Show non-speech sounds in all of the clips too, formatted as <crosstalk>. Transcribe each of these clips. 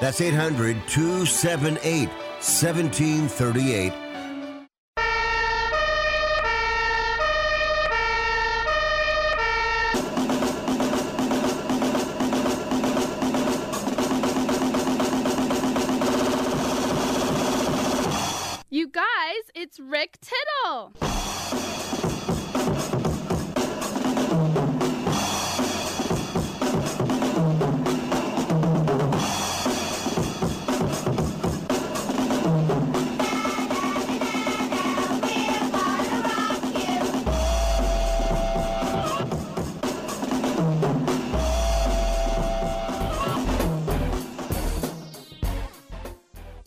That's 800 278 1738. You guys, it's Rick Tittle.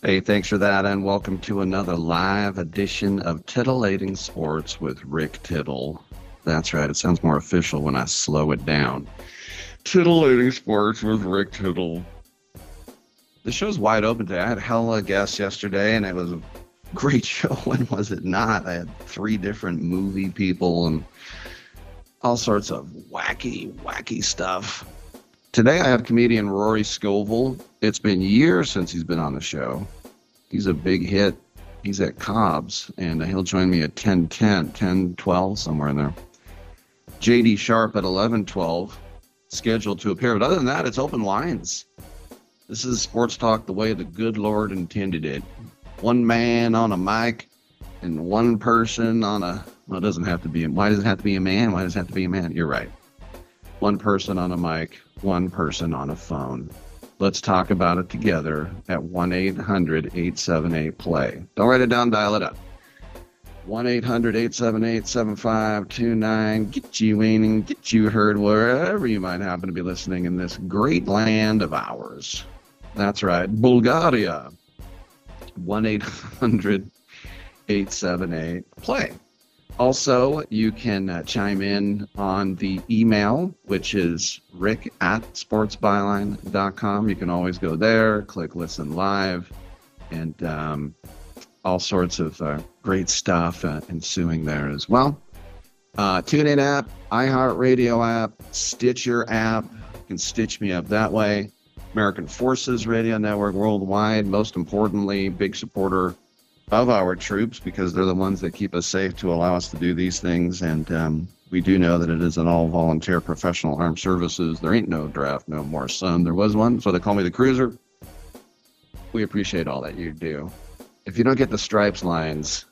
Hey, thanks for that, and welcome to another live edition of Titillating Sports with Rick Tittle. That's right, it sounds more official when I slow it down. Titillating Sports with Rick Tittle. The show's wide open today. I had hella guests yesterday, and it was a great <laughs> show. When was it not? I had three different movie people and all sorts of wacky, wacky stuff. Today I have comedian Rory Scovel. It's been years since he's been on the show. He's a big hit. He's at Cobb's, and he'll join me at 10 10, 10 12, somewhere in there. JD Sharp at 11 12, scheduled to appear. But other than that, it's open lines. This is sports talk the way the good Lord intended it. One man on a mic and one person on a. Well, it doesn't have to be. Why does it have to be a man? Why does it have to be a man? You're right. One person on a mic, one person on a phone. Let's talk about it together at 1 800 878 play. Don't write it down, dial it up. 1 800 878 7529. Get you in and get you heard wherever you might happen to be listening in this great land of ours. That's right, Bulgaria. 1 800 878 play. Also, you can uh, chime in on the email, which is rick at sportsbyline.com. You can always go there, click listen live, and um, all sorts of uh, great stuff uh, ensuing there as well. Uh, TuneIn app, iHeartRadio app, Stitcher app. You can stitch me up that way. American Forces Radio Network worldwide. Most importantly, big supporter of our troops because they're the ones that keep us safe to allow us to do these things. And um, we do know that it is an all volunteer professional armed services. There ain't no draft no more, son. There was one, so they call me the cruiser. We appreciate all that you do. If you don't get the stripes lines,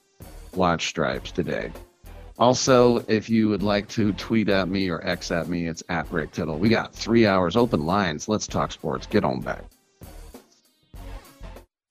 watch stripes today. Also, if you would like to tweet at me or X at me, it's at Rick Tittle. We got three hours open lines. Let's talk sports. Get on back.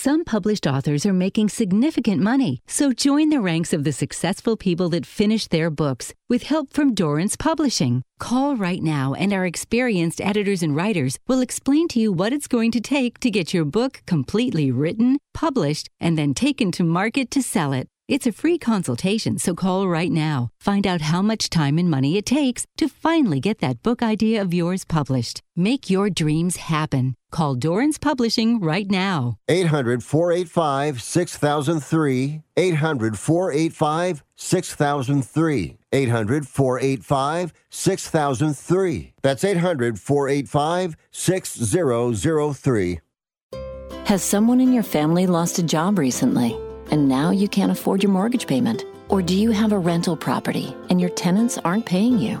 Some published authors are making significant money, so join the ranks of the successful people that finish their books with help from Dorrance Publishing. Call right now, and our experienced editors and writers will explain to you what it's going to take to get your book completely written, published, and then taken to market to sell it. It's a free consultation, so call right now. Find out how much time and money it takes to finally get that book idea of yours published. Make your dreams happen. Call Dorrance Publishing right now. 800 485 6003. 800 485 6003. 800 485 6003. That's 800 485 6003. Has someone in your family lost a job recently? and now you can't afford your mortgage payment? Or do you have a rental property and your tenants aren't paying you?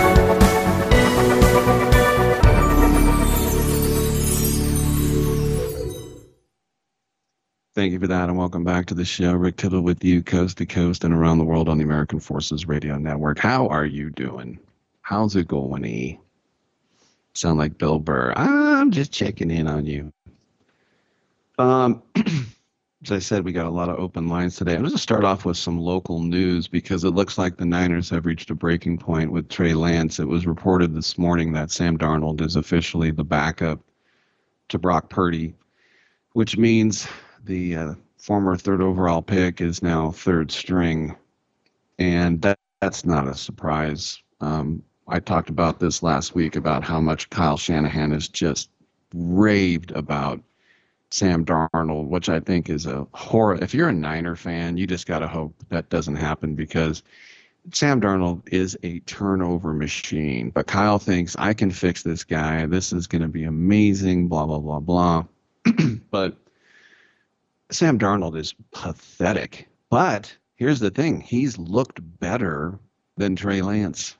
Thank you for that, and welcome back to the show. Rick Tittle with you, coast to coast and around the world on the American Forces Radio Network. How are you doing? How's it going, E? Sound like Bill Burr. I'm just checking in on you. Um, <clears throat> as I said, we got a lot of open lines today. I'm going to start off with some local news because it looks like the Niners have reached a breaking point with Trey Lance. It was reported this morning that Sam Darnold is officially the backup to Brock Purdy, which means the uh, former third overall pick is now third string, and that, that's not a surprise. Um, I talked about this last week about how much Kyle Shanahan has just raved about Sam Darnold, which I think is a horror. If you're a Niner fan, you just got to hope that doesn't happen because Sam Darnold is a turnover machine. But Kyle thinks I can fix this guy. This is going to be amazing. Blah blah blah blah. <clears throat> but Sam Darnold is pathetic. But here's the thing he's looked better than Trey Lance.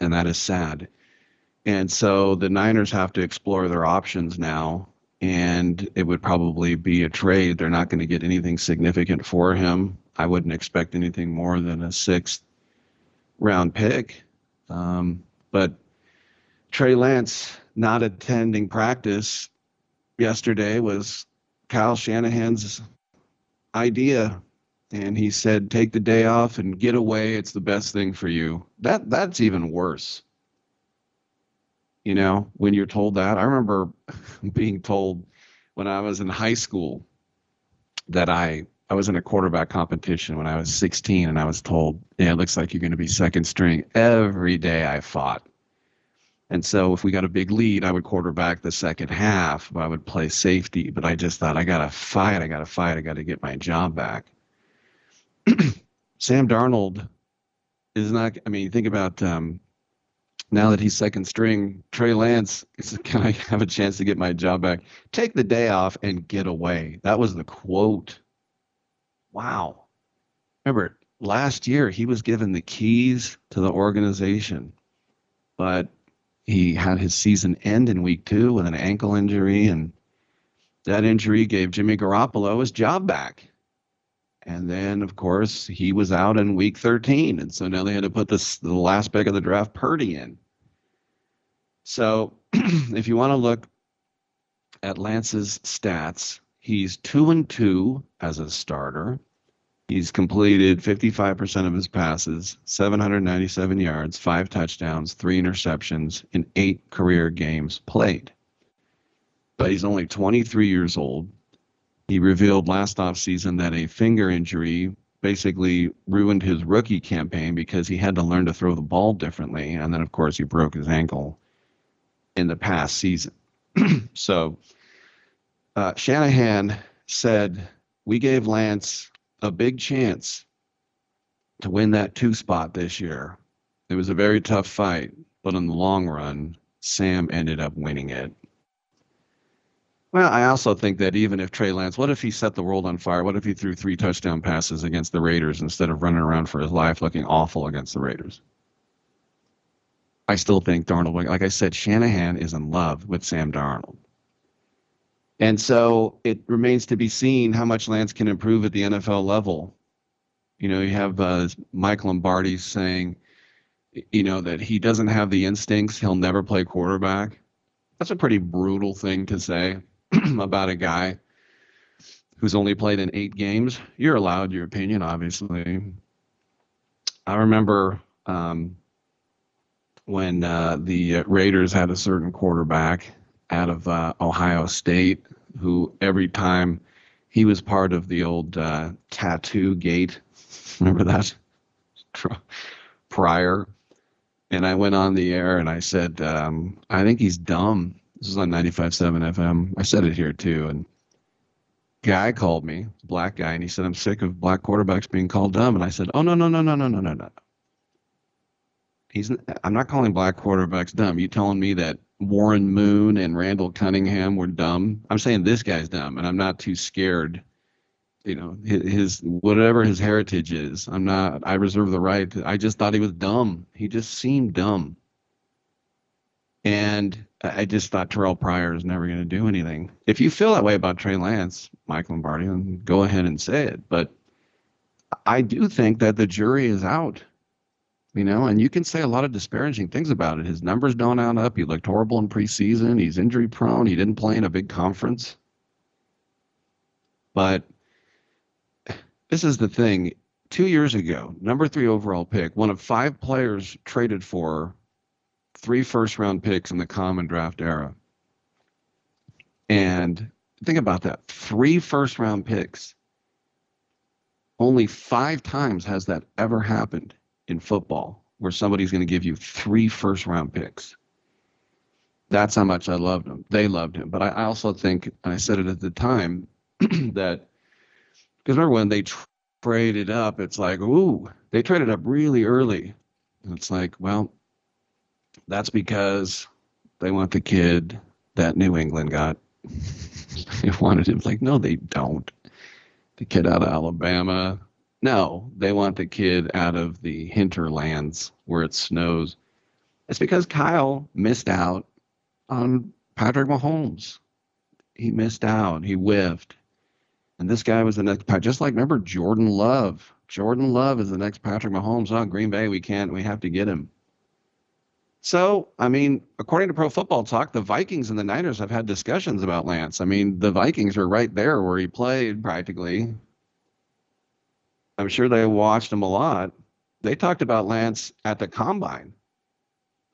And that is sad. And so the Niners have to explore their options now. And it would probably be a trade. They're not going to get anything significant for him. I wouldn't expect anything more than a sixth round pick. Um, but Trey Lance not attending practice yesterday was Kyle Shanahan's idea and he said take the day off and get away. It's the best thing for you. That that's even worse. You know when you're told that. I remember <laughs> being told when i was in high school that i i was in a quarterback competition when i was 16 and i was told yeah it looks like you're going to be second string. Every day i fought and so if we got a big lead, I would quarterback the second half. I would play safety, but I just thought I got to fight. I got to fight. I got to get my job back. <clears throat> Sam Darnold is not. I mean, think about um, now that he's second string. Trey Lance is, <laughs> can I have a chance to get my job back? Take the day off and get away. That was the quote. Wow. Remember last year he was given the keys to the organization, but he had his season end in week two with an ankle injury and that injury gave Jimmy Garoppolo his job back. And then, of course, he was out in week 13. And so now they had to put this, the last pick of the draft, Purdy, in. So <clears throat> if you want to look at Lance's stats, he's two and two as a starter. He's completed 55% of his passes, 797 yards, five touchdowns, three interceptions in eight career games played. But he's only 23 years old. He revealed last offseason that a finger injury basically ruined his rookie campaign because he had to learn to throw the ball differently. And then, of course, he broke his ankle in the past season. <clears throat> so uh, Shanahan said, We gave Lance a big chance to win that two spot this year. It was a very tough fight, but in the long run, Sam ended up winning it. Well, I also think that even if Trey Lance, what if he set the world on fire? What if he threw three touchdown passes against the Raiders instead of running around for his life looking awful against the Raiders? I still think Darnold, like I said, Shanahan is in love with Sam Darnold. And so it remains to be seen how much Lance can improve at the NFL level. You know, you have uh, Mike Lombardi saying, you know, that he doesn't have the instincts, he'll never play quarterback. That's a pretty brutal thing to say <clears throat> about a guy who's only played in eight games. You're allowed your opinion, obviously. I remember um, when uh, the Raiders had a certain quarterback out of uh, Ohio State who every time he was part of the old uh, tattoo gate. <laughs> Remember that? <laughs> Pryor. And I went on the air and I said, um, I think he's dumb. This is on 95.7 FM. I said it here too. And guy called me, black guy, and he said, I'm sick of black quarterbacks being called dumb. And I said, Oh, no, no, no, no, no, no, no, no. He's, I'm not calling black quarterbacks dumb. You telling me that Warren Moon and Randall Cunningham were dumb. I'm saying this guy's dumb, and I'm not too scared. You know, his, his whatever his heritage is, I'm not. I reserve the right. To, I just thought he was dumb. He just seemed dumb, and I just thought Terrelle Pryor is never going to do anything. If you feel that way about Trey Lance, Mike Lombardi, go ahead and say it. But I do think that the jury is out you know, and you can say a lot of disparaging things about it. His numbers don't add up. He looked horrible in preseason. He's injury prone. He didn't play in a big conference. But this is the thing. Two years ago, number three overall pick, one of five players traded for three first round picks in the common draft era. And think about that three first round picks. Only five times has that ever happened in football where somebody's going to give you three first round picks. That's how much I loved him. They loved him. But I also think, and I said it at the time, <clears throat> that because remember when they traded up, it's like, ooh, they traded up really early. And it's like, well, that's because they want the kid that New England got. <laughs> they wanted him. Like, no, they don't. The kid out of Alabama, no, they want the kid out of the hinterlands where it snows. It's because Kyle missed out on Patrick Mahomes. He missed out. He whiffed. And this guy was the next, just like remember Jordan Love. Jordan Love is the next Patrick Mahomes. Oh, Green Bay, we can't, we have to get him. So, I mean, according to Pro Football Talk, the Vikings and the Niners have had discussions about Lance. I mean, the Vikings are right there where he played practically I'm sure they watched him a lot. They talked about Lance at the combine.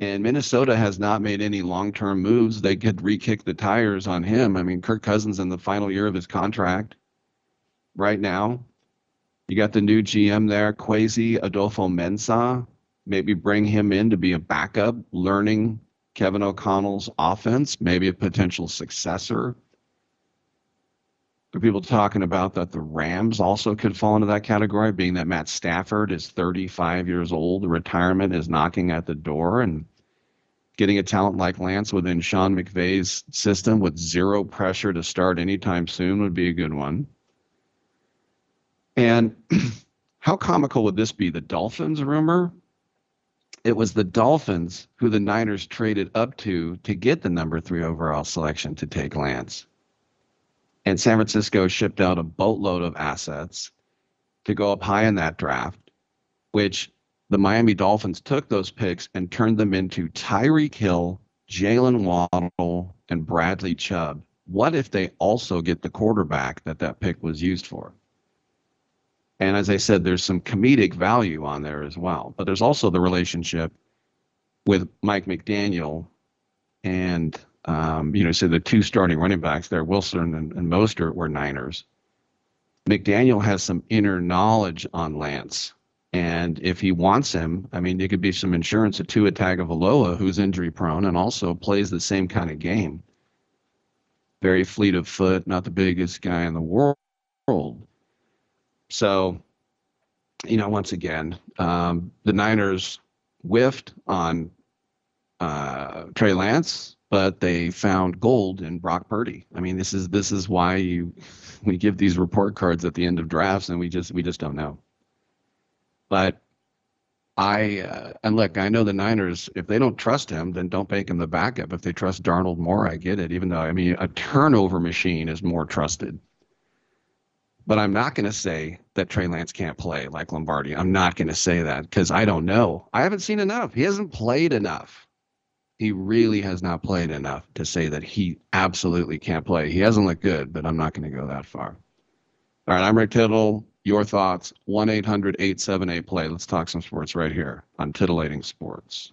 And Minnesota has not made any long term moves. They could re kick the tires on him. I mean, Kirk Cousins in the final year of his contract right now. You got the new GM there, Kwesi Adofo-Mensah. Maybe bring him in to be a backup, learning Kevin O'Connell's offense, maybe a potential successor are people talking about that the Rams also could fall into that category, being that Matt Stafford is 35 years old, retirement is knocking at the door, and getting a talent like Lance within Sean McVay's system with zero pressure to start anytime soon would be a good one. And <clears throat> how comical would this be? The Dolphins rumor? It was the Dolphins who the Niners traded up to to get the number three overall selection to take Lance. And San Francisco shipped out a boatload of assets to go up high in that draft, which the Miami Dolphins took those picks and turned them into Tyreek Hill, Jaylen Waddle, and Bradley Chubb. What if they also get the quarterback that that pick was used for? And as I said, there's some comedic value on there as well. But there's also the relationship with Mike McDaniel and, um, you know, so the two starting running backs there, Wilson and, and Mostert, were Niners. McDaniel has some inner knowledge on Lance. And if he wants him, I mean, there could be some insurance to Tua Tagovailoa, who's injury prone and also plays the same kind of game. Very fleet of foot, not the biggest guy in the world. So, you know, once again, um, the Niners whiffed on uh, Trey Lance, but they found gold in Brock Purdy. I mean, this is this is why you we give these report cards at the end of drafts, and we just we just don't know. But I uh, and look, I know the Niners. If they don't trust him, then don't make him the backup. If they trust Darnold more, I get it. Even though I mean, a turnover machine is more trusted. But I'm not going to say that Trey Lance can't play like Lombardi. I'm not going to say that because I don't know. I haven't seen enough. He hasn't played enough. He really has not played enough to say that he absolutely can't play. He hasn't looked good, but I'm not going to go that far. All right, I'm Rick Tittle. Your thoughts, 1 800 878 play. Let's talk some sports right here on Titillating Sports.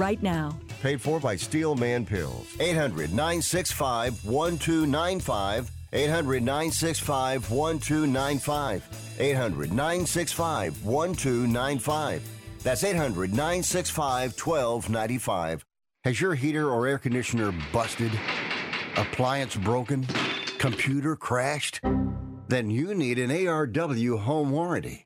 right now. Paid for by Steelman Pills. 800 965 1295. 800 965 1295. 800 965 1295. That's 800 965 1295. Has your heater or air conditioner busted? Appliance broken? Computer crashed? Then you need an ARW home warranty.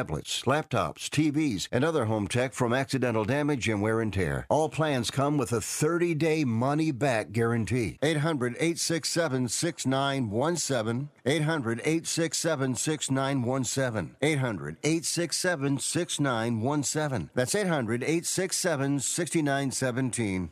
tablets, laptops, TVs, and other home tech from accidental damage and wear and tear. All plans come with a 30 day money back guarantee. 800 867 6917. 800 867 6917. 800 867 6917. That's 800 867 6917.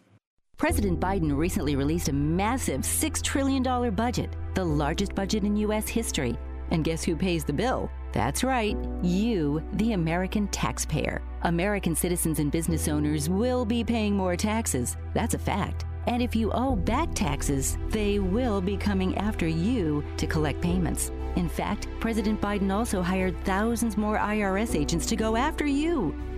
President Biden recently released a massive $6 trillion budget, the largest budget in U.S. history. And guess who pays the bill? That's right, you, the American taxpayer. American citizens and business owners will be paying more taxes. That's a fact. And if you owe back taxes, they will be coming after you to collect payments. In fact, President Biden also hired thousands more IRS agents to go after you.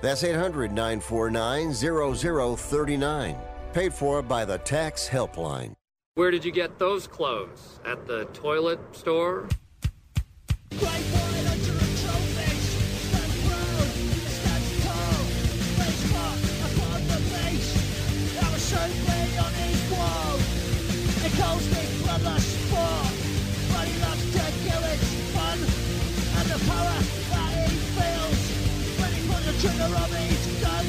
That's 800 949 0039. Paid for by the Tax Helpline. Where did you get those clothes? At the toilet store? Trigger of his gun,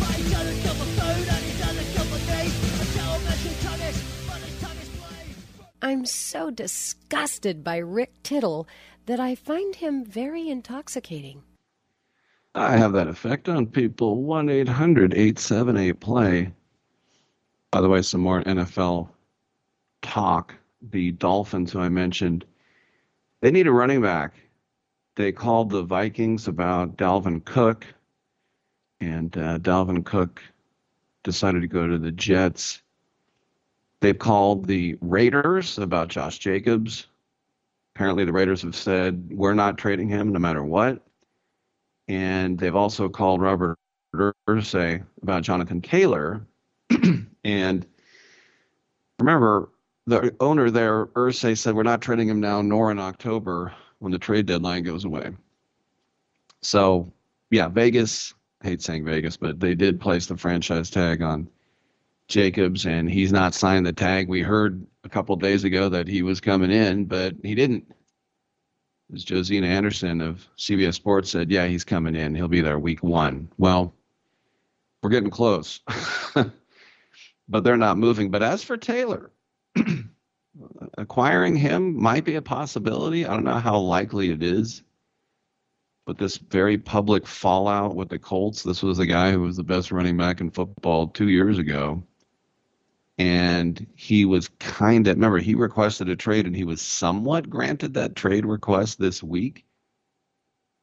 but he doesn't kill for food and he doesn't kill for needs. Until measured tennis, but his tennis blade. I'm so disgusted by Rick Tittle that I find him very intoxicating. I have that effect on people. 1 800 878 play. By the way, some more NFL talk. The Dolphins, who I mentioned, they need a running back. They called the Vikings about Dalvin Cook, and uh, Dalvin Cook decided to go to the Jets. They've called the Raiders about Josh Jacobs. Apparently, the Raiders have said, we're not trading him no matter what. And they've also called Robert Irsay about Jonathan Taylor. <clears throat> and remember, the owner there, Irsay, said, we're not trading him now nor in October when the trade deadline goes away. So, yeah, Vegas, I hate saying Vegas, but they did place the franchise tag on Jacobs, and he's not signed the tag. We heard a couple days ago that he was coming in, but he didn't. As Josina Anderson of CBS Sports said, yeah, he's coming in. He'll be there week one. Well, we're getting close, <laughs> but they're not moving. But as for Taylor, <clears throat> acquiring him might be a possibility. I don't know how likely it is. But this very public fallout with the Colts, this was a guy who was the best running back in football two years ago. And he was kind of, remember, he requested a trade and he was somewhat granted that trade request this week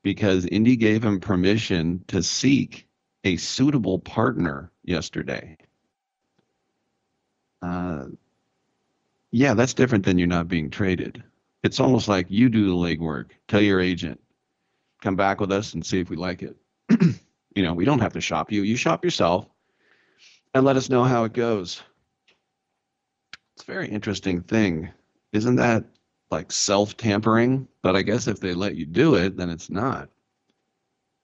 because Indy gave him permission to seek a suitable partner yesterday. Uh, yeah, that's different than you're not being traded. It's almost like you do the legwork. Tell your agent, come back with us and see if we like it. <clears throat> you know, we don't have to shop you. You shop yourself and let us know how it goes. It's a very interesting thing. Isn't that like self tampering? But I guess if they let you do it, then it's not.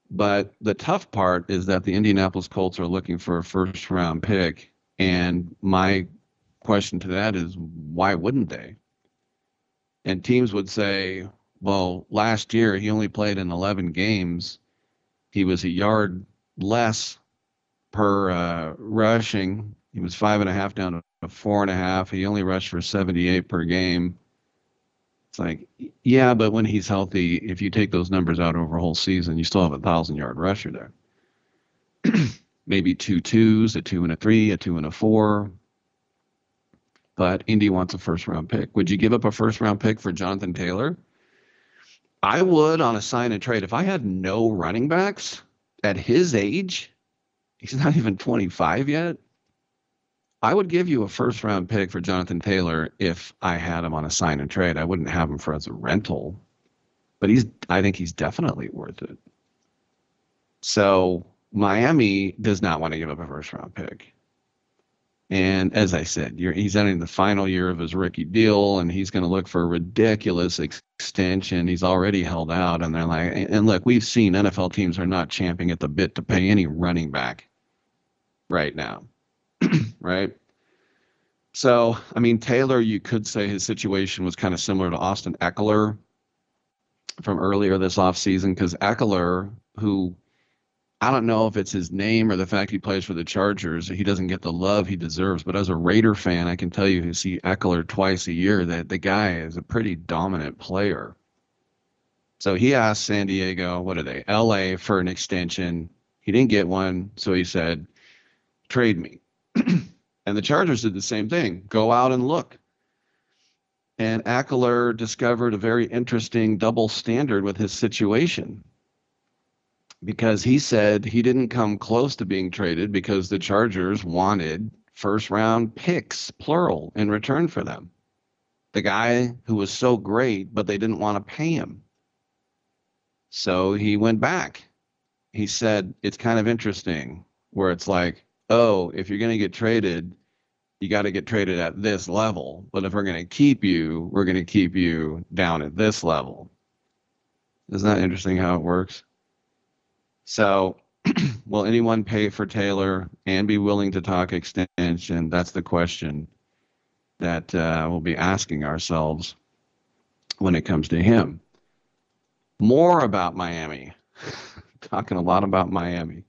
But the tough part is that the Indianapolis Colts are looking for a first round pick. And my question to that is why wouldn't they? And teams would say, well, last year he only played in 11 games. He was a yard less per uh, rushing. He was five and a half down to four and a half. He only rushed for 78 per game. It's like, yeah, but when he's healthy, if you take those numbers out over a whole season, you still have a thousand yard rusher there. <clears throat> Maybe two twos, a two and a three, a two and a four, but Indy wants a first round pick. Would you give up a first round pick for Jonathan Taylor? I would on a sign and trade. If I had no running backs at his age, he's not even 25 yet. I would give you a first round pick for Jonathan Taylor if I had him on a sign and trade. I wouldn't have him for as a rental, but he's I think he's definitely worth it. So Miami does not want to give up a first round pick. And as I said, he's entering the final year of his rookie deal, and he's going to look for a ridiculous ex- extension. He's already held out, and they're like, and look, we've seen NFL teams are not champing at the bit to pay any running back right now, <clears throat> right? So, I mean, Taylor, you could say his situation was kind of similar to Austin Ekeler from earlier this offseason, because Ekeler, who I don't know if it's his name or the fact he plays for the Chargers. He doesn't get the love he deserves. But as a Raider fan, I can tell you who see Ekeler twice a year that the guy is a pretty dominant player. So he asked San Diego, what are they, LA, for an extension. He didn't get one. So he said, trade me. <clears throat> and the Chargers did the same thing go out and look. And Ekeler discovered a very interesting double standard with his situation because he said he didn't come close to being traded because the Chargers wanted first round picks, plural, in return for them. The guy who was so great, but they didn't want to pay him. So he went back. He said, It's kind of interesting where it's like, oh, if you're going to get traded, you got to get traded at this level. But if we're going to keep you, we're going to keep you down at this level. Isn't that interesting how it works? So, <clears throat> will anyone pay for Taylor and be willing to talk extension? That's the question that uh, we'll be asking ourselves when it comes to him. More about Miami. <laughs> Talking a lot about Miami.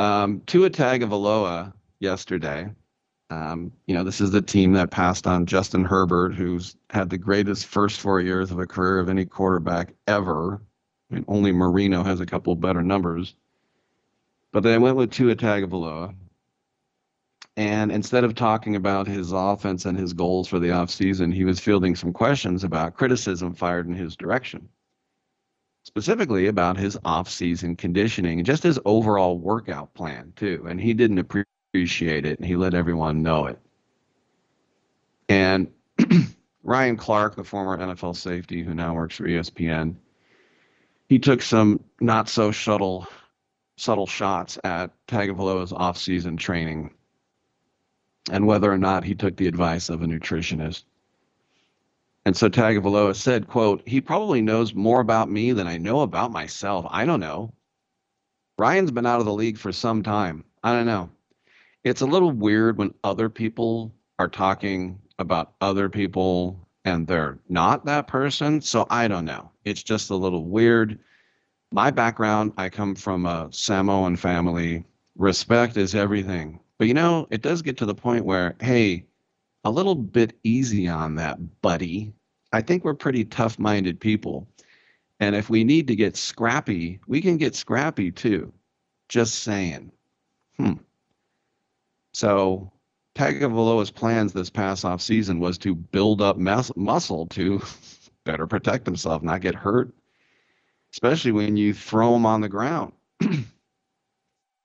Um, Tua Tagovailoa yesterday. Um, you know, this is the team that passed on Justin Herbert, who's had the greatest first four years of a career of any quarterback ever. I mean, only Marino has a couple better numbers. But they went with Tua Tagovailoa. And instead of talking about his offense and his goals for the offseason, he was fielding some questions about criticism fired in his direction specifically about his off-season conditioning and just his overall workout plan too. And he didn't appreciate it, and he let everyone know it. And <clears throat> Ryan Clark, the former NFL safety who now works for ESPN, he took some not so subtle subtle shots at Tagovailoa's off-season training and whether or not he took the advice of a nutritionist. And so Tagovailoa said, quote, he probably knows more about me than I know about myself. I don't know. Ryan's been out of the league for some time. I don't know. It's a little weird when other people are talking about other people and they're not that person. So I don't know. It's just a little weird. My background, I come from a Samoan family. Respect is everything. But you know, it does get to the point where, hey, a little bit easy on that, buddy. I think we're pretty tough minded people. And if we need to get scrappy, we can get scrappy too. Just saying. Hmm. So Tagovailoa's plans this past off season was to build up mus- muscle to <laughs> better protect himself, not get hurt, especially when you throw him on the ground. <clears throat> and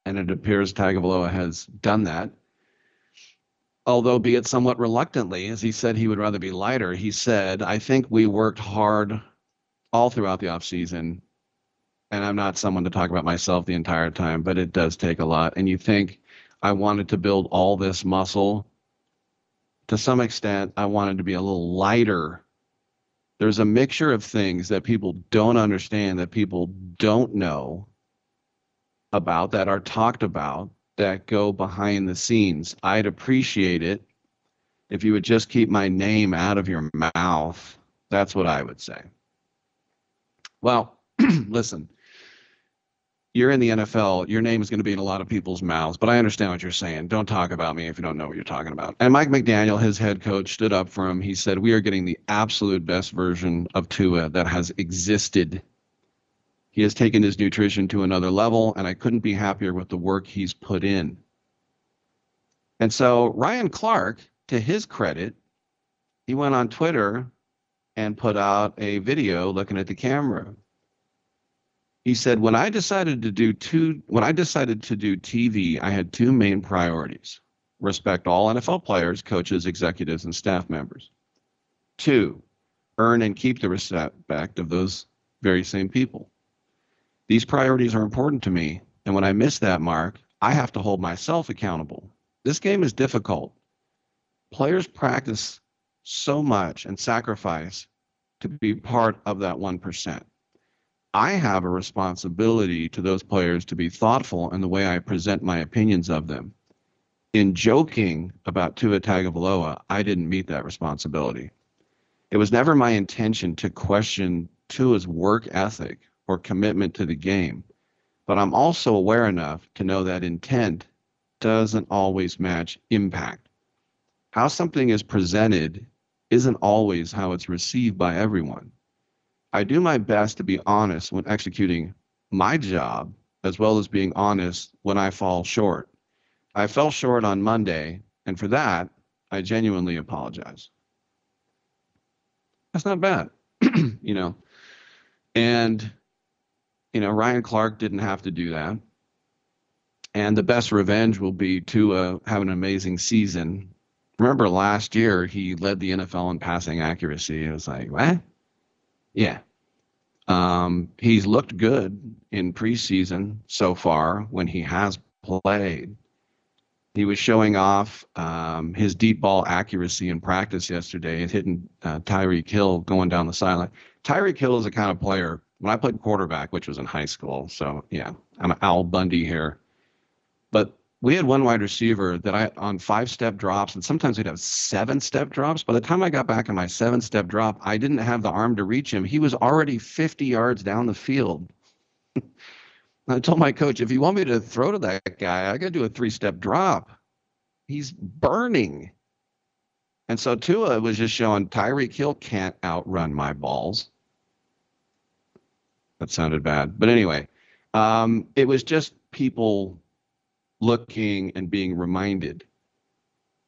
it appears Tagovailoa has done that although be it somewhat reluctantly, as he said he would rather be lighter. He said, I think we worked hard all throughout the offseason. And I'm not someone to talk about myself the entire time, but it does take a lot. And you think I wanted to build all this muscle. To some extent, I wanted to be a little lighter. There's a mixture of things that people don't understand, that people don't know about, that are talked about that go behind the scenes. I'd appreciate it if you would just keep my name out of your mouth. That's what I would say. Well, <clears throat> listen, you're in the NFL. Your name is going to be in a lot of people's mouths, but I understand what you're saying. Don't talk about me if you don't know what you're talking about. And Mike McDaniel, his head coach, stood up for him. He said, We are getting the absolute best version of Tua that has existed he has taken his nutrition to another level, and I couldn't be happier with the work he's put in. And so, Ryan Clark, to his credit, he went on Twitter and put out a video looking at the camera. He said, "When I decided to do two when I decided to do TV, I had two main priorities. Respect all NFL players, coaches, executives, and staff members. Two, earn and keep the respect of those very same people. These priorities are important to me, and when I miss that mark, I have to hold myself accountable. This game is difficult. Players practice so much and sacrifice to be part of that 1%. I have a responsibility to those players to be thoughtful in the way I present my opinions of them. In joking about Tua Tagovailoa, I didn't meet that responsibility. It was never my intention to question Tua's work ethic or commitment to the game. But I'm also aware enough to know that intent doesn't always match impact. How something is presented isn't always how it's received by everyone. I do my best to be honest when executing my job, as well as being honest when I fall short. I fell short on Monday, and for that, I genuinely apologize. That's not bad, <clears throat> you know. And you know, Ryan Clark didn't have to do that. and the best revenge will be to have an amazing season. Remember last year he led the NFL in passing accuracy. It was like, what? Yeah. Um, he's looked good in preseason so far when he has played. He was showing off um, his deep ball accuracy in practice yesterday and hitting uh, Tyreek Hill going down the sideline. Tyreek Hill is the kind of player, when I played quarterback, which was in high school, so yeah, I'm Al Bundy here. But we had one wide receiver that I on five step drops, and sometimes we'd have seven step drops. By the time I got back in my seven step drop, I didn't have the arm to reach him. He was already 50 yards down the field. <laughs> I told my coach, if you want me to throw to that guy, I got to do a three step drop. He's burning. And so Tua was just showing Tyreek Hill can't outrun my balls. That sounded bad. But anyway, um, it was just people looking and being reminded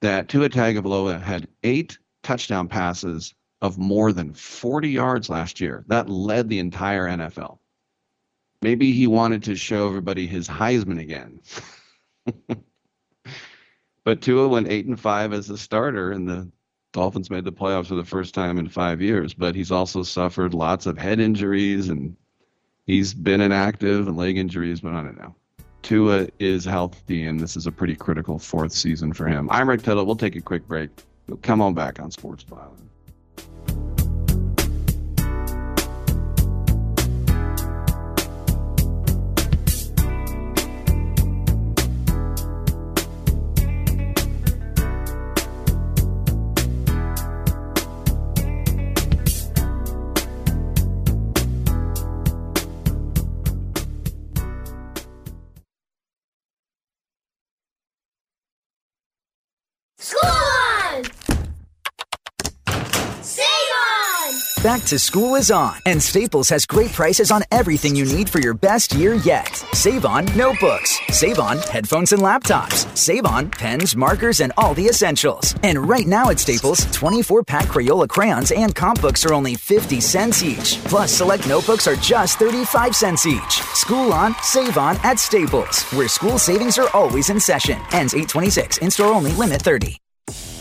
that Tua Tagovailoa had eight touchdown passes of more than 40 yards last year. That led the entire NFL. Maybe he wanted to show everybody his Heisman again. <laughs> but Tua went eight and five as a starter, and the Dolphins made the playoffs for the first time in five years. But he's also suffered lots of head injuries, and he's been inactive and leg injuries. But I don't know. Tua is healthy, and this is a pretty critical fourth season for him. I'm Rick Tittle. We'll take a quick break. Come on back on Sports Byline. To school is on, and Staples has great prices on everything you need for your best year yet. Save on notebooks, save on headphones and laptops, save on pens, markers, and all the essentials. And right now at Staples, 24 pack Crayola crayons and comp books are only 50 cents each. Plus, select notebooks are just 35 cents each. School on, save on at Staples, where school savings are always in session. Ends 826, in store only, limit 30.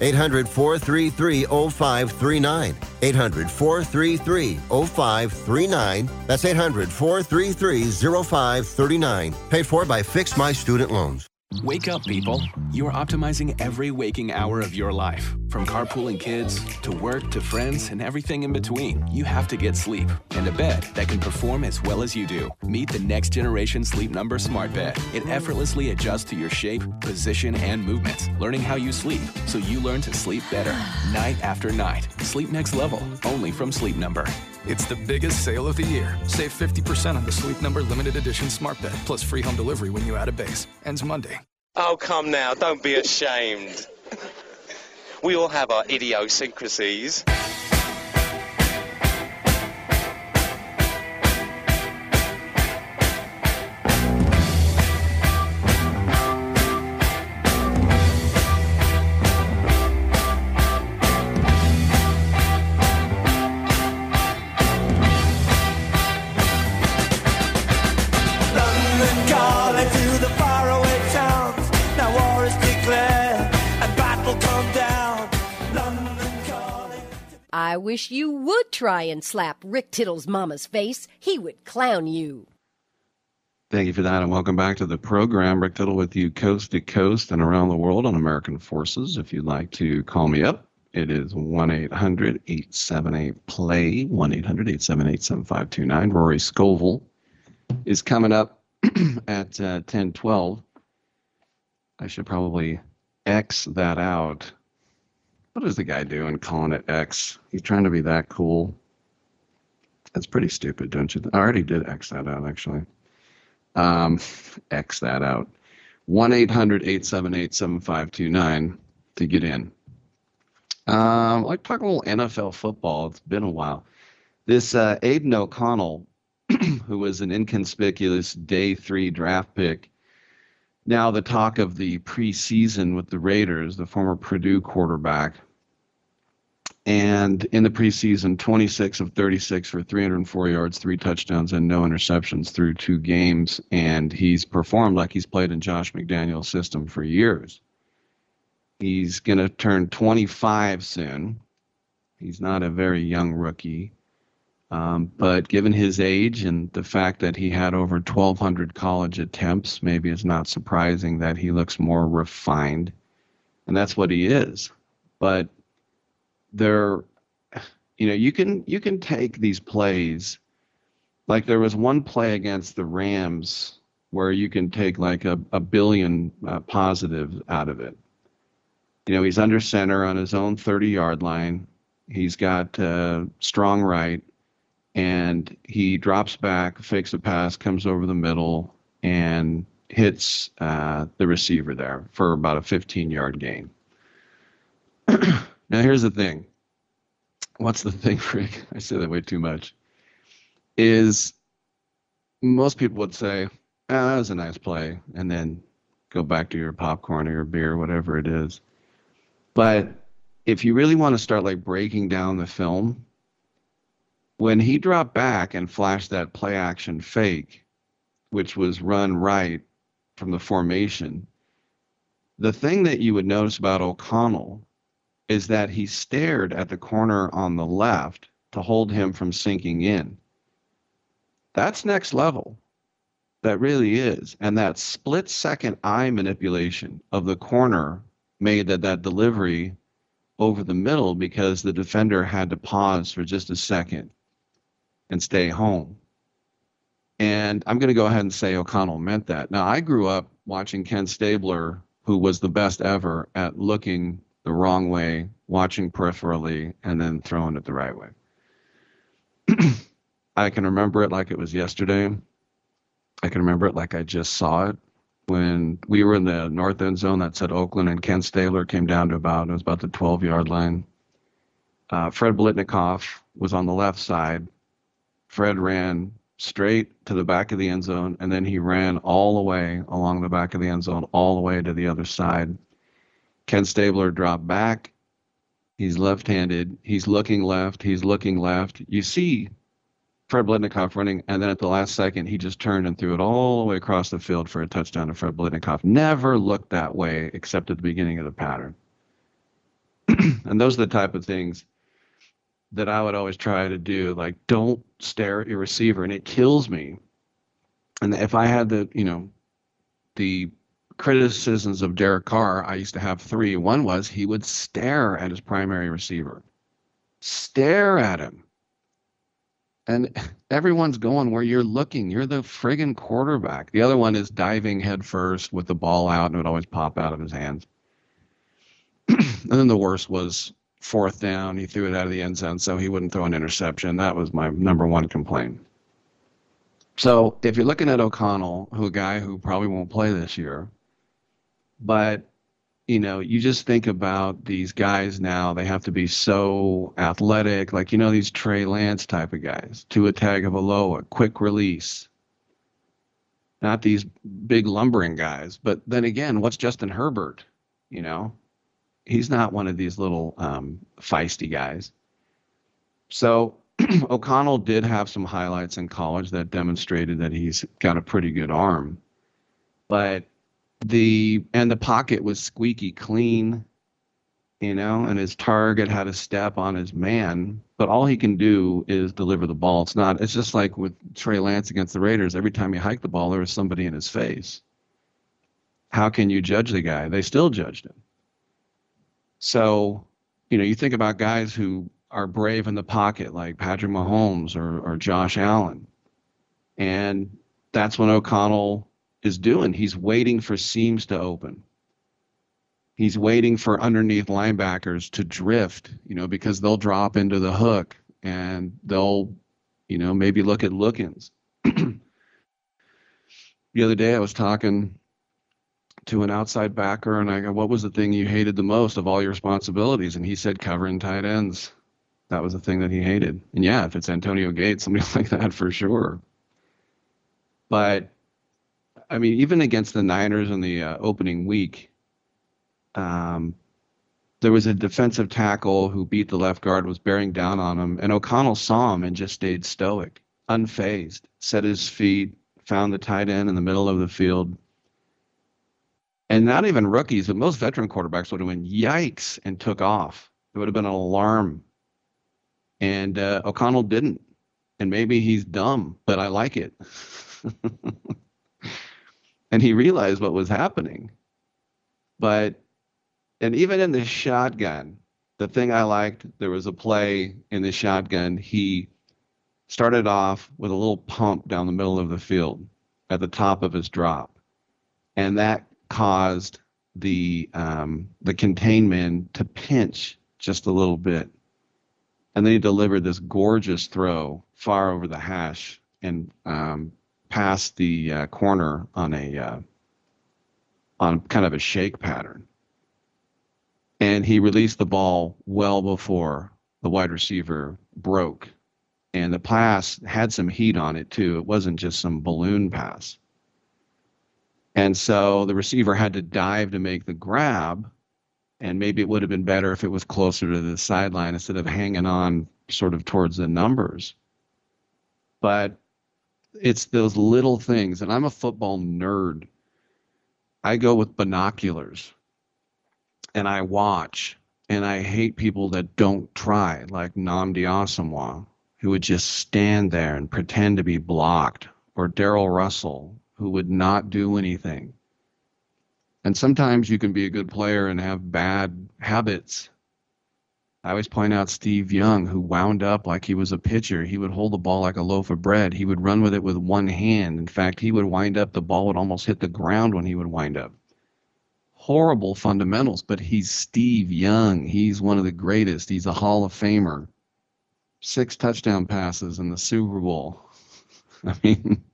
800 433 0539. 800 433 0539. That's 800 433 0539. Paid for by Fix My Student Loans. Wake up, people. You are optimizing every waking hour of your life. From carpooling kids to work to friends and everything in between. You have to get sleep and a bed that can perform as well as you do. Meet the next generation Sleep Number Smart Bed. It effortlessly adjusts to your shape, position, and movements, learning how you sleep so you learn to sleep better night after night. Sleep next level, only from Sleep Number. It's the biggest sale of the year. Save 50% on the Sleep Number limited edition smart bed, plus free home delivery when you add a base. Ends Monday. Oh, come now, don't be ashamed. We all have our idiosyncrasies. I wish you would try and slap Rick Tittle's mama's face. He would clown you. Thank you for that, and welcome back to the program. Rick Tittle with you coast to coast and around the world on American Forces. If you'd like to call me up, it is 1 800 878 PLAY, 1 800 878 7529. Rory Scovel is coming up <clears throat> at uh, 1012. I should probably X that out. What is the guy doing calling it X? He's trying to be that cool. That's pretty stupid, don't you? I already did X that out, actually. Um, X that out. 1 800 878 7529 to get in. Um, like talk a little NFL football. It's been a while. This uh, Aidan O'Connell, <clears throat> who was an inconspicuous day three draft pick, now the talk of the preseason with the Raiders, the former Purdue quarterback. And in the preseason, 26 of 36 for 304 yards, three touchdowns, and no interceptions through two games. And he's performed like he's played in Josh McDaniels' system for years. He's going to turn 25 soon. He's not a very young rookie. Um, but given his age and the fact that he had over 1,200 college attempts, maybe it's not surprising that he looks more refined. And that's what he is. But there, you know, you can you can take these plays. Like there was one play against the Rams where you can take like a, a billion uh, positives out of it. You know, he's under center on his own 30 yard line. He's got uh, strong right and he drops back, fakes a pass, comes over the middle, and hits uh, the receiver there for about a 15 yard gain. <clears throat> now, here's the thing. What's the thing, <laughs> Rick? I say that way too much. Is most people would say, oh, that was a nice play, and then go back to your popcorn or your beer, whatever it is. But if you really want to start like breaking down the film, when he dropped back and flashed that play action fake, which was run right from the formation, the thing that you would notice about O'Connell is that he stared at the corner on the left to hold him from sinking in. That's next level. That really is. And that split second eye manipulation of the corner made that, that delivery over the middle because the defender had to pause for just a second and stay home. And I'm going to go ahead and say O'Connell meant that. Now, I grew up watching Ken Stabler, who was the best ever at looking the wrong way, watching peripherally, and then throwing it the right way. <clears throat> I can remember it like it was yesterday. I can remember it like I just saw it when we were in the north end zone that said Oakland, and Ken Stabler came down to about it was about the 12 yard line. Uh, Fred Biletnikoff was on the left side, Fred ran straight to the back of the end zone, and then he ran all the way along the back of the end zone, all the way to the other side. Ken Stabler dropped back. He's left handed. He's looking left. He's looking left. You see Fred Biletnikoff running, and then at the last second, he just turned and threw it all the way across the field for a touchdown to Fred Biletnikoff. Never looked that way except at the beginning of the pattern. <clears throat> and those are the type of things that I would always try to do. Like, don't stare at your receiver, and it kills me. And if I had the, you know, the criticisms of Derek Carr, I used to have three. One was he would stare at his primary receiver, stare at him. And <laughs> everyone's going where you're looking. You're the friggin' quarterback. The other one is diving headfirst with the ball out, and it would always pop out of his hands. <clears throat> and then the worst was fourth down, he threw it out of the end zone so he wouldn't throw an interception. That was my number one complaint. So if you're looking at O'Connell, who a guy who probably won't play this year, but you know, you just think about these guys now, they have to be so athletic, like you know, these Trey Lance type of guys, Tua Tagovailoa, quick release. Not these big lumbering guys, but then again, what's Justin Herbert? You know, he's not one of these little um, feisty guys. So <clears throat> O'Connell did have some highlights in college that demonstrated that he's got a pretty good arm, but the and the pocket was squeaky clean, you know, and his target had a step on his man, but all he can do is deliver the ball. It's not. It's just like with Trey Lance against the Raiders. Every time he hiked the ball, there was somebody in his face. How can you judge the guy? They still judged him. So, you know, you think about guys who are brave in the pocket, like Patrick Mahomes or, or Josh Allen. And that's when O'Connell is doing. He's waiting for seams to open. He's waiting for underneath linebackers to drift, you know, because they'll drop into the hook and they'll, you know, maybe look at lookins. <clears throat> the other day I was talking to an outside backer and I go, What was the thing you hated the most of all your responsibilities? And he said covering tight ends. That was the thing that he hated. And yeah, if it's Antonio Gates, somebody <laughs> like that for sure. But I mean, even against the Niners in the uh, opening week, um, there was a defensive tackle who beat the left guard, was bearing down on him, and O'Connell saw him and just stayed stoic, unfazed, set his feet, found the tight end in the middle of the field. And not even rookies, but most veteran quarterbacks would have went yikes and took off. It would have been an alarm. And uh, O'Connell didn't. And maybe he's dumb, but I like it. <laughs> and he realized what was happening. But and even in the shotgun, the thing I liked, there was a play in the shotgun. He started off with a little pump down the middle of the field at the top of his drop, and that caused the um, the containment to pinch just a little bit, and then he delivered this gorgeous throw far over the hash and um, past the uh, corner on a uh, on kind of a shake pattern, and he released the ball well before the wide receiver broke, and the pass had some heat on it too. It wasn't just some balloon pass, and so the receiver had to dive to make the grab, and maybe it would have been better if it was closer to the sideline instead of hanging on sort of towards the numbers. But it's those little things. And I'm a football nerd. I go with binoculars and I watch. And I hate people that don't try, like Nnamdi Asomugha, who would just stand there and pretend to be blocked, or Darrell Russell, who would not do anything. And sometimes you can be a good player and have bad habits I always point out Steve Young, who wound up like he was a pitcher. He would hold the ball like a loaf of bread. He would run with it with one hand. In fact, he would wind up, the ball would almost hit the ground when he would wind up. Horrible fundamentals, but he's Steve Young. He's one of the greatest. He's a Hall of Famer. Six touchdown passes in the Super Bowl. <laughs> I mean,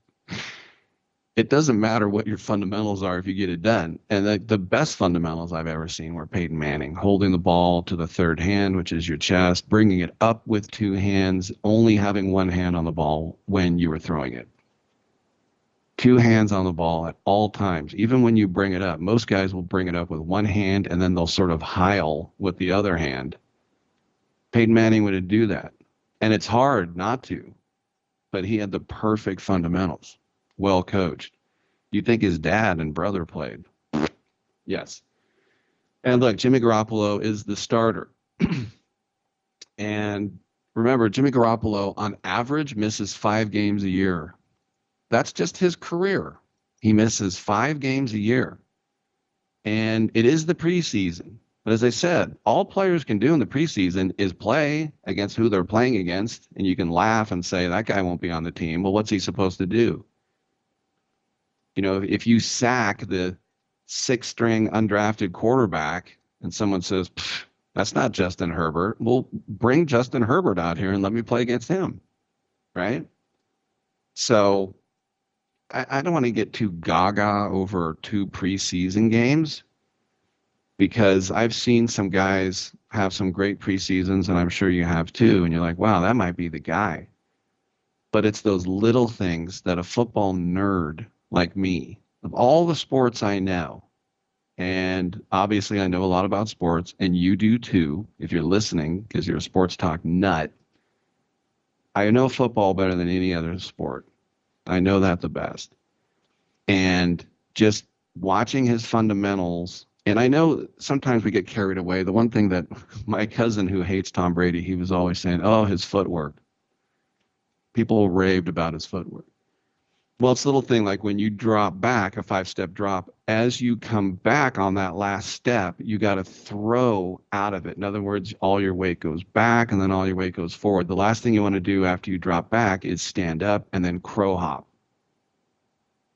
it doesn't matter what your fundamentals are if you get it done. And the, the best fundamentals I've ever seen were Peyton Manning holding the ball to the third hand, which is your chest, bringing it up with two hands, only having one hand on the ball when you were throwing it. Two hands on the ball at all times, even when you bring it up. Most guys will bring it up with one hand and then they'll sort of heil with the other hand. Peyton Manning would do that. And it's hard not to, but he had the perfect fundamentals well coached. You think his dad and brother played? Yes. And look, Jimmy Garoppolo is the starter. <clears throat> and remember, Jimmy Garoppolo on average misses five games a year. That's just his career. He misses five games a year. And it is the preseason. But as I said, all players can do in the preseason is play against who they're playing against. And you can laugh and say, that guy won't be on the team. Well, what's he supposed to do? You know, if you sack the six string undrafted quarterback and someone says, That's not Justin Herbert. Well, bring Justin Herbert out here and let me play against him. Right? So I, I don't want to get too gaga over two preseason games because I've seen some guys have some great preseasons, and I'm sure you have too. And you're like, wow, that might be the guy. But it's those little things that a football nerd like me, of all the sports I know, and obviously I know a lot about sports, and you do too, if you're listening, because you're a sports talk nut. I know football better than any other sport. I know that the best. And just watching his fundamentals and I know sometimes we get carried away. The one thing that <laughs> my cousin who hates Tom Brady, he was always saying, "Oh, his footwork." People raved about his footwork. Well, it's a little thing like when you drop back, a five-step drop, as you come back on that last step, you got to throw out of it. In other words, all your weight goes back and then all your weight goes forward. The last thing you want to do after you drop back is stand up and then crow hop.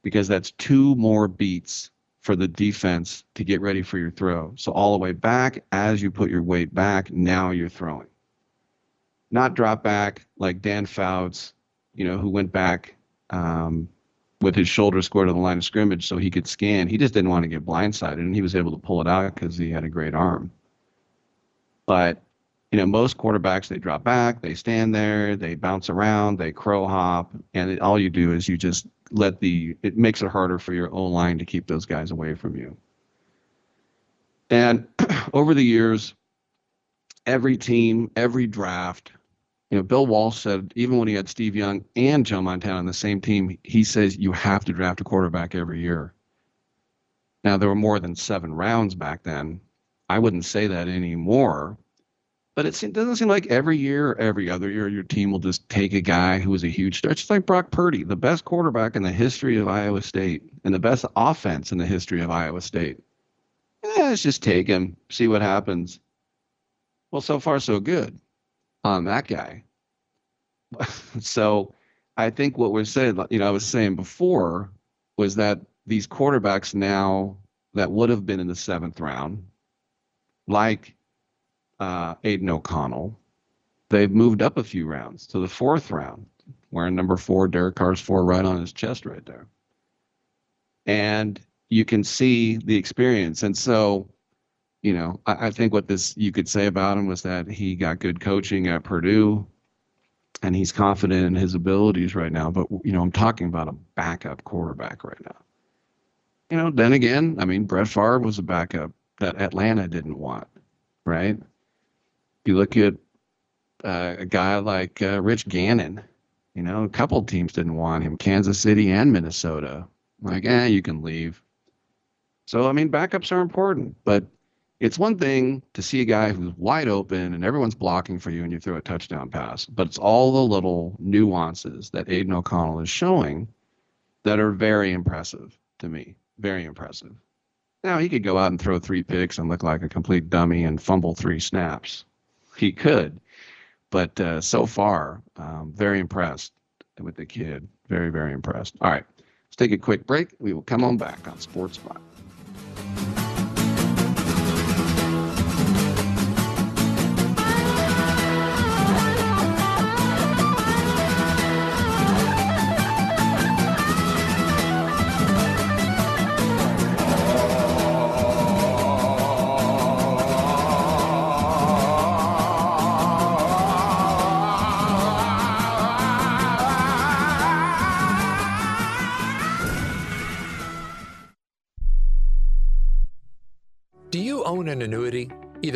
Because that's two more beats for the defense to get ready for your throw. So all the way back as you put your weight back, now you're throwing. Not drop back like Dan Fouts, you know, who went back um, with his shoulder square to the line of scrimmage so he could scan. He just didn't want to get blindsided, and he was able to pull it out because he had a great arm. But you know, most quarterbacks they drop back, they stand there, they bounce around, they crow hop, and it, all you do is you just let the it makes it harder for your O line to keep those guys away from you. And <clears throat> over the years, every team, every draft, you know, Bill Walsh said even when he had Steve Young and Joe Montana on the same team, he says you have to draft a quarterback every year. Now there were more than seven rounds back then. I wouldn't say that anymore but it doesn't seem like every year or every other year your team will just take a guy who was a huge star. It's just like Brock Purdy, the best quarterback in the history of Iowa State and the best offense in the history of Iowa State. Eh, let's just take him, see what happens. Well, so far so good on that guy. <laughs> so I think what we're saying, you know, I was saying before was that these quarterbacks now that would have been in the seventh round, like uh, Aidan O'Connell, they've moved up a few rounds to the fourth round, wearing number four, Derek Carr's four right on his chest right there. And you can see the experience. And so, you know, I, I think what this you could say about him was that he got good coaching at Purdue and he's confident in his abilities right now. But, you know, I'm talking about a backup quarterback right now. You know, then again, I mean, Brett Favre was a backup that Atlanta didn't want, right? You look at uh, a guy like uh, Rich Gannon. You know, a couple teams didn't want him, Kansas City and Minnesota. Like, eh, you can leave. So, I mean, backups are important, but it's one thing to see a guy who's wide open and everyone's blocking for you and you throw a touchdown pass, but it's all the little nuances that Aidan O'Connell is showing that are very impressive to me. Very impressive. Now, he could go out and throw three picks and look like a complete dummy and fumble three snaps he could. But uh, so far, um, very impressed with the kid. Very, very impressed. All right, let's take a quick break. We will come on back on Sports Spot.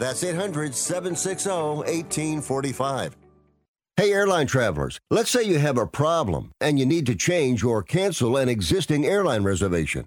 That's 800 760 1845. Hey, airline travelers, let's say you have a problem and you need to change or cancel an existing airline reservation.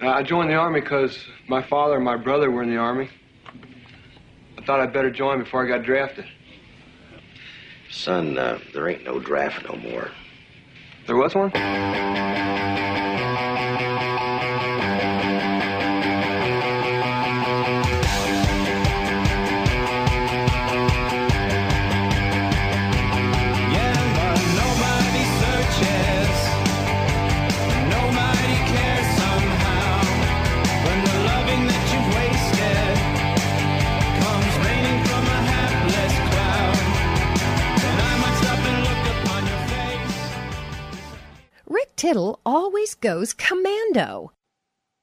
Uh, I joined the Army because my father and my brother were in the Army. I thought I'd better join before I got drafted. Son, uh, there ain't no draft no more. There was one? Tittle always goes commando.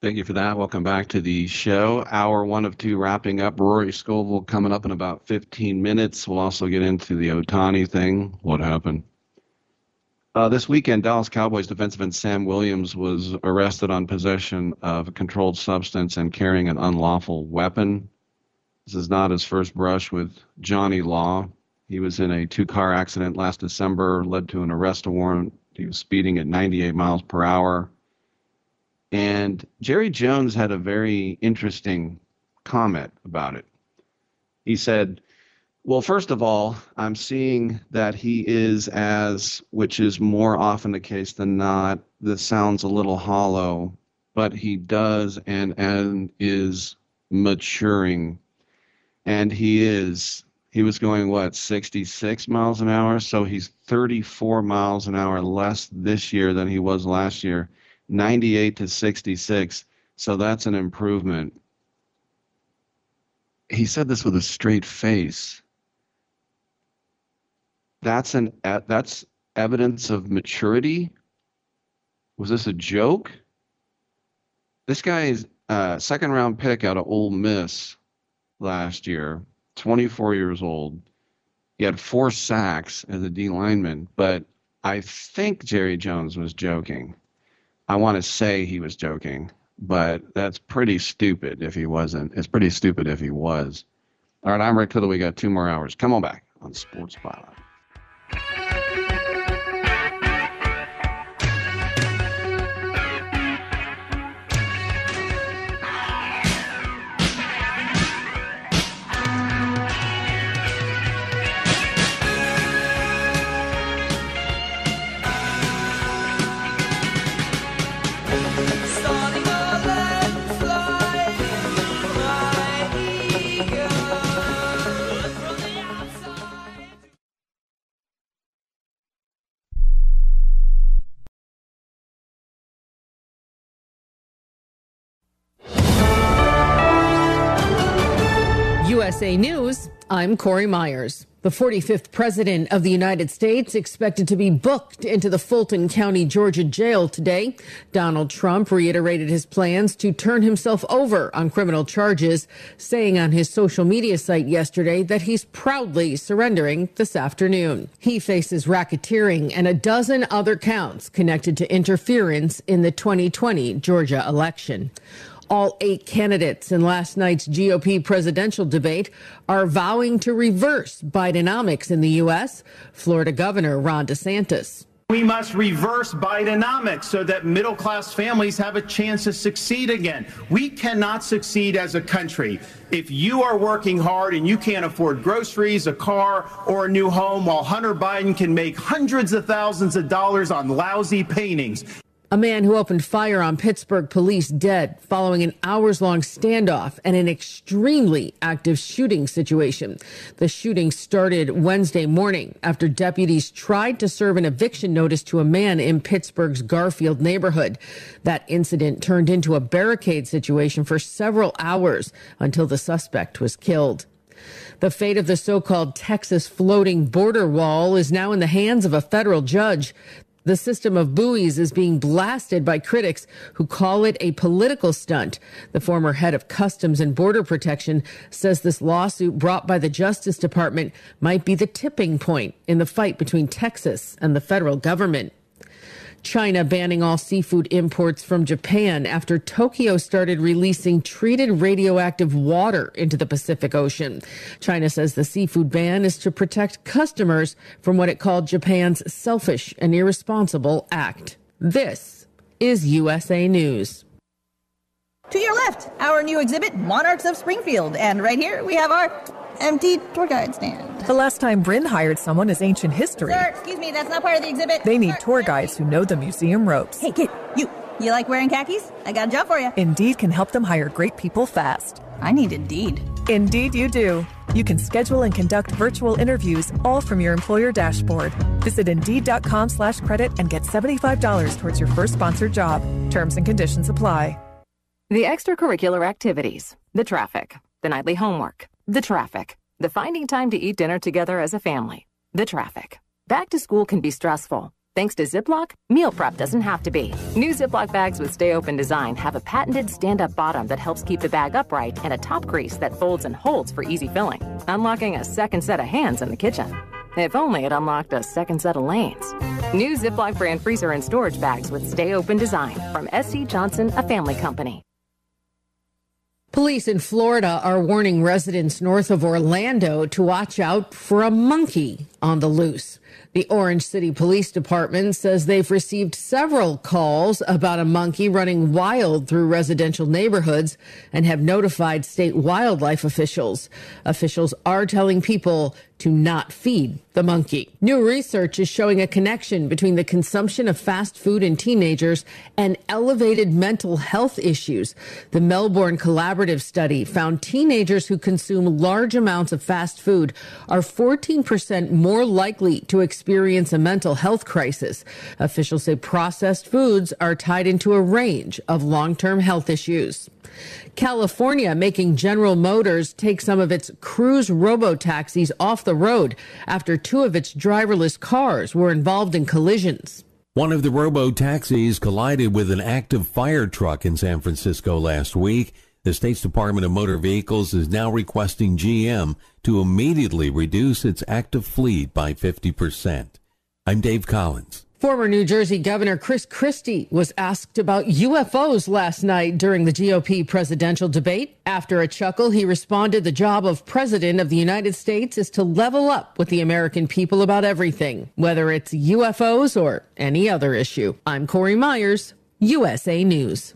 Thank you for that. Welcome back to the show. Hour one of two wrapping up. Rory Scovel coming up in about 15 minutes. We'll also get into the Ohtani thing. What happened? Uh, this weekend, Dallas Cowboys defensive end Sam Williams was arrested on possession of a controlled substance and carrying an unlawful weapon. This is not his first brush with Johnny Law. He was in a two car accident last December, led to an arrest warrant. He was speeding at 98 miles per hour. And Jerry Jones had a very interesting comment about it. He said, Well, first of all, I'm seeing that he is as, which is more often the case than not, this sounds a little hollow, but he does and, and is maturing. And he is, he was going, what, 66 miles an hour? So he's 34 miles an hour less this year than he was last year. 98 to 66. So that's an improvement. He said this with a straight face. That's an that's evidence of maturity. Was this a joke? This guy is a second round pick out of Ole Miss last year, 24 years old. He had four sacks as a D lineman, but I think Jerry Jones was joking. I want to say he was joking, but that's pretty stupid if he wasn't. It's pretty stupid if he was. All right, I'm Rick Tittle. We got two more hours. Come on back on Sports Spotlight. USA News, I'm Corey Myers. The 45th President of the United States expected to be booked into the Fulton County, Georgia jail today. Donald Trump reiterated his plans to turn himself over on criminal charges, saying on his social media site yesterday that he's proudly surrendering this afternoon. He faces racketeering and a dozen other counts connected to interference in the 2020 Georgia election. All eight candidates in last night's GOP presidential debate are vowing to reverse Bidenomics in the U.S. Florida Governor Ron DeSantis. We must reverse Bidenomics so that middle class families have a chance to succeed again. We cannot succeed as a country if you are working hard and you can't afford groceries, a car, or a new home, while Hunter Biden can make hundreds of thousands of dollars on lousy paintings. A man who opened fire on Pittsburgh police dead following an hours long standoff and an extremely active shooting situation. The shooting started Wednesday morning after deputies tried to serve an eviction notice to a man in Pittsburgh's Garfield neighborhood. That incident turned into a barricade situation for several hours until the suspect was killed. The fate of the so called Texas floating border wall is now in the hands of a federal judge. The system of buoys is being blasted by critics who call it a political stunt. The former head of Customs and Border Protection says this lawsuit brought by the Justice Department might be the tipping point in the fight between Texas and the federal government. China banning all seafood imports from Japan after Tokyo started releasing treated radioactive water into the Pacific Ocean. China says the seafood ban is to protect customers from what it called Japan's selfish and irresponsible act. This is USA News. To your left, our new exhibit, Monarchs of Springfield. And right here, we have our empty tour guide stand. The last time Bryn hired someone is ancient history. Sir, excuse me, that's not part of the exhibit. They need Sir, tour guides who know the museum ropes. Hey, kid, you. You like wearing khakis? I got a job for you. Indeed can help them hire great people fast. I need Indeed. Indeed, you do. You can schedule and conduct virtual interviews all from your employer dashboard. Visit Indeed.com slash credit and get $75 towards your first sponsored job. Terms and conditions apply. The extracurricular activities, the traffic, the nightly homework, the traffic, the finding time to eat dinner together as a family, the traffic. Back to school can be stressful. Thanks to Ziploc, meal prep doesn't have to be. New Ziploc bags with stay open design have a patented stand up bottom that helps keep the bag upright and a top crease that folds and holds for easy filling, unlocking a second set of hands in the kitchen. If only it unlocked a second set of lanes. New Ziploc brand freezer and storage bags with stay open design from SC Johnson, a family company. Police in Florida are warning residents north of Orlando to watch out for a monkey on the loose. The Orange City Police Department says they've received several calls about a monkey running wild through residential neighborhoods and have notified state wildlife officials. Officials are telling people to not feed the monkey. New research is showing a connection between the consumption of fast food in teenagers and elevated mental health issues. The Melbourne Collaborative study found teenagers who consume large amounts of fast food are 14% more likely to experience a mental health crisis. Officials say processed foods are tied into a range of long-term health issues. California making General Motors take some of its Cruise robo taxis off the road after two of its driverless cars were involved in collisions. One of the robo taxis collided with an active fire truck in San Francisco last week. The state's Department of Motor Vehicles is now requesting GM to immediately reduce its active fleet by 50%. I'm Dave Collins. Former New Jersey Governor Chris Christie was asked about UFOs last night during the GOP presidential debate. After a chuckle, he responded the job of president of the United States is to level up with the American people about everything, whether it's UFOs or any other issue. I'm Corey Myers, USA News.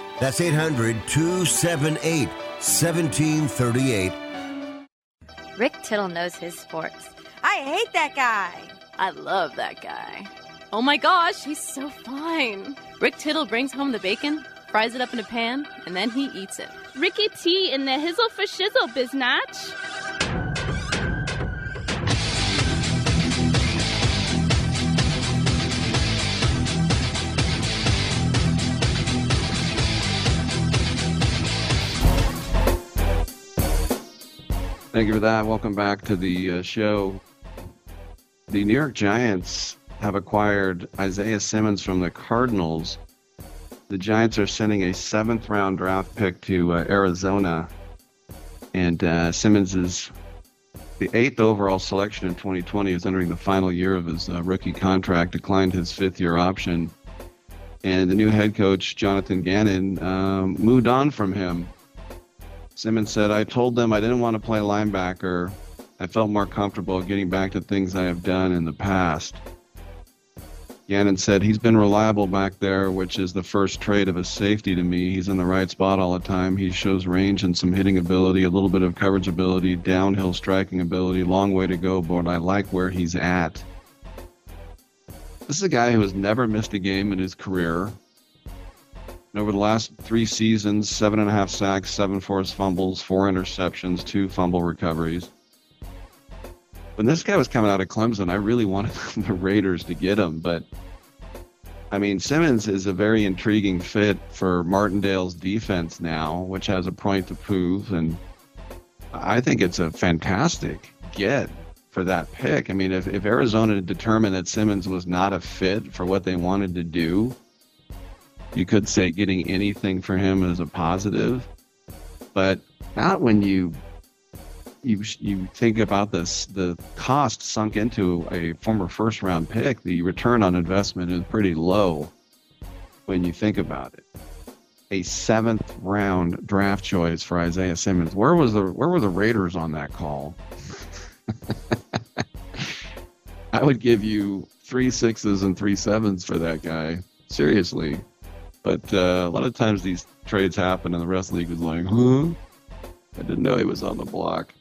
That's 800 278 1738. Rick Tittle knows his sports. I hate that guy. I love that guy. Oh my gosh, he's so fine. Rick Tittle brings home the bacon, fries it up in a pan, and then he eats it. Ricky T in the hizzle for shizzle, biznatch. Thank you for that. Welcome back to the uh, show. The New York Giants have acquired Isaiah Simmons from the Cardinals. The Giants are sending a seventh round draft pick to uh, Arizona. And uh, Simmons is the eighth overall selection in 2020, is entering the final year of his uh, rookie contract, declined his fifth year option. And the new head coach, Jonathan Gannon, um, moved on from him Simmons said, I told them I didn't want to play linebacker. I felt more comfortable getting back to things I have done in the past. Gannon said, He's been reliable back there, which is the first trait of a safety to me. He's in the right spot all the time. He shows range and some hitting ability, a little bit of coverage ability, downhill striking ability, long way to go, but I like where he's at. This is a guy who has never missed a game in his career. And over the last three seasons, seven and a half sacks, seven forced fumbles, four interceptions, two fumble recoveries. When this guy was coming out of Clemson, I really wanted <laughs> the Raiders to get him, but I mean, Simmons is a very intriguing fit for Martindale's defense now, which has a point to prove, and I think it's a fantastic get for that pick. I mean, if, if Arizona determined that Simmons was not a fit for what they wanted to do, you could say getting anything for him is a positive, but not when you you you think about this the cost sunk into a former first round pick. The return on investment is pretty low when you think about it. A seventh round draft choice for Isaiah Simmons. Where was the where were the Raiders on that call? <laughs> I would give you three sixes and three sevens for that guy. Seriously. But uh, a lot of times these trades happen, and the rest of the league was like, huh? I didn't know he was on the block.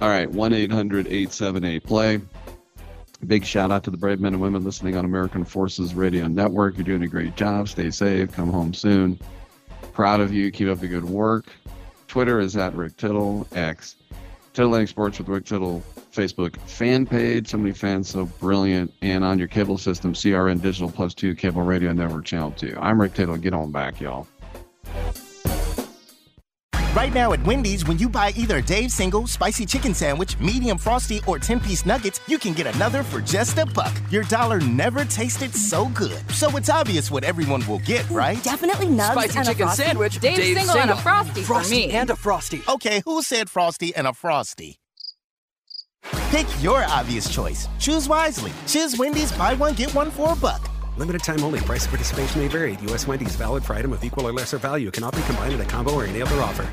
All right, 1 800 878 play. Big shout out to the brave men and women listening on American Forces Radio Network. You're doing a great job. Stay safe. Come home soon. Proud of you. Keep up the good work. Twitter is at Rick Tittle. X. Titillating Sports with Rick Tittle Facebook fan page. So many fans, so brilliant. And on your cable system, CRN Digital Plus 2 Cable Radio Network Channel 2. I'm Rick Tittle. Get on back, y'all. Right now at Wendy's, when you buy either a Dave's single, spicy chicken sandwich, medium frosty, or 10 piece nuggets, you can get another for just a buck. Your dollar never tasted so good. So it's obvious what everyone will get, mm, right? Definitely nugs Spicy and chicken a frosty. sandwich, Dave's, Dave's single, and a frosty, Frosty for me. and a frosty. Okay, who said frosty and a frosty? Pick your obvious choice. Choose wisely. Choose Wendy's buy one, get one for a buck. Limited time only. Price of participation may vary. U.S. Wendy's valid for item of equal or lesser value. Cannot be combined in a combo or any other offer.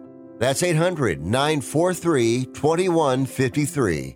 That's 800 943 2153.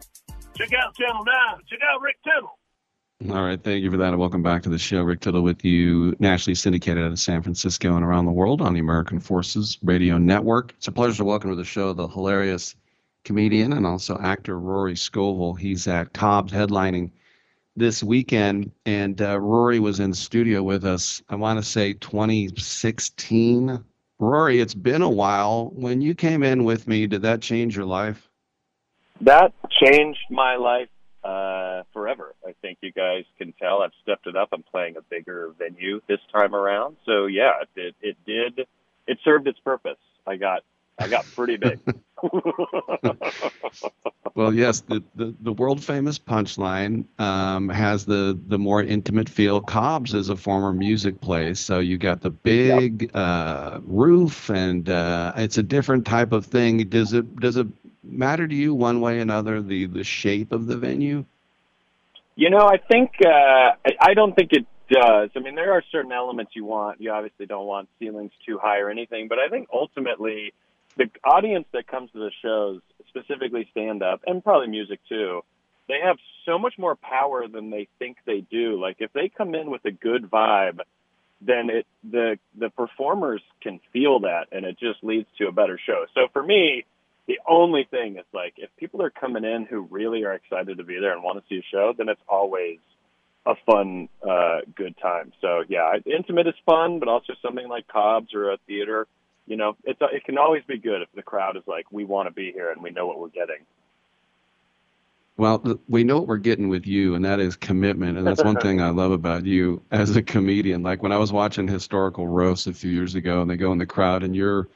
check out Channel 9. Check out Rick Tittle. All right, thank you for that, and welcome back to the show. Rick Tittle with you, nationally syndicated out of San Francisco and around the world on the American Forces Radio Network. It's a pleasure to welcome to the show the hilarious comedian and also actor Rory Scovel. He's at Cobb's headlining this weekend, and uh, Rory was in studio with us. I want to say 2016. Rory, it's been a while. When you came in with me, did that change your life? That changed my life uh, forever. I think you guys can tell I've stepped it up. I'm playing a bigger venue this time around. So yeah, it it did it served its purpose. I got I got pretty big. <laughs> <laughs> well, yes, the, the, the world famous punchline um, has the, the more intimate feel. Cobb's is a former music place, so you got the big yep. uh, roof, and uh, it's a different type of thing. Does it does it matter to you one way or another the the shape of the venue? You know, I think uh, I, I don't think it does. I mean, there are certain elements you want. You obviously don't want ceilings too high or anything, but I think ultimately the audience that comes to the shows, specifically stand up and probably music too, they have so much more power than they think they do. Like if they come in with a good vibe, then it the the performers can feel that and it just leads to a better show. So for me, the only thing is like if people are coming in who really are excited to be there and want to see a show, then it's always a fun, uh, good time. So yeah, intimate is fun, but also something like Cobb's or a theater, you know, it's it can always be good if the crowd is like, we want to be here and we know what we're getting. Well, we know what we're getting with you, and that is commitment. And that's one thing I love about you as a comedian. Like when I was watching historical roasts a few years ago, and they go in the crowd, and you're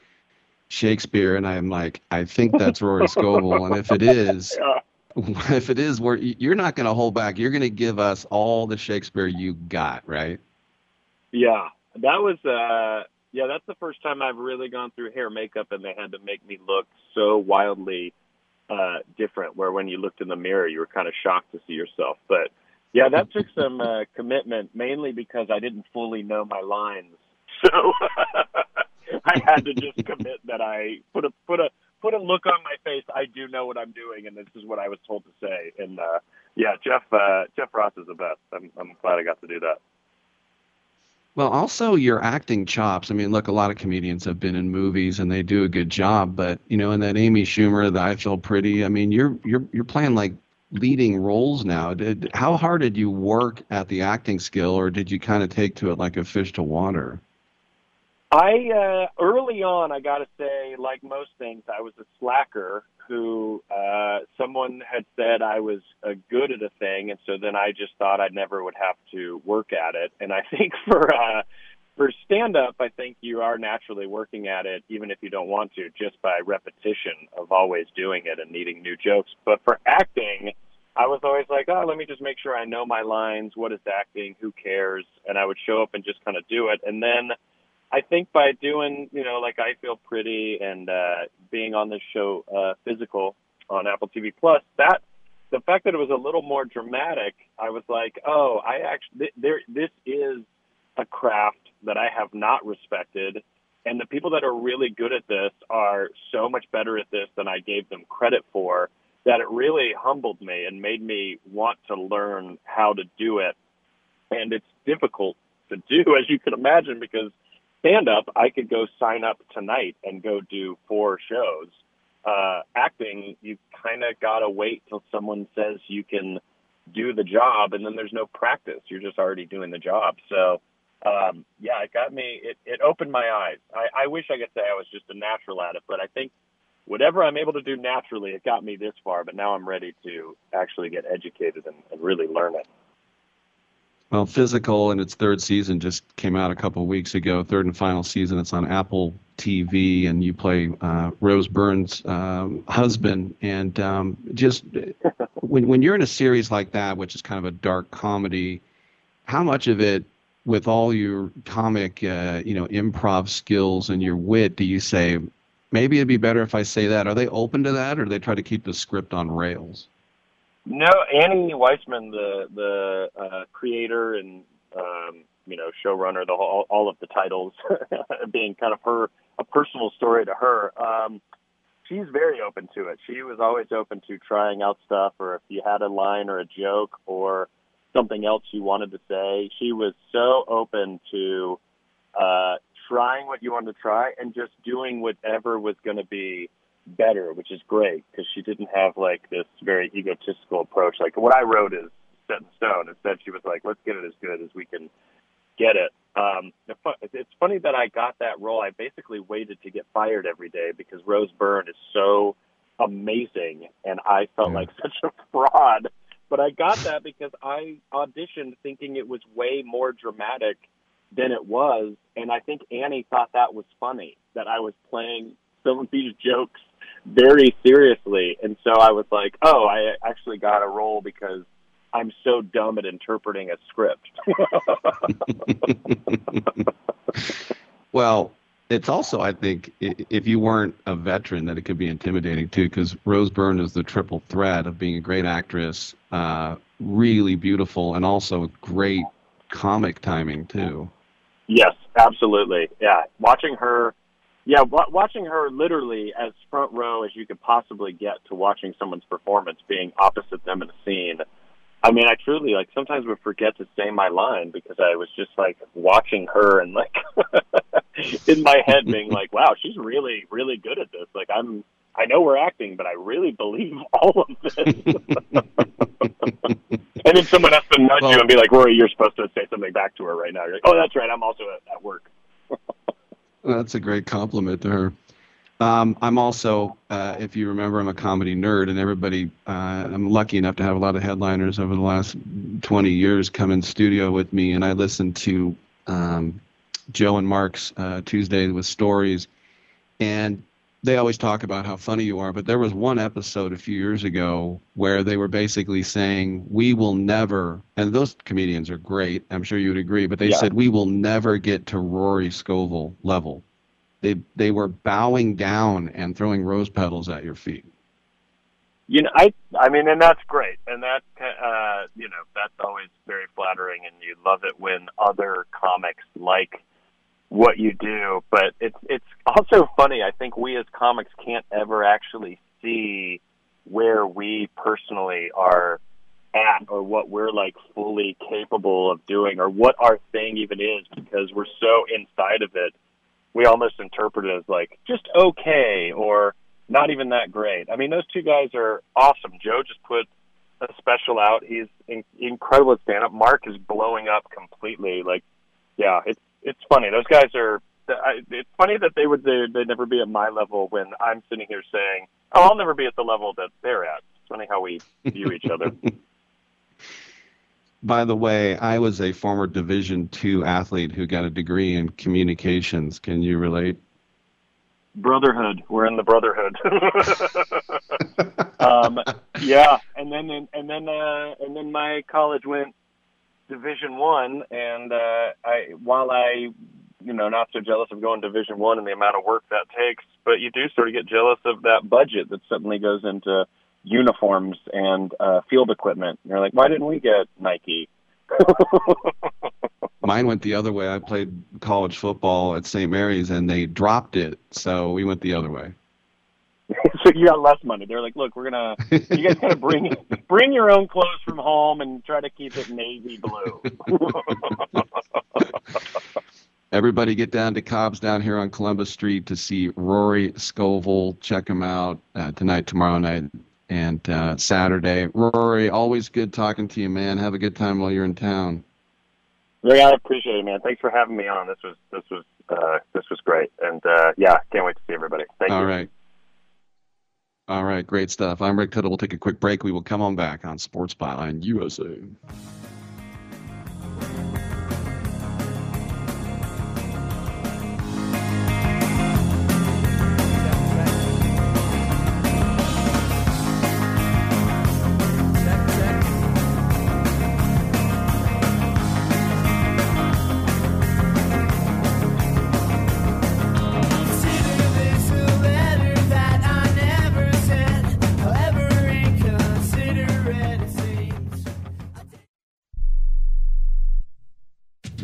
Shakespeare, and I'm like, I think <laughs> that's Rory Scovel, and if it is, yeah. <laughs> if it is, where you're not going to hold back, you're going to give us all the Shakespeare you got, right? Yeah, that was, uh, yeah, that's the first time I've really gone through hair, makeup, and they had to make me look so wildly uh, different. Where when you looked in the mirror, you were kind of shocked to see yourself. But yeah, that took some uh, commitment, mainly because I didn't fully know my lines. So <laughs> <laughs> I had to just commit that I put a put a put a look on my face. I do know what I'm doing, and this is what I was told to say. And uh, yeah, Jeff uh, Jeff Ross is the best. I'm I'm glad I got to do that. Well, also your acting chops. I mean, look, a lot of comedians have been in movies and they do a good job, but you know, in that Amy Schumer, the I Feel Pretty, I mean, you're you're you're playing like leading roles now. Did how hard did you work at the acting skill, or did you kind of take to it like a fish to water? I uh, early on, I got to say, like most things, I was a slacker who uh, someone had said I was uh, good at a thing, and so then I just thought I never would have to work at it. And I <laughs> think for uh, for stand up, I think you are naturally working at it, even if you don't want to, just by repetition of always doing it and needing new jokes. But for acting, I was always like, oh, let me just make sure I know my lines. What is acting? Who cares? And I would show up and just kind of do it. And then I think by doing, you know, like I feel pretty and uh, being on this show, uh, physical on Apple TV Plus, that the fact that it was a little more dramatic, I was like, oh, I actually there. This is a craft that I have not respected, and the people that are really good at this are so much better at this than I gave them credit for. That it really humbled me and made me want to learn how to do it. And it's difficult to do, <laughs> as you can imagine, because stand up, I could go sign up tonight and go do four shows. Uh, acting, you kind of got to wait till someone says you can do the job, and then there's no practice. You're just already doing the job. So, um, yeah, it got me, it, it opened my eyes. I, I wish I could say I was just a natural at it, but I think whatever I'm able to do naturally, it got me this far, but now I'm ready to actually get educated and, and really learn it. Well, Physical in its third season just came out a couple weeks ago. Third and final season. It's on Apple TV, and you play uh, Rose Byrne's um, husband. And um, just <laughs> when when you're in a series like that, which is kind of a dark comedy, how much of it, with all your comic, uh, you know, improv skills and your wit, do you say maybe it'd be better if I say that? Are they open to that, or do they try to keep the script on rails? No, Annie Weisman, the the uh, creator and um, you know showrunner, the whole, all of the titles <laughs> being kind of her a personal story to her. Um, she's very open to it. She was always open to trying out stuff, or if you had a line or a joke or something else you wanted to say, she was so open to uh, trying what you wanted to try and just doing whatever was going to be better, which is great because she didn't have like this very egotistical approach. Like what I wrote is set in stone. Instead, she was like, let's get it as good as we can get it. Um, it's funny that I got that role. I basically waited to get fired every day because Rose Byrne is so amazing, and I felt like <laughs> such a fraud. But I got that because I auditioned thinking it was way more dramatic than it was, and I think Annie thought that was funny that I was playing some of these jokes very seriously. And so I was like, oh, I actually got a role because I'm so dumb at interpreting a script. <laughs> well, it's also, I think, if you weren't a veteran, that it could be intimidating too, because Rose Byrne is the triple threat of being a great actress, uh, really beautiful, and also great comic timing too. Yes, absolutely. Yeah, watching her yeah, w- watching her literally as front row as you could possibly get to watching someone's performance, being opposite them in a scene. I mean, I truly like sometimes would forget to say my line because I was just like watching her and like <laughs> in my head being like, "Wow, she's really, really good at this." Like I'm, I know we're acting, but I really believe <laughs> all of this. and then someone has to nudge well, you and be like, "Rory, you're supposed to say something back to her right now." You're like, "Oh, that's right. I'm also at, at work." <laughs> That's a great compliment to her. Um, I'm also, uh, if you remember, I'm a comedy nerd, and everybody, uh, I'm lucky enough to have a lot of headliners over the last 20 years come in studio with me, and I listen to um, Joe and Mark's uh, Tuesday with Stories, and they always talk about how funny you are, but there was one episode a few years ago where they were basically saying, We will never, and those comedians are great, I'm sure you would agree, but they yeah. said, We will never get to Rory Scovel level. They, they were bowing down and throwing rose petals at your feet. You know, I, I mean, and that's great. And that, uh, you know, that's always very flattering. And you love it when other comics like what you do. But it's it's also funny. I think we as comics can't ever actually see where we personally are at or what we're like fully capable of doing or what our thing even is because we're so inside of it. We almost interpret it as like just okay or not even that great. I mean, those two guys are awesome. Joe just put a special out. He's in, incredible at stand up. Mark is blowing up completely. Like, yeah, it's it's funny. Those guys are. I, it's funny that they would they, they'd never be at my level when I'm sitting here saying, "Oh, I'll never be at the level that they're at." It's funny how we view each other. <laughs> By the way, I was a former Division two athlete who got a degree in communications. Can you relate? brotherhood. We're in the brotherhood. <laughs> <laughs> um, yeah, and then and then uh, and then my college went Division One, and uh, I while I you know not so jealous of going Division One and the amount of work that takes, but you do sort of get jealous of that budget that suddenly goes into uniforms and uh, field equipment. And You're like, why didn't we get Nike? <laughs> Mine went the other way. I played college football at St. Mary's, and they dropped it, so we went the other way. <laughs> so you got less money. They're like, look, we're gonna, you guys gotta bring <laughs> bring your own clothes from home and try to keep it navy blue. <laughs> Everybody get down to Cobb's down here on Columbus Street to see Rory Scovel. Check him out uh, tonight, tomorrow night, and uh, Saturday. Rory, always good talking to you, man. Have a good time while you're in town. Yeah, I appreciate it, man. Thanks for having me on. This was this was uh, this was great, and uh, yeah, can't wait to see everybody. Thank All you. All right. All right, great stuff. I'm Rick Tittle. We'll take a quick break. We will come on back on Sports Byline USA.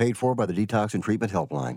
Paid for by the Detox and Treatment Helpline.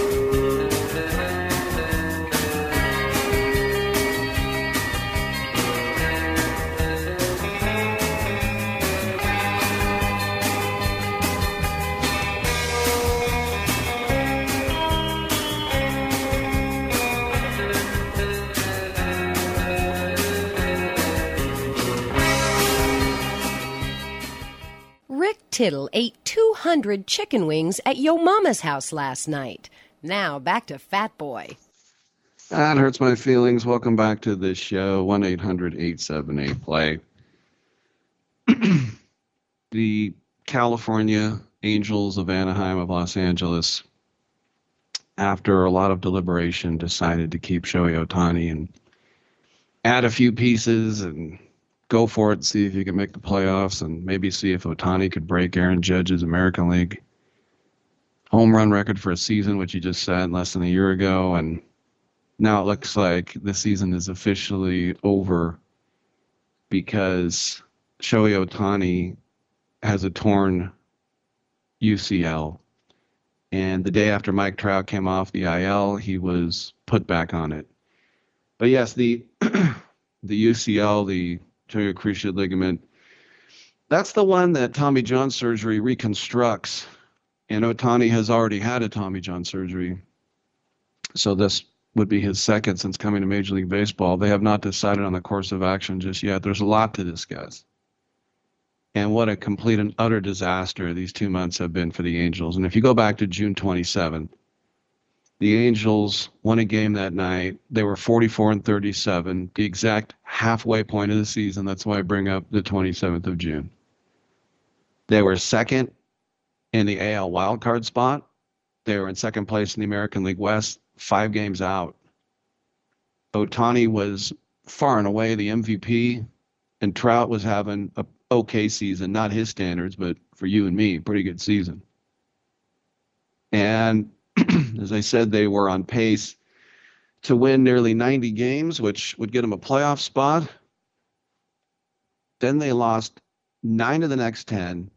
Tittle ate 200 chicken wings at Yo Mama's house last night. Now back to Fat Boy. That hurts my feelings. Welcome back to the show. 1 800 878 play. <clears throat> The California Angels of Anaheim of Los Angeles, after a lot of deliberation, decided to keep Shohei Ohtani and add a few pieces and go for it, see if you can make the playoffs, and maybe see if Ohtani could break Aaron Judge's American League home run record for a season, which he just said less than a year ago. And now it looks like the season is officially over because Shohei Ohtani has a torn UCL. And the day after Mike Trout came off the IL, he was put back on it. But yes, the <clears throat> the UCL, the anterior cruciate ligament, that's the one that Tommy John surgery reconstructs. And Ohtani has already had a Tommy John surgery. So this would be his second since coming to Major League Baseball. They have not decided on the course of action just yet. There's a lot to discuss. And what a complete and utter disaster these two months have been for the Angels. And if you go back to June 27th, the Angels won a game that night. They were 44 and 37, the exact halfway point of the season. That's why I bring up the 27th of June. They were second in the AL wildcard spot. They were in second place in the American League West, five games out. Ohtani was far and away the MVP, and Trout was having a okay season, not his standards, but for you and me, pretty good season. And <clears throat> as I said, they were on pace to win nearly 90 games, which would get them a playoff spot. Then they lost nine of the next 10,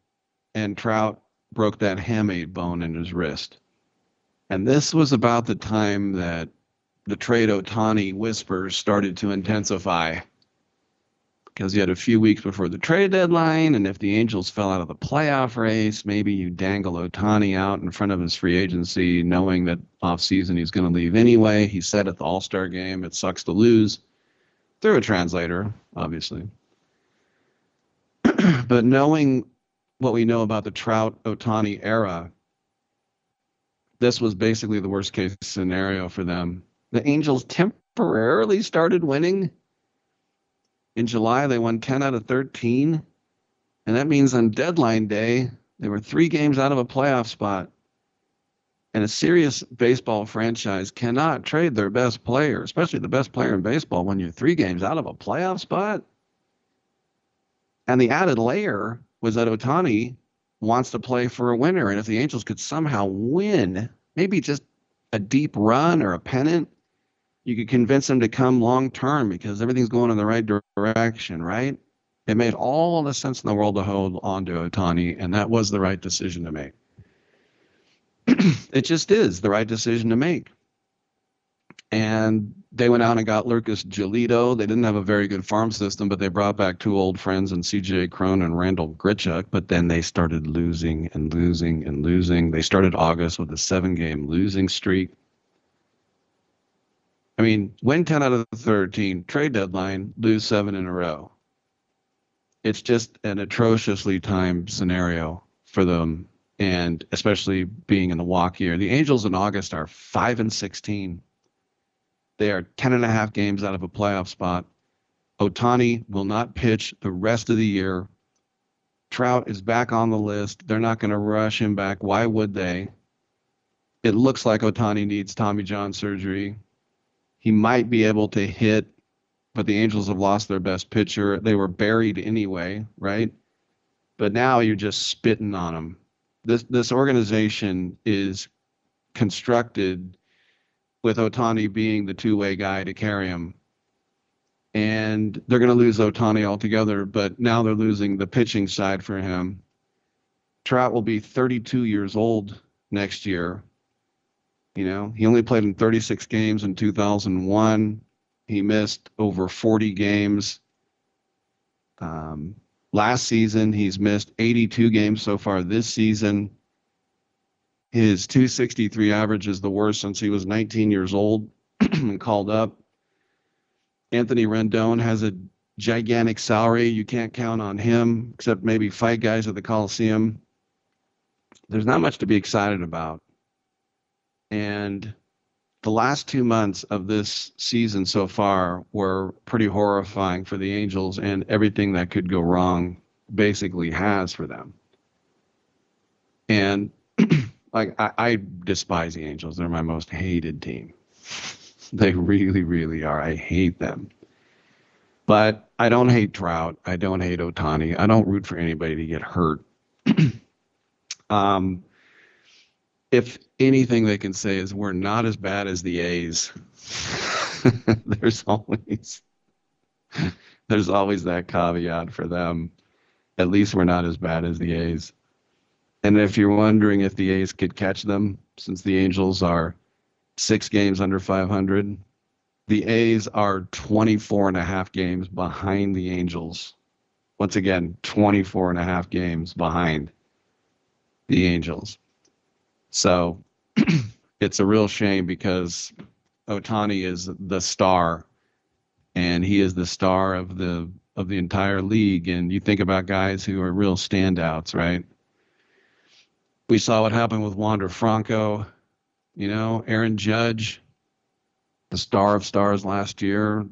and Trout broke that hamate bone in his wrist. And this was about the time that the trade Ohtani whispers started to intensify because you had a few weeks before the trade deadline, and if the Angels fell out of the playoff race, maybe you dangle Ohtani out in front of his free agency, knowing that offseason he's going to leave anyway. He said at the All Star game, it sucks to lose. Through a translator, obviously. <clears throat> but knowing what we know about the Trout Ohtani era, this was basically the worst case scenario for them. The Angels temporarily started winning in July, they won 10 out of 13. And that means on deadline day, they were three games out of a playoff spot. And a serious baseball franchise cannot trade their best player, especially the best player in baseball, when you're three games out of a playoff spot. And the added layer was that Ohtani wants to play for a winner. And if the Angels could somehow win, maybe just a deep run or a pennant, you could convince them to come long term because everything's going in the right direction, right? It made all the sense in the world to hold on to Ohtani, and that was the right decision to make. <clears throat> it just is the right decision to make. And they went out and got Lucas Giolito. They didn't have a very good farm system, but they brought back two old friends and CJ Cron and Randall Grichuk. But then they started losing and losing and losing. They started August with a seven game losing streak. I mean, win 10 out of the 13, trade deadline, lose seven in a row. It's just an atrociously timed scenario for them, and especially being in the walk year. The Angels in August are 5 and 16. They are 10 and a half games out of a playoff spot. Ohtani will not pitch the rest of the year. Trout is back on the list. They're not going to rush him back. Why would they? It looks like Ohtani needs Tommy John surgery. He might be able to hit, but the Angels have lost their best pitcher. They were buried anyway, right? But now you're just spitting on them. This this organization is constructed with Ohtani being the two-way guy to carry him and they're going to lose Ohtani altogether. But now they're losing the pitching side for him. Trout will be 32 years old next year. You know, he only played in 36 games in 2001. He missed over 40 games. Um, last season, he's missed 82 games so far this season. His 263 average is the worst since he was 19 years old <clears throat> and called up. Anthony Rendon has a gigantic salary. You can't count on him except maybe fight guys at the Coliseum. There's not much to be excited about. And the last two months of this season so far were pretty horrifying for the Angels, and everything that could go wrong basically has for them. And <clears throat> like I, I despise the Angels. They're my most hated team. <laughs> They really, really are. I hate them. But I don't hate Trout. I don't hate Ohtani. I don't root for anybody to get hurt. <clears throat> um, if anything they can say is we're not as bad as the A's. <laughs> there's always there's always that caveat for them. At least we're not as bad as the A's. And if you're wondering if the A's could catch them, since the Angels are six games under 500. The A's are 24 and a half games behind the Angels. Once again, 24 and a half games behind the Angels. So <clears throat> it's a real shame because Ohtani is the star and he is the star of the of the entire league and you think about guys who are real standouts, right? We saw what happened with Wander Franco you know, Aaron Judge, the star of stars last year,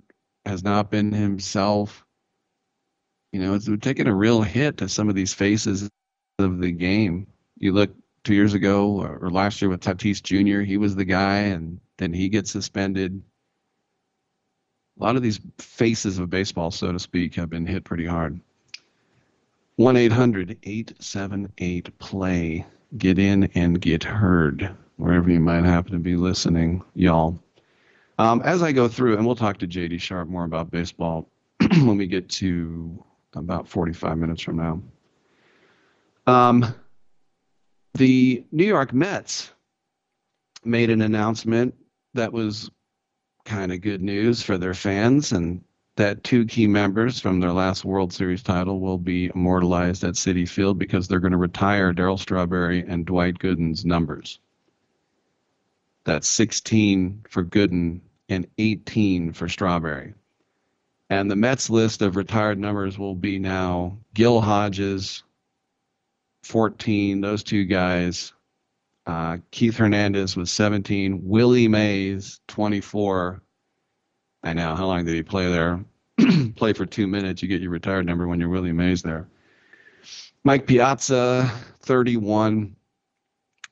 has not been himself. You know, it's taken a real hit to some of these faces of the game. You look two years ago or last year with Tatis Jr., he was the guy, and then he gets suspended. A lot of these faces of baseball, so to speak, have been hit pretty hard. 1 800 878 play. Get in and get heard wherever you might happen to be listening, y'all. Um, as I go through, and we'll talk to JD Sharp more about baseball <clears throat> when we get to about 45 minutes from now. Um, the New York Mets made an announcement that was kind of good news for their fans, and that two key members from their last World Series title will be immortalized at Citi Field because they're going to retire Darryl Strawberry and Dwight Gooden's numbers. That's 16 for Gooden and 18 for Strawberry. And the Mets list of retired numbers will be now Gil Hodges, 14, those two guys. Uh, Keith Hernandez was 17. Willie Mays, 24. I know. How long did he play there? <clears throat> play for two minutes. You get your retired number when you're Willie Mays there. Mike Piazza, 31.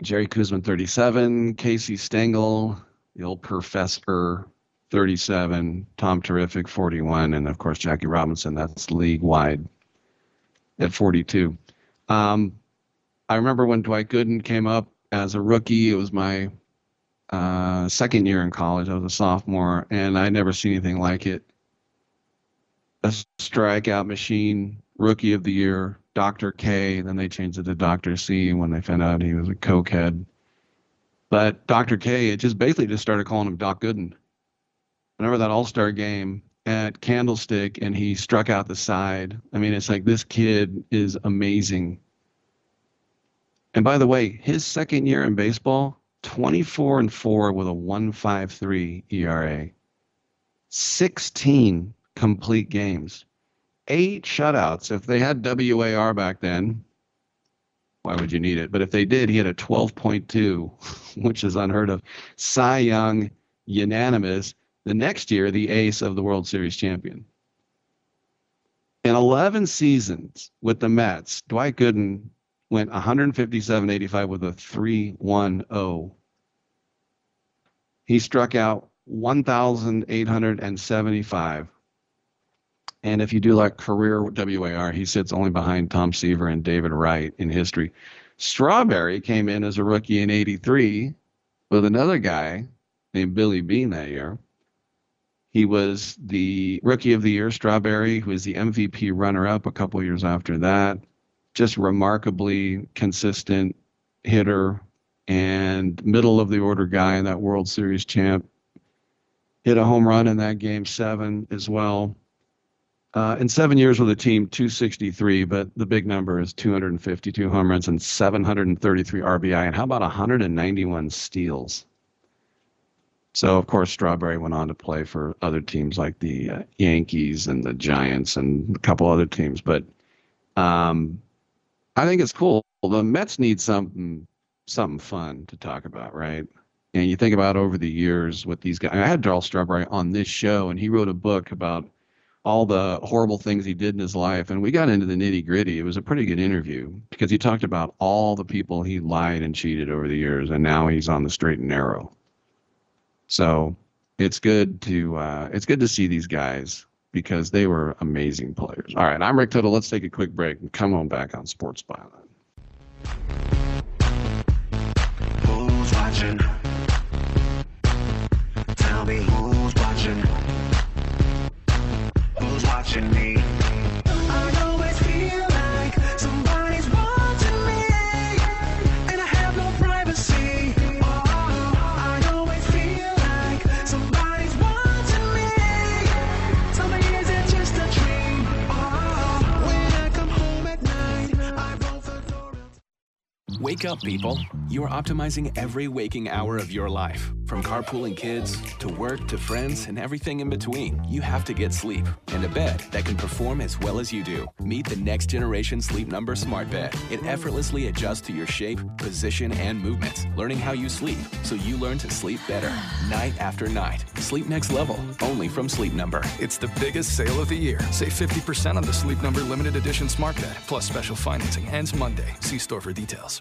Jerry Koosman, 37. Casey Stengel, the old professor, 37. Tom Terrific, 41. And of course, Jackie Robinson, that's league wide at 42. Um, I remember when Dwight Gooden came up as a rookie. It was my uh, second year in college. I was a sophomore, and I never seen anything like it. A strikeout machine, rookie of the year, Dr. K. Then they changed it to Dr. C when they found out he was a cokehead. But Dr. K, it just basically just started calling him Doc Gooden. Whenever that All Star game at Candlestick and he struck out the side, I mean, it's like this kid is amazing. And by the way, his second year in baseball, 24 and 4 with a 153 ERA, 16 complete games eight shutouts. If they had WAR back then, why would you need it? But if they did, he had a 12.2, <laughs> which is unheard of. Cy Young, unanimous. The next year, the ace of the World Series champion. In 11 seasons with the Mets, Dwight Gooden went 157 85 with a 3 1 0. He struck out 1,875. And if you do like career WAR, he sits only behind Tom Seaver and David Wright in history. Strawberry came in as a rookie in 83 with another guy named Billy Beane that year. He was the rookie of the year, Strawberry, who was the MVP runner up a couple years after that. Just remarkably consistent hitter and middle of the order guy in that World Series champ. Hit a home run in that game seven as well. Uh, in seven years with the team, 263, but the big number is 252 home runs and 733 RBI. And how about 191 steals? So, of course, Strawberry went on to play for other teams like the uh, Yankees and the Giants and a couple other teams. But um, I think it's cool. The Mets need something something fun to talk about, right? And you think about over the years with these guys. I had Darryl Strawberry on this show, and he wrote a book about all the horrible things he did in his life. And we got into the nitty gritty. It was a pretty good interview because he talked about all the people he lied and cheated over the years, and now he's on the straight and narrow. So it's good to uh, it's good to see these guys because they were amazing players. All right, I'm Rick Tittle. Let's take a quick break and come on back on Sports Byline. Who's watching? Tell me who's watching? Who's watching me? Wake up, people. You are optimizing every waking hour of your life. From carpooling kids to work to friends and everything in between, you have to get sleep and a bed that can perform as well as you do. Meet the next generation Sleep Number Smart Bed. It effortlessly adjusts to your shape, position, and movements, learning how you sleep so you learn to sleep better <sighs> night after night. Sleep next level, only from Sleep Number. It's the biggest sale of the year. Save 50% on the Sleep Number limited edition smart bed, plus special financing ends Monday. See store for details.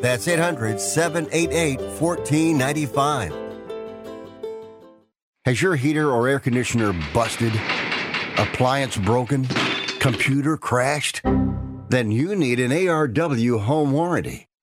That's 800 788 1495. Has your heater or air conditioner busted? Appliance broken? Computer crashed? Then you need an ARW home warranty.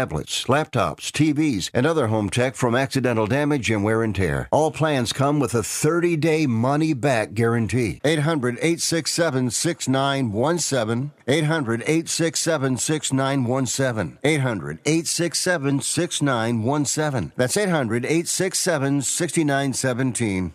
tablets, laptops, TVs, and other home tech from accidental damage and wear and tear. All plans come with a 30 day money back guarantee. 800 867 6917. 800 867 6917. 800 867 6917. That's 800 867 6917.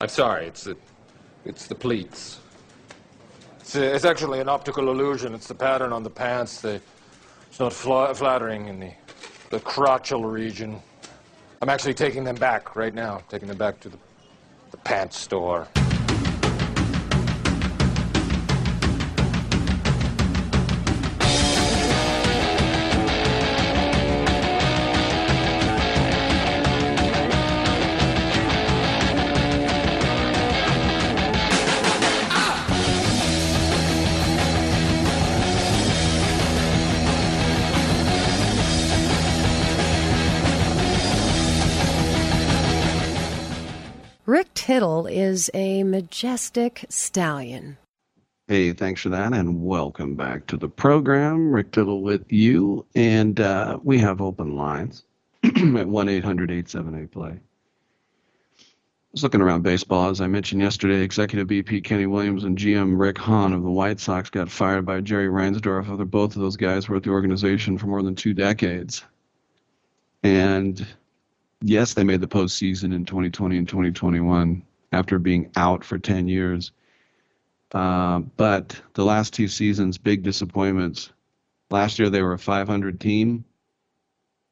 I'm sorry, it's the, it's the pleats. It's, uh, it's actually an optical illusion. It's the pattern on the pants. The, it's not fla- flattering in the, the crotchal region. I'm actually taking them back right now, taking them back to the, the pants store. Tittle is a majestic stallion. Hey, thanks for that, and welcome back to the program. Rick Tittle with you, and uh, we have open lines <clears throat> at 1 800 878 play. I was looking around baseball. As I mentioned yesterday, executive VP Kenny Williams and GM Rick Hahn of the White Sox got fired by Jerry Reinsdorf. Both of those guys were at the organization for more than two decades. And yes, they made the postseason in 2020 and 2021 after being out for 10 years. Uh, but the last two seasons, big disappointments. Last year, they were a 500 team,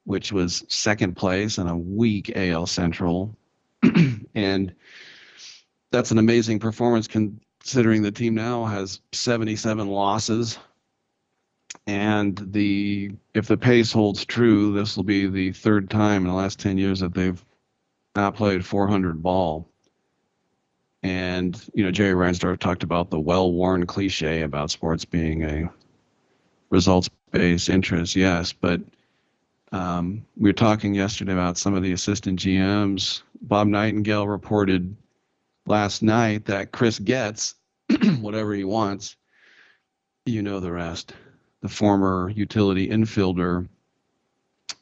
which was second place in a weak AL Central. <clears throat> and that's an amazing performance considering the team now has 77 losses. And the if the pace holds true, this will be the third time in the last 10 years that they've not played 400 ball. And you know, Jerry Reinsdorf talked about the well-worn cliche about sports being a results-based interest. Yes, but um, we were talking yesterday about some of the assistant GMs. Bob Nightingale reported last night that Chris Getz <clears throat> whatever he wants, you know the rest. The former utility infielder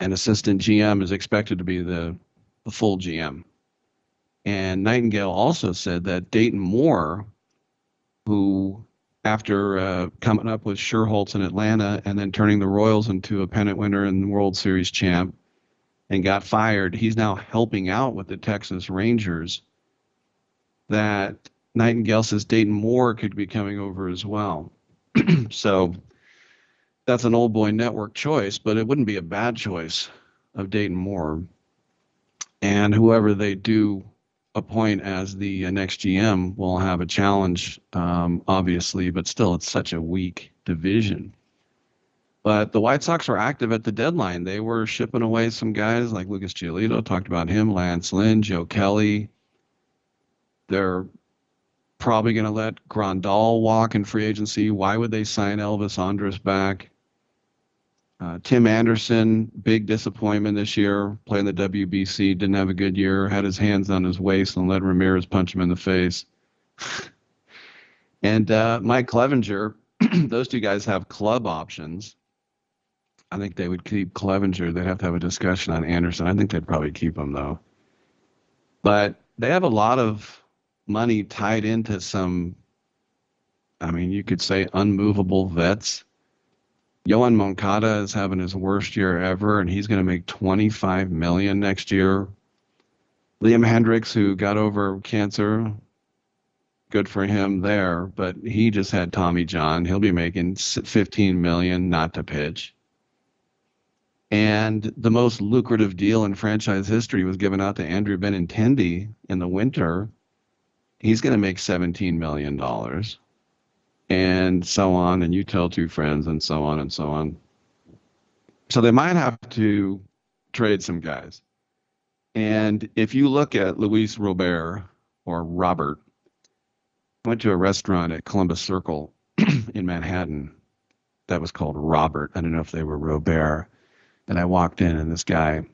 and assistant GM is expected to be the, the full GM. And Nightingale also said that Dayton Moore, who after uh, coming up with Schuerholz in Atlanta and then turning the Royals into a pennant winner and World Series champ and got fired, he's now helping out with the Texas Rangers. That Nightingale says Dayton Moore could be coming over as well. <clears throat> so that's an old boy network choice, but it wouldn't be a bad choice of Dayton Moore. And whoever they do appoint as the uh, next GM will have a challenge, um, obviously, but still, it's such a weak division. But the White Sox were active at the deadline. They were shipping away some guys like Lucas Giolito, talked about him, Lance Lynn, Joe Kelly. They're probably going to let Grandal walk in free agency. Why would they sign Elvis Andrus back? Uh, Tim Anderson, big disappointment this year, playing the WBC, didn't have a good year, had his hands on his waist and let Ramirez punch him in the face. <laughs> and uh, Mike Clevinger, <clears throat> those two guys have club options. I think they would keep Clevinger. They'd have to have a discussion on Anderson. I think they'd probably keep him, though. But they have a lot of money tied into some, I mean, you could say unmovable vets. Yoán Moncada is having his worst year ever, and he's going to make 25 million next year. Liam Hendriks, who got over cancer, good for him there, but he just had Tommy John. He'll be making 15 million not to pitch. And the most lucrative deal in franchise history was given out to Andrew Benintendi in the winter. He's going to make 17 million dollars and so on, and you tell two friends, and so on and so on. So they might have to trade some guys. And if you look at Luis Robert or Robert, I went to a restaurant at Columbus Circle <clears throat> in Manhattan that was called Robert. I don't know if they were Robert. And I walked in, and this guy,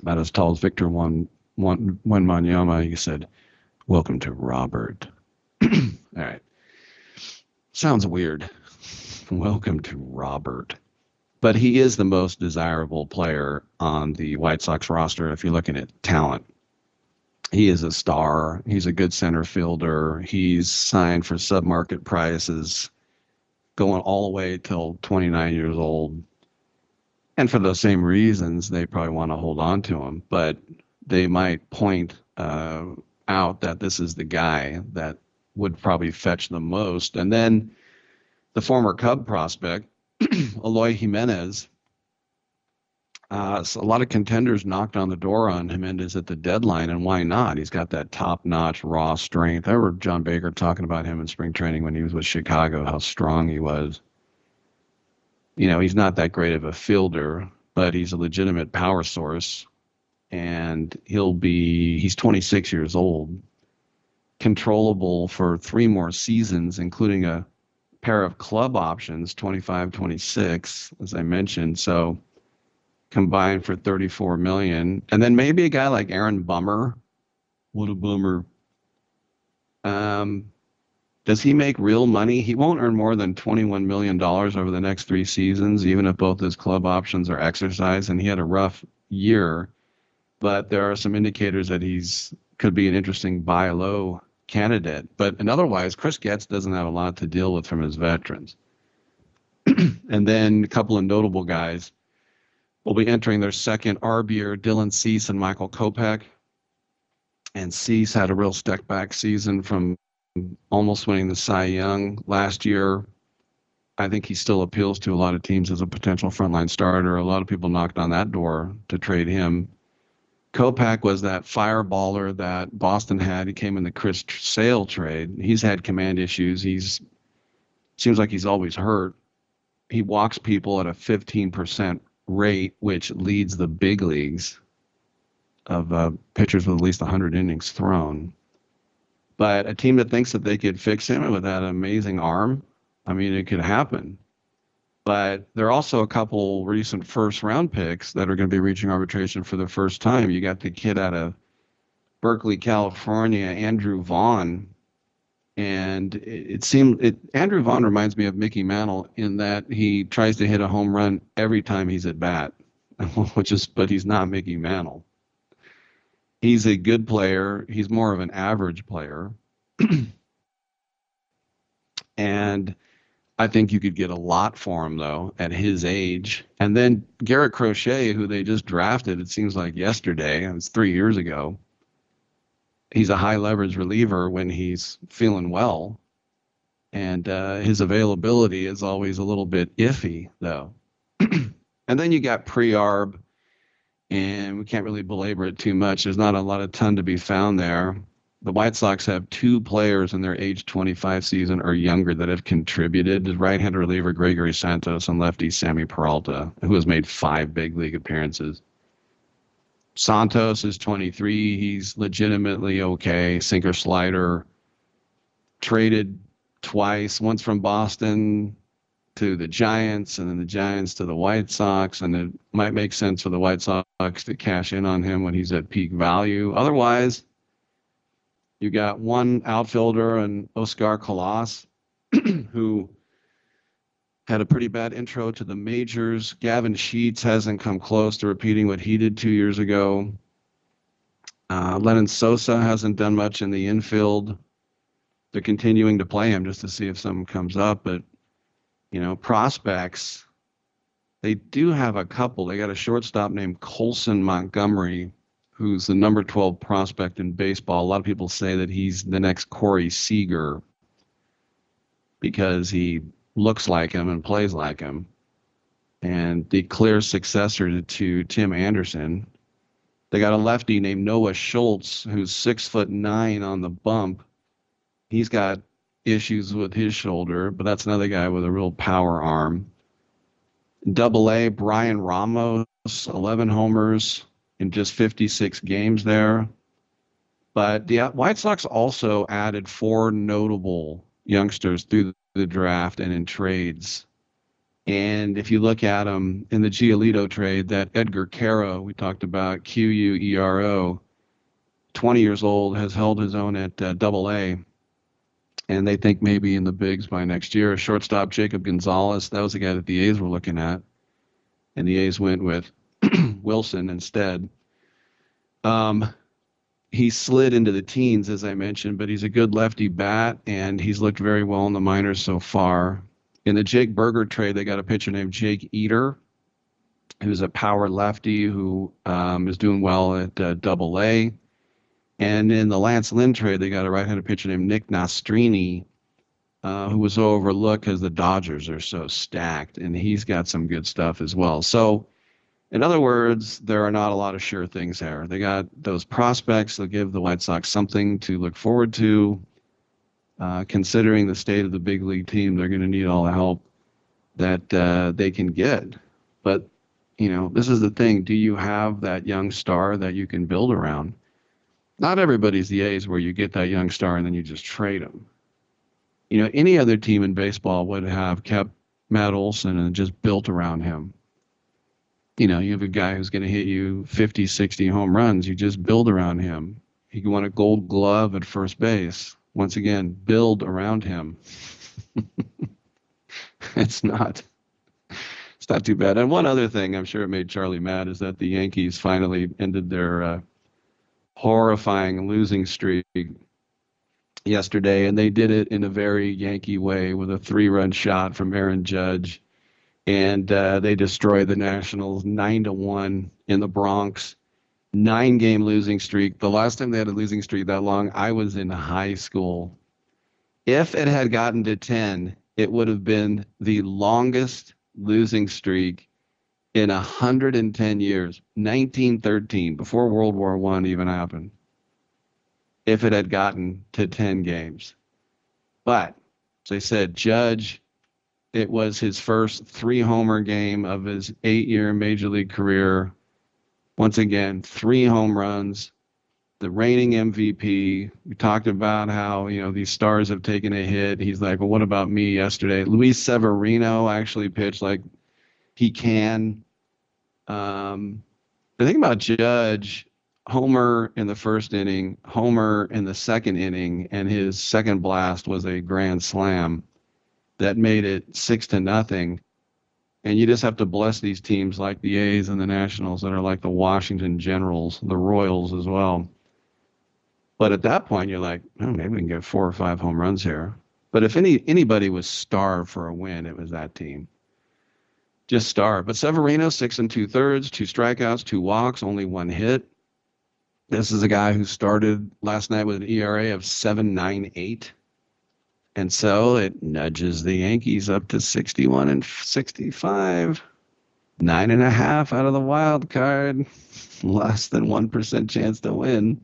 about as tall as Victor one one one Manyama, he said, "Welcome to Robert." <clears throat> All right. Sounds weird. Welcome to Robert. But he is the most desirable player on the White Sox roster if you're looking at talent. he is a star. He's a good center fielder. He's signed for sub-market prices, going all the way till 29 years old. And for those same reasons, they probably want to hold on to him. But they might point uh, out that this is the guy that would probably fetch the most. And then the former Cub prospect, <clears throat> Eloy Jimenez, uh, so a lot of contenders knocked on the door on Jimenez at the deadline, and why not? He's got that top-notch raw strength. I remember John Baker talking about him in spring training when he was with Chicago, how strong he was. You know, he's not that great of a fielder, but he's a legitimate power source, and he'll be. He's 26 years old, controllable for three more seasons, including a pair of club options, 25, 26, as I mentioned. So combined for 34 million. And then maybe a guy like Aaron Bummer. What a bummer. Um, does he make real money? He won't earn more than $21 million over the next three seasons, even if both his club options are exercised. And he had a rough year, but there are some indicators that he's could be an interesting buy low candidate. But and otherwise, Chris Getz doesn't have a lot to deal with from his veterans. <clears throat> and then a couple of notable guys will be entering their second arb year, Dylan Cease and Michael Kopech. And Cease had a real step back season from almost winning the Cy Young last year. I think he still appeals to a lot of teams as a potential frontline starter. A lot of people knocked on that door to trade him. Kopech was that fireballer that Boston had. He came in the Chris Sale trade. He's had command issues. He's seems like he's always hurt. He walks people at a 15% rate, which leads the big leagues of uh, pitchers with at least 100 innings thrown. But a team that thinks that they could fix him with that amazing arm, I mean, it could happen. But there are also a couple recent first round picks that are going to be reaching arbitration for the first time. You got the kid out of Berkeley, California, Andrew Vaughn. And it, it seemed it Andrew Vaughn reminds me of Mickey Mantle in that he tries to hit a home run every time he's at bat, <laughs> which is but he's not Mickey Mantle. He's a good player. He's more of an average player. <clears throat> and I think you could get a lot for him though at his age. And then Garrett Crochet, who they just drafted, it seems like yesterday, it was three years ago. He's a high leverage reliever when he's feeling well. And uh, his availability is always a little bit iffy though. <clears throat> and then you got pre-arb, and we can't really belabor it too much. There's not a lot of ton to be found there the White Sox have two players in their age 25 season or younger that have contributed. Right-handed reliever Gregory Santos and lefty Sammy Peralta, who has made five big league appearances. Santos is 23. He's legitimately okay. Sinker slider. Traded twice, once from Boston to the Giants, and then the Giants to the White Sox. And it might make sense for the White Sox to cash in on him when he's at peak value. Otherwise, you got one outfielder and Oscar Colas, <clears throat> who had a pretty bad intro to the majors. Gavin Sheets hasn't come close to repeating what he did two years ago. Uh, Lenyn Sosa hasn't done much in the infield. They're continuing to play him just to see if something comes up. But, you know, prospects, they do have a couple. They got a shortstop named Colson Montgomery who's the number 12 prospect in baseball. A lot of people say that he's the next Corey Seager because he looks like him and plays like him. And the clear successor to, to Tim Anderson. They got a lefty named Noah Schultz, who's six foot nine on the bump. He's got issues with his shoulder, but that's another guy with a real power arm. Double A, Bryan Ramos, 11 homers, in just 56 games there. But the White Sox also added four notable youngsters through the draft and in trades. And if you look at them in the Giolito trade, that Edgar Quero we talked about, Q U E R O, 20 years old, has held his own at uh, Double A, and they think maybe in the bigs by next year. Shortstop Jacob Gonzalez, that was the guy that the A's were looking at, and the A's went with Wilson instead. Um, he slid into the teens, as I mentioned, but he's a good lefty bat, and he's looked very well in the minors so far. In the Jake Burger trade, they got a pitcher named Jake Eder, who's a power lefty who um, is doing well at uh, Double A. And in the Lance Lynn trade, they got a right-handed pitcher named Nick Nastrini, uh, who was overlooked because the Dodgers are so stacked, and he's got some good stuff as well. So, in other words, there are not a lot of sure things there. They got those prospects that give the White Sox something to look forward to. Uh, considering the state of the big league team, they're going to need all the help that uh, they can get. But you know, this is the thing. Do you have that young star that you can build around? Not everybody's the A's where you get that young star and then you just trade them. You know, any other team in baseball would have kept Matt Olson and just built around him. You know, you have a guy who's going to hit you 50, 60 home runs. You just build around him. He won a gold glove at first base. Once again, build around him. <laughs> it's not it's not too bad. And one other thing, I'm sure it made Charlie mad, is that the Yankees finally ended their uh, horrifying losing streak yesterday, and they did it in a very Yankee way with a three-run shot from Aaron Judge, and uh, they destroyed the Nationals nine to one in the Bronx. Nine-game losing streak. The last time they had a losing streak that long, I was in high school. If it had gotten to ten, it would have been the longest losing streak in 110 years 1913 before world war one even happened if it had gotten to 10 games but as i said judge it was his first three homer game of his eight year major league career once again three home runs the reigning MVP. We talked about how, you know, these stars have taken a hit. He's like, well, what about me yesterday? Luis Severino actually pitched like he can. Um, the thing about Judge, Homer in the first inning, Homer in the second inning, and his second blast was a grand slam that made it six to nothing. And you just have to bless these teams like the A's and the Nationals that are like the Washington Generals, the Royals as well. But at that point, you're like, oh, maybe we can get four or five home runs here. But if any anybody was starved for a win, it was that team. Just starved. But Severino, six and two thirds, two strikeouts, two walks, only one hit. This is a guy who started last night with an ERA of 7.98. And so it nudges the Yankees up to 61 and 65. Nine and a half out of the wild card. <laughs> Less than 1% chance to win.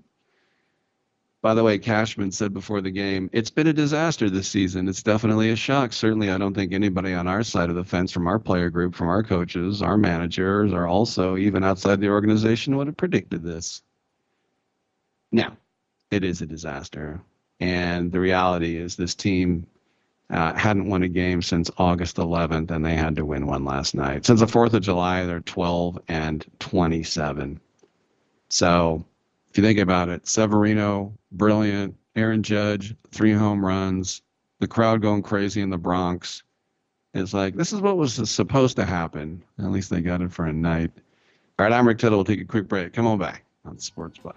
By the way, Cashman said before the game, it's been a disaster this season. It's definitely a shock. Certainly, I don't think anybody on our side of the fence, from our player group, from our coaches, our managers, or also even outside the organization, would have predicted this. Now, it is a disaster. And the reality is, this team uh, hadn't won a game since August 11th, and they had to win one last night. Since the 4th of July, they're 12 and 27. So, if you think about it, Severino, brilliant. Aaron Judge, three home runs. The crowd going crazy in the Bronx. It's like, this is what was supposed to happen. At least they got it for a night. All right, I'm Rick Tittle. We'll take a quick break. Come on back on Sports Spot.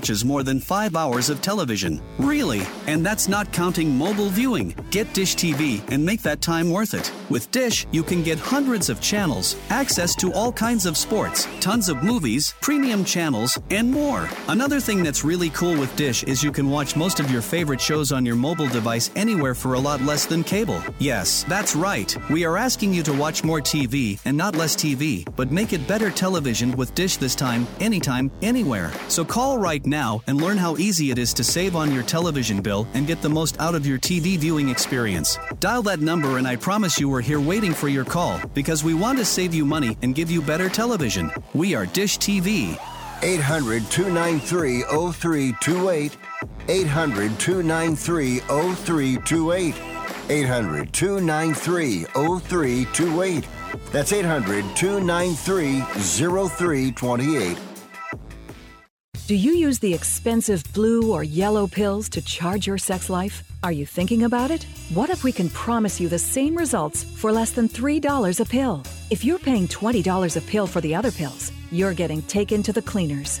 Watches more than five hours of television. Really? And that's not counting mobile viewing. Get Dish TV and make that time worth it. With Dish, you can get hundreds of channels, access to all kinds of sports, tons of movies, premium channels, and more. Another thing that's really cool with Dish is you can watch most of your favorite shows on your mobile device anywhere for a lot less than cable. Yes, that's right. We are asking you to watch more TV and not less TV, but make it better television with Dish this time, anytime, anywhere. So call right now and learn how easy it is to save on your television bill and get the most out of your TV viewing experience. Dial that number, and I promise you we're here waiting for your call because we want to save you money and give you better television. We are Dish TV. 800 293 0328. 800 293 0328. 800 293 0328. That's 800 293 0328. Do you use the expensive blue or yellow pills to charge your sex life? Are you thinking about it? What if we can promise you the same results for less than $3 a pill? If you're paying $20 a pill for the other pills, you're getting taken to the cleaners.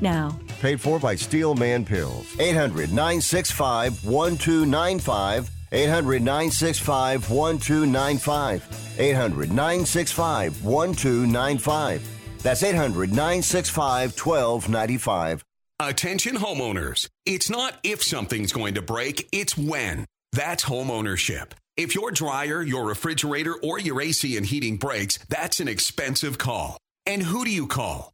now. Paid for by Steel Man Pills. 800 965 1295. 800 965 1295. 800 965 1295. That's 800 965 1295. Attention homeowners. It's not if something's going to break, it's when. That's homeownership. If your dryer, your refrigerator, or your AC and heating breaks, that's an expensive call. And who do you call?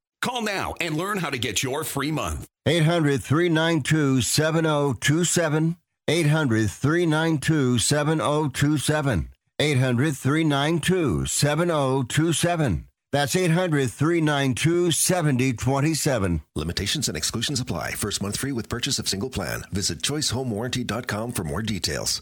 Call now and learn how to get your free month. 800 392 7027. 800 392 7027. 800 392 7027. That's 800 392 7027. Limitations and exclusions apply. First month free with purchase of single plan. Visit choicehomewarranty.com for more details.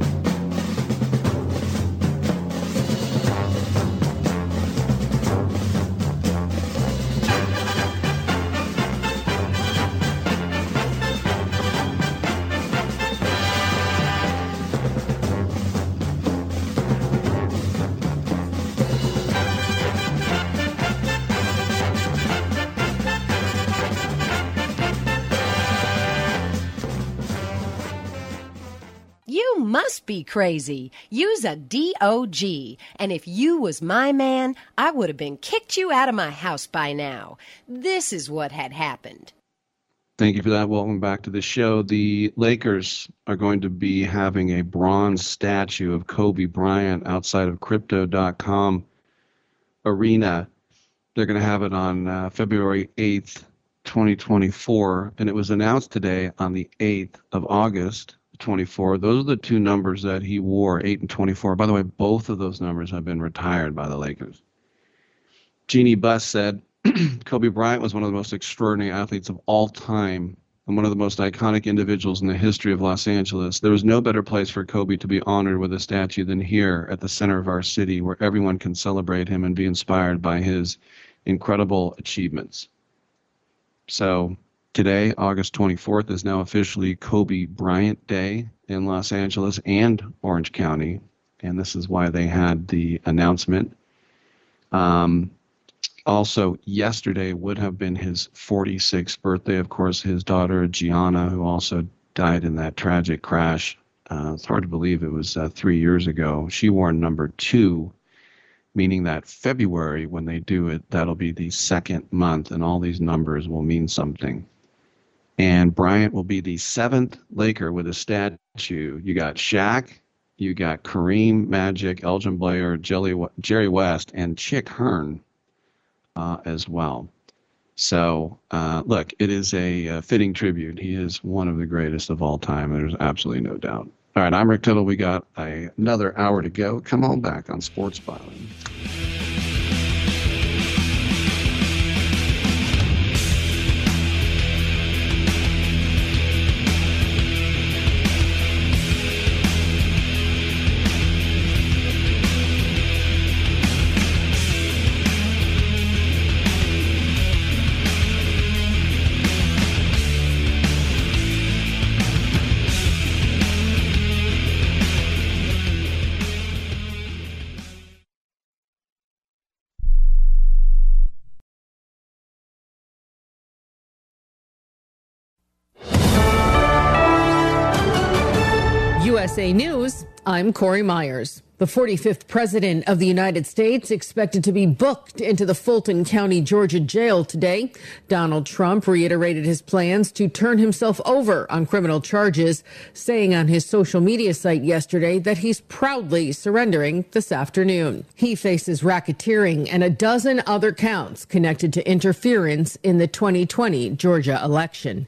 Be crazy. Use a DOG. And if you was my man, I would have been kicked you out of my house by now. This is what had happened. Thank you for that. Welcome back to the show. The Lakers are going to be having a bronze statue of Kobe Bryant outside of Crypto.com arena. They're going to have it on uh, February 8th, 2024. And it was announced today on the 8th of August, 24. Those are the two numbers that he wore, 8 and 24. By the way, both of those numbers have been retired by the Lakers. Jeanie Buss said, <clears throat> Kobe Bryant was one of the most extraordinary athletes of all time and one of the most iconic individuals in the history of Los Angeles. There was no better place for Kobe to be honored with a statue than here at the center of our city, where everyone can celebrate him and be inspired by his incredible achievements. So, today, August 24th, is now officially Kobe Bryant Day in Los Angeles and Orange County. And this is why they had the announcement. Um, also, yesterday would have been his 46th birthday. Of course, his daughter, Gianna, who also died in that tragic crash. Uh, it's hard to believe it was uh, three years ago. She wore number two, meaning that February, when they do it, that'll be the second month, and all these numbers will mean something. And Bryant will be the seventh Laker with a statue. You got Shaq, you got Kareem, Magic, Elgin Baylor, Jelly, Jerry West, and Chick Hearn uh, as well. So, uh, look, it is a, uh fitting tribute. He is one of the greatest of all time. There's absolutely no doubt. All right, I'm Rick Tittle. We got a, another hour to go. Come on back on Sports Byline. USA News, I'm Corey Myers. The 45th President of the United States expected to be booked into the Fulton County, Georgia jail today. Donald Trump reiterated his plans to turn himself over on criminal charges, saying on his social media site yesterday that he's proudly surrendering this afternoon. He faces racketeering and a dozen other counts connected to interference in the 2020 Georgia election.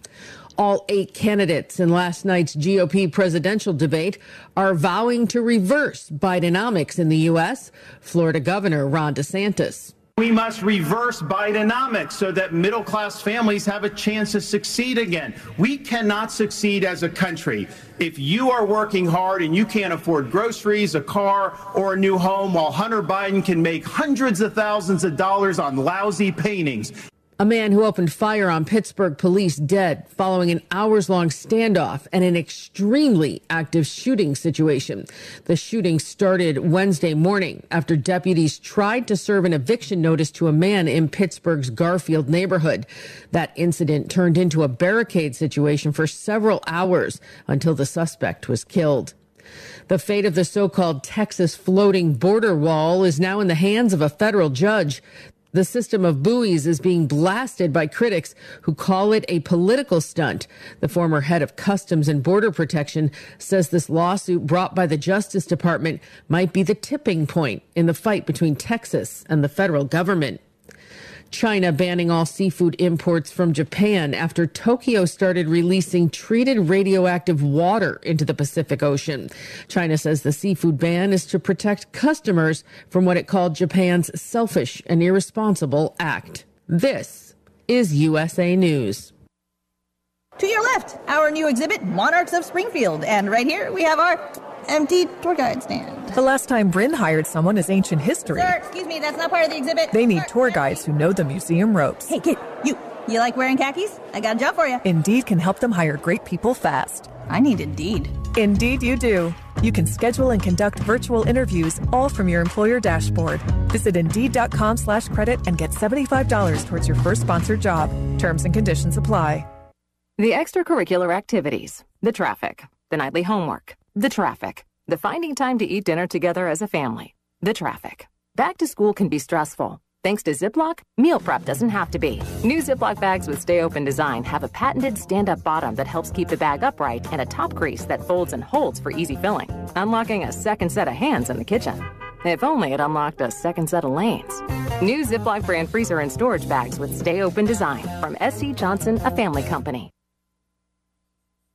All eight candidates in last night's GOP presidential debate are vowing to reverse Bidenomics in the U.S. Florida Governor Ron DeSantis. We must reverse Bidenomics so that middle class families have a chance to succeed again. We cannot succeed as a country if you are working hard and you can't afford groceries, a car, or a new home while Hunter Biden can make hundreds of thousands of dollars on lousy paintings. A man who opened fire on Pittsburgh police dead following an hours long standoff and an extremely active shooting situation. The shooting started Wednesday morning after deputies tried to serve an eviction notice to a man in Pittsburgh's Garfield neighborhood. That incident turned into a barricade situation for several hours until the suspect was killed. The fate of the so called Texas floating border wall is now in the hands of a federal judge. The system of buoys is being blasted by critics who call it a political stunt. The former head of Customs and Border Protection says this lawsuit brought by the Justice Department might be the tipping point in the fight between Texas and the federal government. China banning all seafood imports from Japan after Tokyo started releasing treated radioactive water into the Pacific Ocean. China says the seafood ban is to protect customers from what it called Japan's selfish and irresponsible act. This is USA News. To your left, our new exhibit, Monarchs of Springfield. And right here, we have our empty tour guide stand. The last time Bryn hired someone is ancient history. Sir, excuse me, that's not part of the exhibit. They need tour guides who know the museum ropes. Hey, kid, you. You like wearing khakis? I got a job for you. Indeed can help them hire great people fast. I need Indeed. Indeed, you do. You can schedule and conduct virtual interviews all from your employer dashboard. Visit Indeed.com slash credit and get $75 towards your first sponsored job. Terms and conditions apply. The extracurricular activities, the traffic, the nightly homework, the traffic, the finding time to eat dinner together as a family, the traffic. Back to school can be stressful. Thanks to Ziploc, meal prep doesn't have to be. New Ziploc bags with stay open design have a patented stand up bottom that helps keep the bag upright and a top crease that folds and holds for easy filling, unlocking a second set of hands in the kitchen. If only it unlocked a second set of lanes. New Ziploc brand freezer and storage bags with stay open design from SC Johnson, a family company.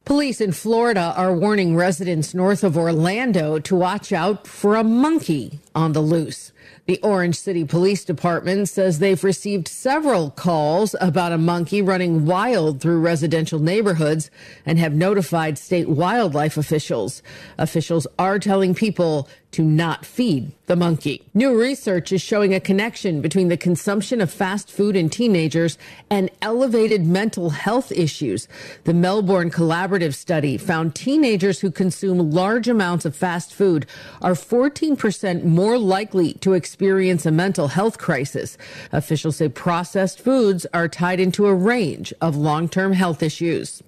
Police in Florida are warning residents north of Orlando to watch out for a monkey on the loose. The Orange City Police Department says they've received several calls about a monkey running wild through residential neighborhoods and have notified state wildlife officials. Officials are telling people to not feed the monkey. New research is showing a connection between the consumption of fast food in teenagers and elevated mental health issues. The Melbourne Collaborative Study found teenagers who consume large amounts of fast food are 14% more likely to experience a mental health crisis. Officials say processed foods are tied into a range of long-term health issues.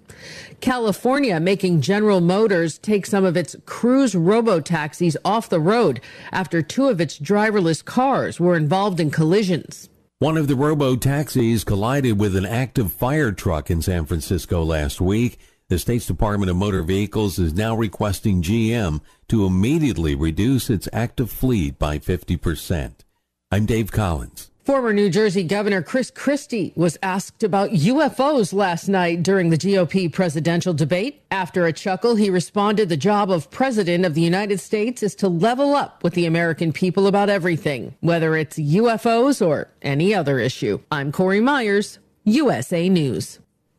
California making General Motors take some of its Cruise robo taxis off the road after two of its driverless cars were involved in collisions. One of the robo taxis collided with an active fire truck in San Francisco last week. The state's Department of Motor Vehicles is now requesting GM to immediately reduce its active fleet by 50%. I'm Dave Collins. Former New Jersey Governor Chris Christie was asked about UFOs last night during the GOP presidential debate. After a chuckle, he responded the job of president of the United States is to level up with the American people about everything, whether it's UFOs or any other issue. I'm Corey Myers, USA News.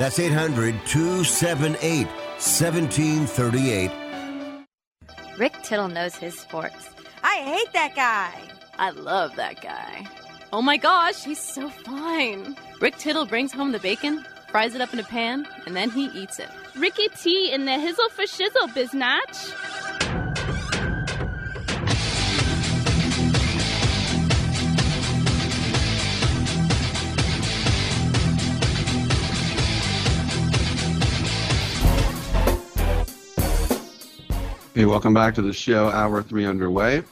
That's 800 278 1738. Rick Tittle knows his sports. I hate that guy. I love that guy. Oh my gosh, he's so fine. Rick Tittle brings home the bacon, fries it up in a pan, and then he eats it. Ricky T in the hizzle for shizzle, biznatch. Hey, welcome back to the show. Hour three underway.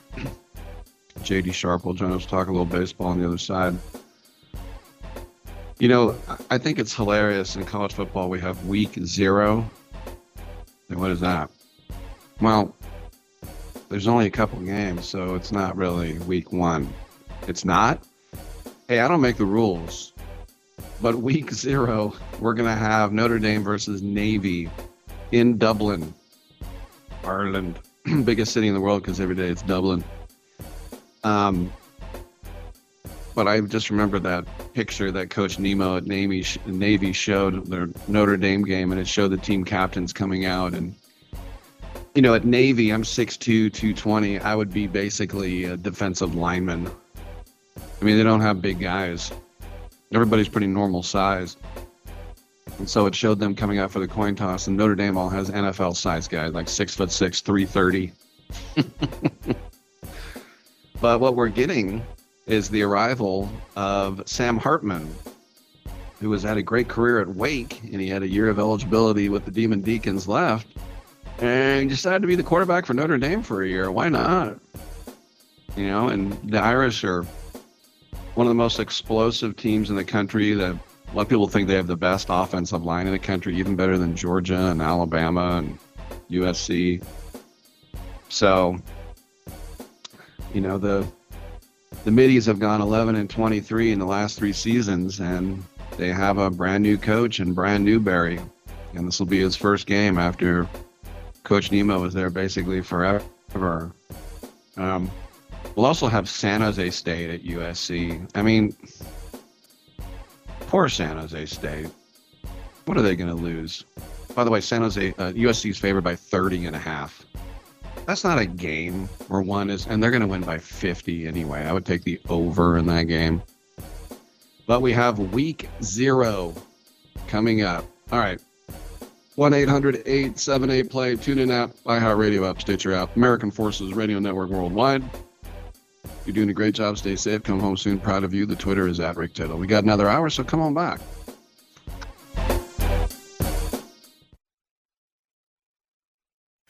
JD Sharp will join us talk a little baseball on the other side. You know, I think it's hilarious in college football. We have week zero. And what is that? Well, there's only a couple games, so it's not really week one. It's not? Hey, I don't make the rules. But week zero, we're going to have Notre Dame versus Navy in Dublin, Ireland. <clears throat> Biggest city in the world because every day it's Dublin. Um, but I just remember that picture that Coach Nemo at Navy, Navy showed their Notre Dame game, and it showed the team captains coming out. And, you know, at Navy, I'm 6'2, 220. I would be basically a defensive lineman. I mean, they don't have big guys, everybody's pretty normal sized. And so it showed them coming out for the coin toss, and Notre Dame all has NFL size guys, like six foot six, 330. <laughs> But what we're getting is the arrival of Sam Hartman, who has had a great career at Wake, and he had a year of eligibility with the Demon Deacons left, and decided to be the quarterback for Notre Dame for a year. Why not? You know, and the Irish are one of the most explosive teams in the country. That a lot of people think they have the best offensive line in the country, even better than Georgia and Alabama and USC. So you know the the middies have gone 11 and 23 in the last three seasons and they have a brand new coach and brand new Barry. And this will be his first game after coach Nemo was there basically forever. Um, we'll also have San Jose State at USC I mean poor San Jose State what are they going to lose by the way San Jose uh, USC is favored by 30 and a half that's not a game where one is, and they're going to win by 50 anyway. I would take the over in that game. But we have week zero coming up. All right. 1 800 878 play. Tune in app, iHeartRadio app, Stitcher app, American Forces Radio Network worldwide. You're doing a great job. Stay safe. Come home soon. Proud of you. The Twitter is at Rick Tittle. We got another hour, so come on back.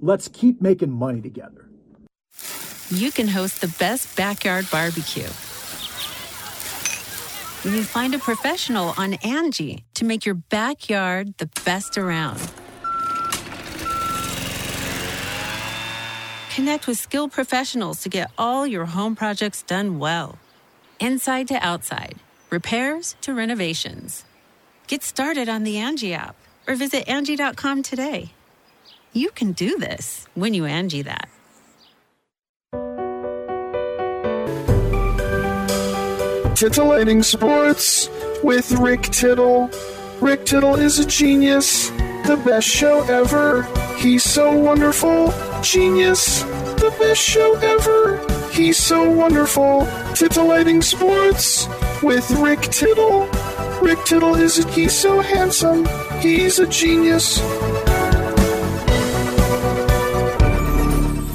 Let's keep making money together. You can host the best backyard barbecue. When you find a professional on Angie to make your backyard the best around. Connect with skilled professionals to get all your home projects done well. Inside to outside, repairs to renovations. Get started on the Angie app or visit Angie.com today. You can do this when you Angie that. Titillating Sports with Rick Tittle. Rick Tittle is a genius, the best show ever. He's so wonderful, genius, the best show ever. He's so wonderful. Titillating Sports with Rick Tittle. Rick Tittle is a, he's so handsome. He's a genius.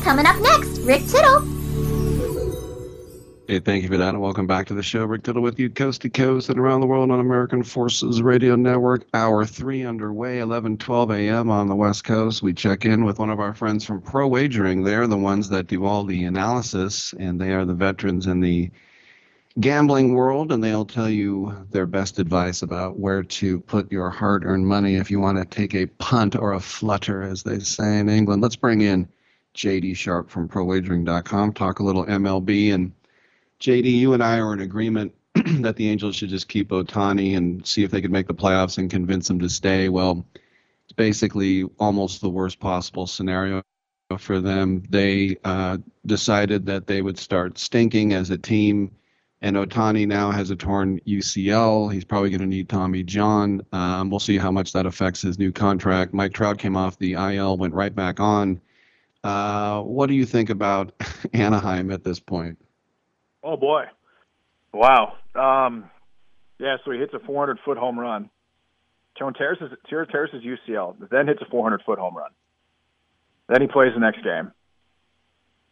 Coming up next, Rick Tittle. Hey, thank you for that, and welcome back to the show. Rick Tittle with you, coast to coast and around the world on American Forces Radio Network. Hour three underway, 11, 12 a.m. on the West Coast. We check in with one of our friends from Pro Wagering. They're the ones that do all the analysis, and they are the veterans in the gambling world, and they'll tell you their best advice about where to put your hard earned money if you want to take a punt or a flutter, as they say in England. Let's bring in JD Sharp from ProWagering.com, talk a little MLB and JD, you and I are in agreement <clears throat> that the Angels should just keep Ohtani and see if they could make the playoffs and convince him to stay. Well, it's basically almost the worst possible scenario for them. They uh, decided that they would start stinking as a team, and Ohtani now has a torn UCL. He's probably going to need Tommy John. Um, we'll see how much that affects his new contract. Mike Trout came off the IL, went right back on. Uh, what do you think about <laughs> Anaheim at this point? Oh boy, wow. Um, yeah, so he hits a 400 foot home run. Tony Terrace's, Terrace's UCL, then hits a 400 foot home run. Then he plays the next game.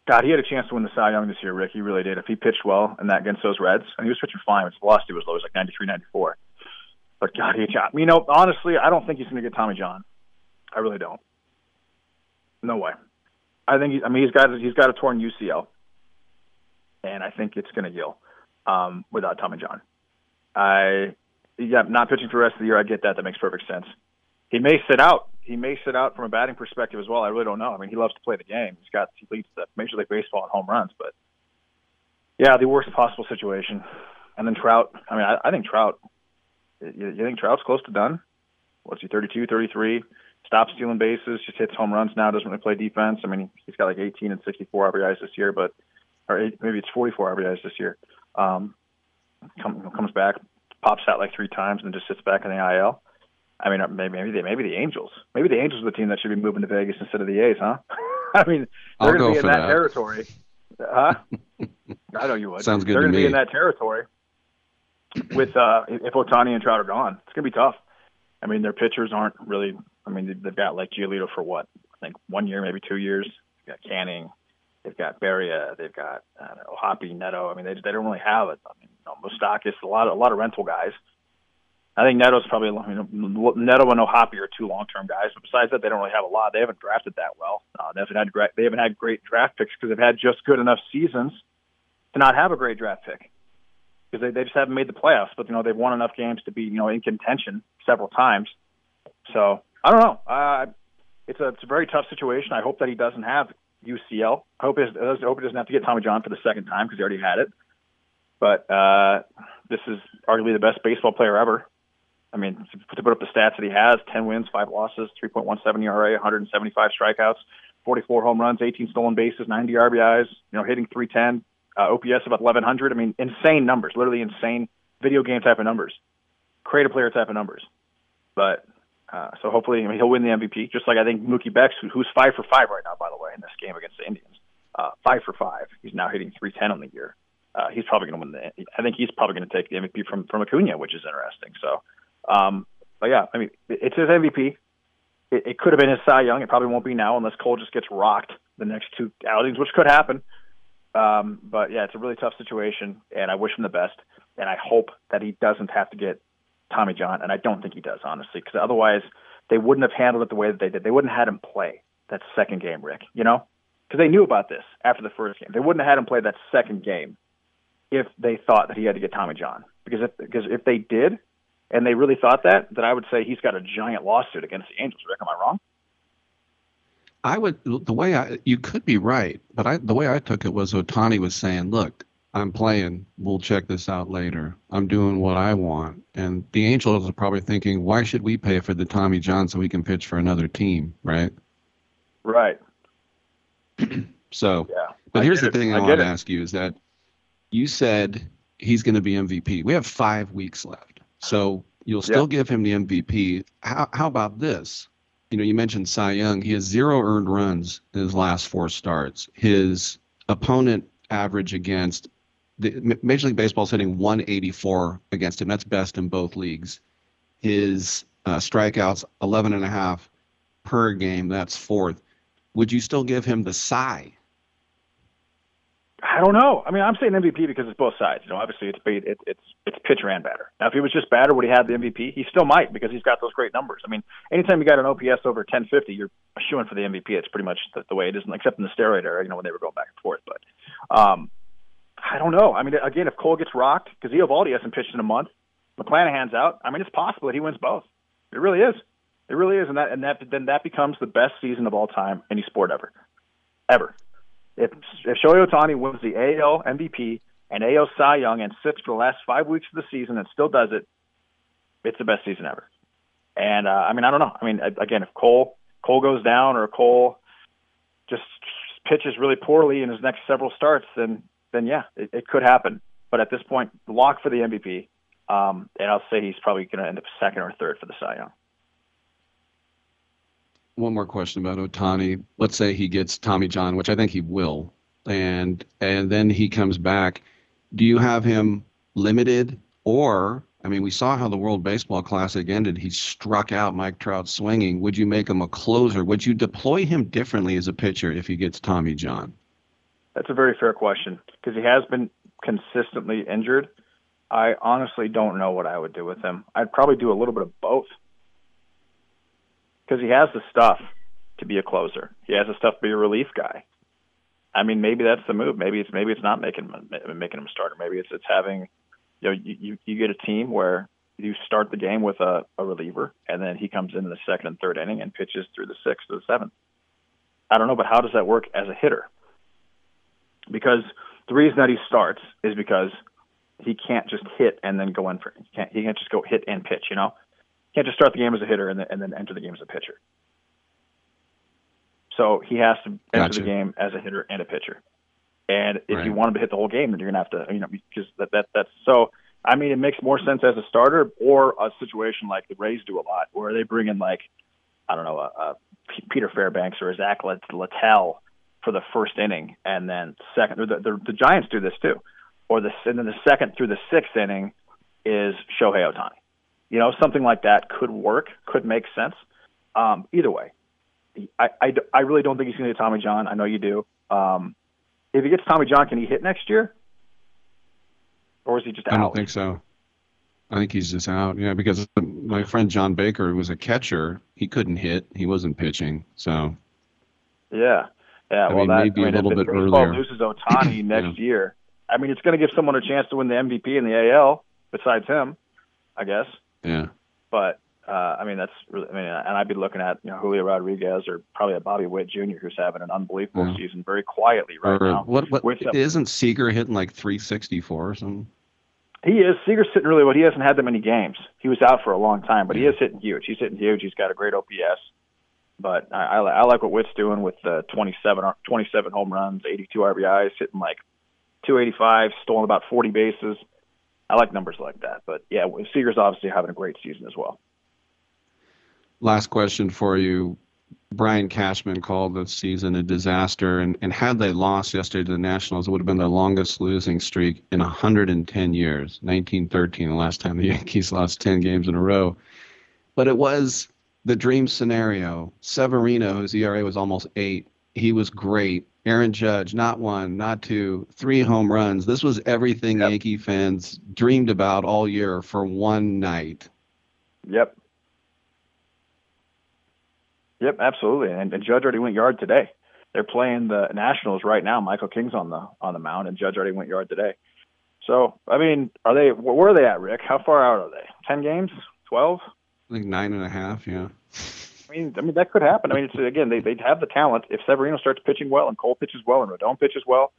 God, he had a chance to win the Cy Young this year, Rick. He really did. If he pitched well in that against those Reds, and he was pitching fine, his velocity was low, it was like 93, 94. But God, he, you know, honestly, I don't think he's going to get Tommy John. I really don't. No way. I think he, I mean he's got he's got a torn UCL and I think it's going to heal um, without Tommy John. I yeah, not pitching for the rest of the year. I get that. That makes perfect sense. He may sit out. He may sit out from a batting perspective as well. I really don't know. I mean, he loves to play the game. He's got he leads the Major League Baseball in home runs, but yeah, the worst possible situation. And then Trout. I mean, I, I think Trout. You, you think Trout's close to done? What's he? 32, 33. Stops stealing bases. Just hits home runs now. Doesn't really play defense. I mean, he's got like 18 and 64 RBIs this year, but or eight, maybe it's 44 RBIs this year. Um, come, comes back, pops out like three times, and then just sits back in the IL. I mean, maybe maybe the, maybe the Angels, maybe the Angels are the team that should be moving to Vegas instead of the A's, huh? <laughs> I mean, they're going to be in that, that, territory, huh? <laughs> I know you would. Sounds good They're going to be in that territory with uh, if Ohtani and Trout are gone. It's going to be tough. I mean, their pitchers aren't really. I mean, they've got like Giolito for what I think one year, maybe two years. They've got Canning, they've got Barria, they've got I don't know, Hoppy, Neto. I mean, they they don't really have it. I mean, you know, Moustakas, a lot of a lot of rental guys. I think Neto's probably you know, Neto and O'Hoppe are two long-term guys, but besides that, they don't really have a lot. They haven't drafted that well. Uh, they haven't had great, they haven't had great draft picks because they've had just good enough seasons to not have a great draft pick because they, they just haven't made the playoffs. But you know they've won enough games to be you know in contention several times. So I don't know. Uh, it's a it's a very tough situation. I hope that he doesn't have UCL. I hope, his, I hope he doesn't have to get Tommy John for the second time because he already had it. But uh, this is arguably the best baseball player ever. I mean, to put up the stats that he has 10 wins, 5 losses, 3.17 ERA, 175 strikeouts, 44 home runs, 18 stolen bases, 90 RBIs, you know, hitting 310, uh, OPS about 1100. I mean, insane numbers, literally insane video game type of numbers, creative player type of numbers. But uh, so hopefully I mean, he'll win the MVP, just like I think Mookie Betts, who's five for five right now, by the way, in this game against the Indians. Uh, five for five. He's now hitting 310 on the year. Uh, he's probably going to win the. I think he's probably going to take the MVP from from Acuna, which is interesting. So um, but yeah, I mean, it's his MVP. It, it could have been his Cy Young. It probably won't be now unless Cole just gets rocked the next two outings, which could happen. Um, but yeah, it's a really tough situation, and I wish him the best. And I hope that he doesn't have to get Tommy John, and I don't think he does, honestly, because otherwise they wouldn't have handled it the way that they did. They wouldn't have had him play that second game, Rick. You know, because they knew about this after the first game. They wouldn't have had him play that second game if they thought that he had to get Tommy John. Because if because if they did, and they really thought that, then I would say he's got a giant lawsuit against the Angels. Rick, am I wrong? I would the way I you could be right, but I the way I took it was Ohtani was saying, "Look, I'm playing. We'll check this out later. I'm doing what I want." And the Angels are probably thinking, "Why should we pay for the Tommy John so we can pitch for another team?" Right? Right. <clears throat> so, yeah, but I here's the it. thing I I, want to ask you is that you said he's going to be MVP. We have five weeks left, so you'll still Yeah. give him the MVP. How how about this? You know, you mentioned Cy Young. He has zero earned runs in his last four starts. His opponent average against the Major League Baseball's hitting 184 against him. That's best in both leagues. His uh, strikeouts 11 and a half per game. That's fourth. Would you still give him the Cy? I don't know. I mean, I'm saying MVP because it's both sides. You know, obviously it's it, it's it's pitcher and batter. Now, if he was just batter, would he have the MVP? He still might because he's got those great numbers. I mean, anytime you got an OPS over 1050, you're shooing for the MVP. It's pretty much the, the way it is, except in the steroid era, you know, when they were going back and forth. But um, I don't know. I mean, again, if Cole gets rocked because Eovaldi hasn't pitched in a month, McClanahan's out. I mean, it's possible that he wins both. It really is. It really is, and that and that then that becomes the best season of all time any sport ever, ever. If if Shohei Ohtani wins the AL MVP and AL Cy Young and sits for the last five weeks of the season and still does it, it's the best season ever. And uh, I mean, I don't know. I mean, again, if Cole Cole goes down or Cole just pitches really poorly in his next several starts, then then yeah, it, it could happen. But at this point, lock for the MVP, um, and I'll say he's probably going to end up second or third for the Cy Young. one more question about Ohtani. Let's say he gets Tommy John, which I think he will, and and then he comes back. Do you have him limited, or I mean, we saw how the World Baseball Classic ended. He struck out Mike Trout swinging. Would you make him a closer? Would you deploy him differently as a pitcher if he gets Tommy John? That's a very fair question because he has been consistently injured. I honestly don't know what I would do with him. I'd probably do a little bit of both because he has the stuff to be a closer. He has the stuff to be a relief guy. I mean, maybe that's the move. Maybe it's maybe it's not making him making him a starter. Maybe it's it's having, you know, you you, get a team where you start the game with a, a reliever, and then he comes into the second and third inning and pitches through the sixth to the seventh. I don't know, but how does that work as a hitter? Because the reason that he starts is because he can't just hit and then go in for he can't he can't just go hit and pitch. You know, he can't just start the game as a hitter and then, and then enter the game as a pitcher. So he has to enter Gotcha. the game as a hitter and a pitcher. And if Right. you want him to hit the whole game, then you're gonna have to, you know, because that that that's so. I mean, it makes more sense as a starter or a situation like the Rays do a lot, where they bring in like, I don't know, a, a P- Peter Fairbanks or a Zach Littell for the first inning, and then second. Or the, the the Giants do this too, or the and then the second through the sixth inning is Shohei Ohtani. You know, something like that could work, could make sense. Um, either way, I, I, I really don't think he's going to get Tommy John. I know you do. Um, if he gets Tommy John, can he hit next year? Or is he just out? I don't think so. I think he's just out. Yeah, because my friend John Baker, was a catcher, he couldn't hit. He wasn't pitching. So. Yeah. Yeah. I well, mean, that maybe I a mean, little if bit baseball earlier. loses Ohtani <clears throat> next year, I mean, it's going to give someone a chance to win the MVP in the AL besides him, I guess. Yeah. But uh, I mean, that's really. I mean, and I'd be looking at you know Julio Rodriguez or probably a Bobby Witt Jr. who's having an unbelievable Yeah. season very quietly right or now. What, what With, isn't Seager hitting like 364 or something? He is. Seager's hitting really well. He hasn't had that many games. He was out for a long time, but he is hitting huge. He's hitting huge. He's got a great OPS. But I, I, I like what Witt's doing with the 27, 27 home runs, 82 RBIs, hitting like 285, stolen about 40 bases. I like numbers like that. But yeah, Seager's obviously having a great season as well. Last question for you. Brian Cashman called the season a disaster, and, and had they lost yesterday to the Nationals, it would have been their longest losing streak in 110 years. 1913, the last time the <laughs> Yankees lost 10 games in a row. But it was the dream scenario. Severino, whose ERA was almost eight, he was great. Aaron Judge, not one, not two, three home runs. This was everything Yankee fans dreamed about all year for one night. Yep. Yep, absolutely. And, and Judge already went yard today. They're playing the Nationals right now. Michael King's on the on the mound, and Judge already went yard today. So, I mean, are they? Where are they at, Rick? How far out are they? Ten games? Twelve? Think nine and a half, yeah. I mean, I mean that could happen. I mean, it's, again, they they have the talent. If Severino starts pitching well, and Cole pitches well, and Rodon pitches well,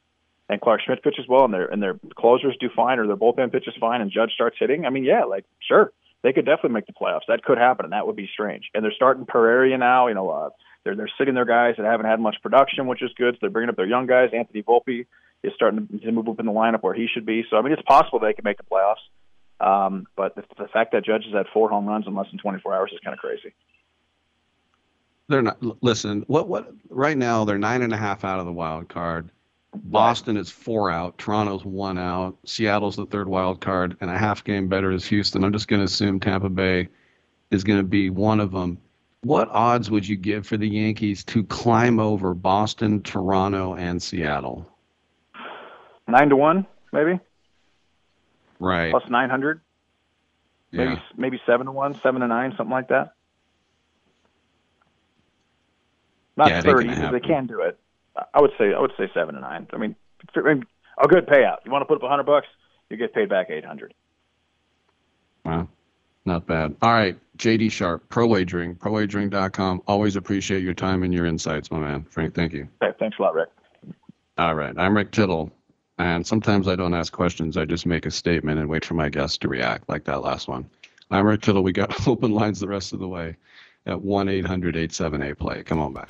and Clarke Schmidt pitches well, and their and their closers do fine, or their bullpen pitches fine, and Judge starts hitting, I mean, yeah, like sure, they could definitely make the playoffs. That could happen, and that would be strange. And they're starting Pereira now. You know, uh, they're they're sitting their guys that haven't had much production, which is good. So they're bringing up their young guys. Anthony Volpe is starting to move up in the lineup where he should be. So I mean, it's possible they could make the playoffs. Um, but the, the fact that Judge has had four home runs in less than 24 hours is kind of crazy. They're not. Listen, what what? Right now, they're nine and a half out of the wild card. Boston is four out. Toronto's one out. Seattle's the third wild card, and a half game better is Houston. I'm just going to assume Tampa Bay is going to be one of them. What odds would you give for the Yankees to climb over Boston, Toronto, and Seattle? Nine to one, maybe Right. plus 900. Maybe Yeah. maybe seven to one, seven to nine, something like that. Not Yeah, thirty. because They can do it. I- would say I would say seven to nine. I mean, a good payout. You want to put up a hundred bucks, you get paid back eight hundred. Wow. Not bad. All right. JD Sharp, Pro Wagering, prowagering.com. Always appreciate your time and your insights, my man. Frank, thank you. Okay, thanks a lot, Rick. All right. I'm Rick Tittle. And sometimes I don't ask questions. I just make a statement and wait for my guests to react, like that last one. I'm Rick Tittle. We got <laughs> open lines the rest of the way at 1 800 878 play. Come on back.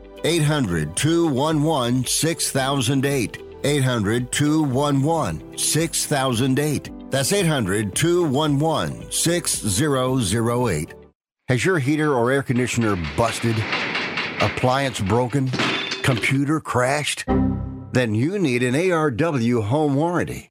800 211 6008. 800 211 6008. That's 800 211 6008. Has your heater or air conditioner busted? Appliance broken? Computer crashed? Then you need an ARW home warranty.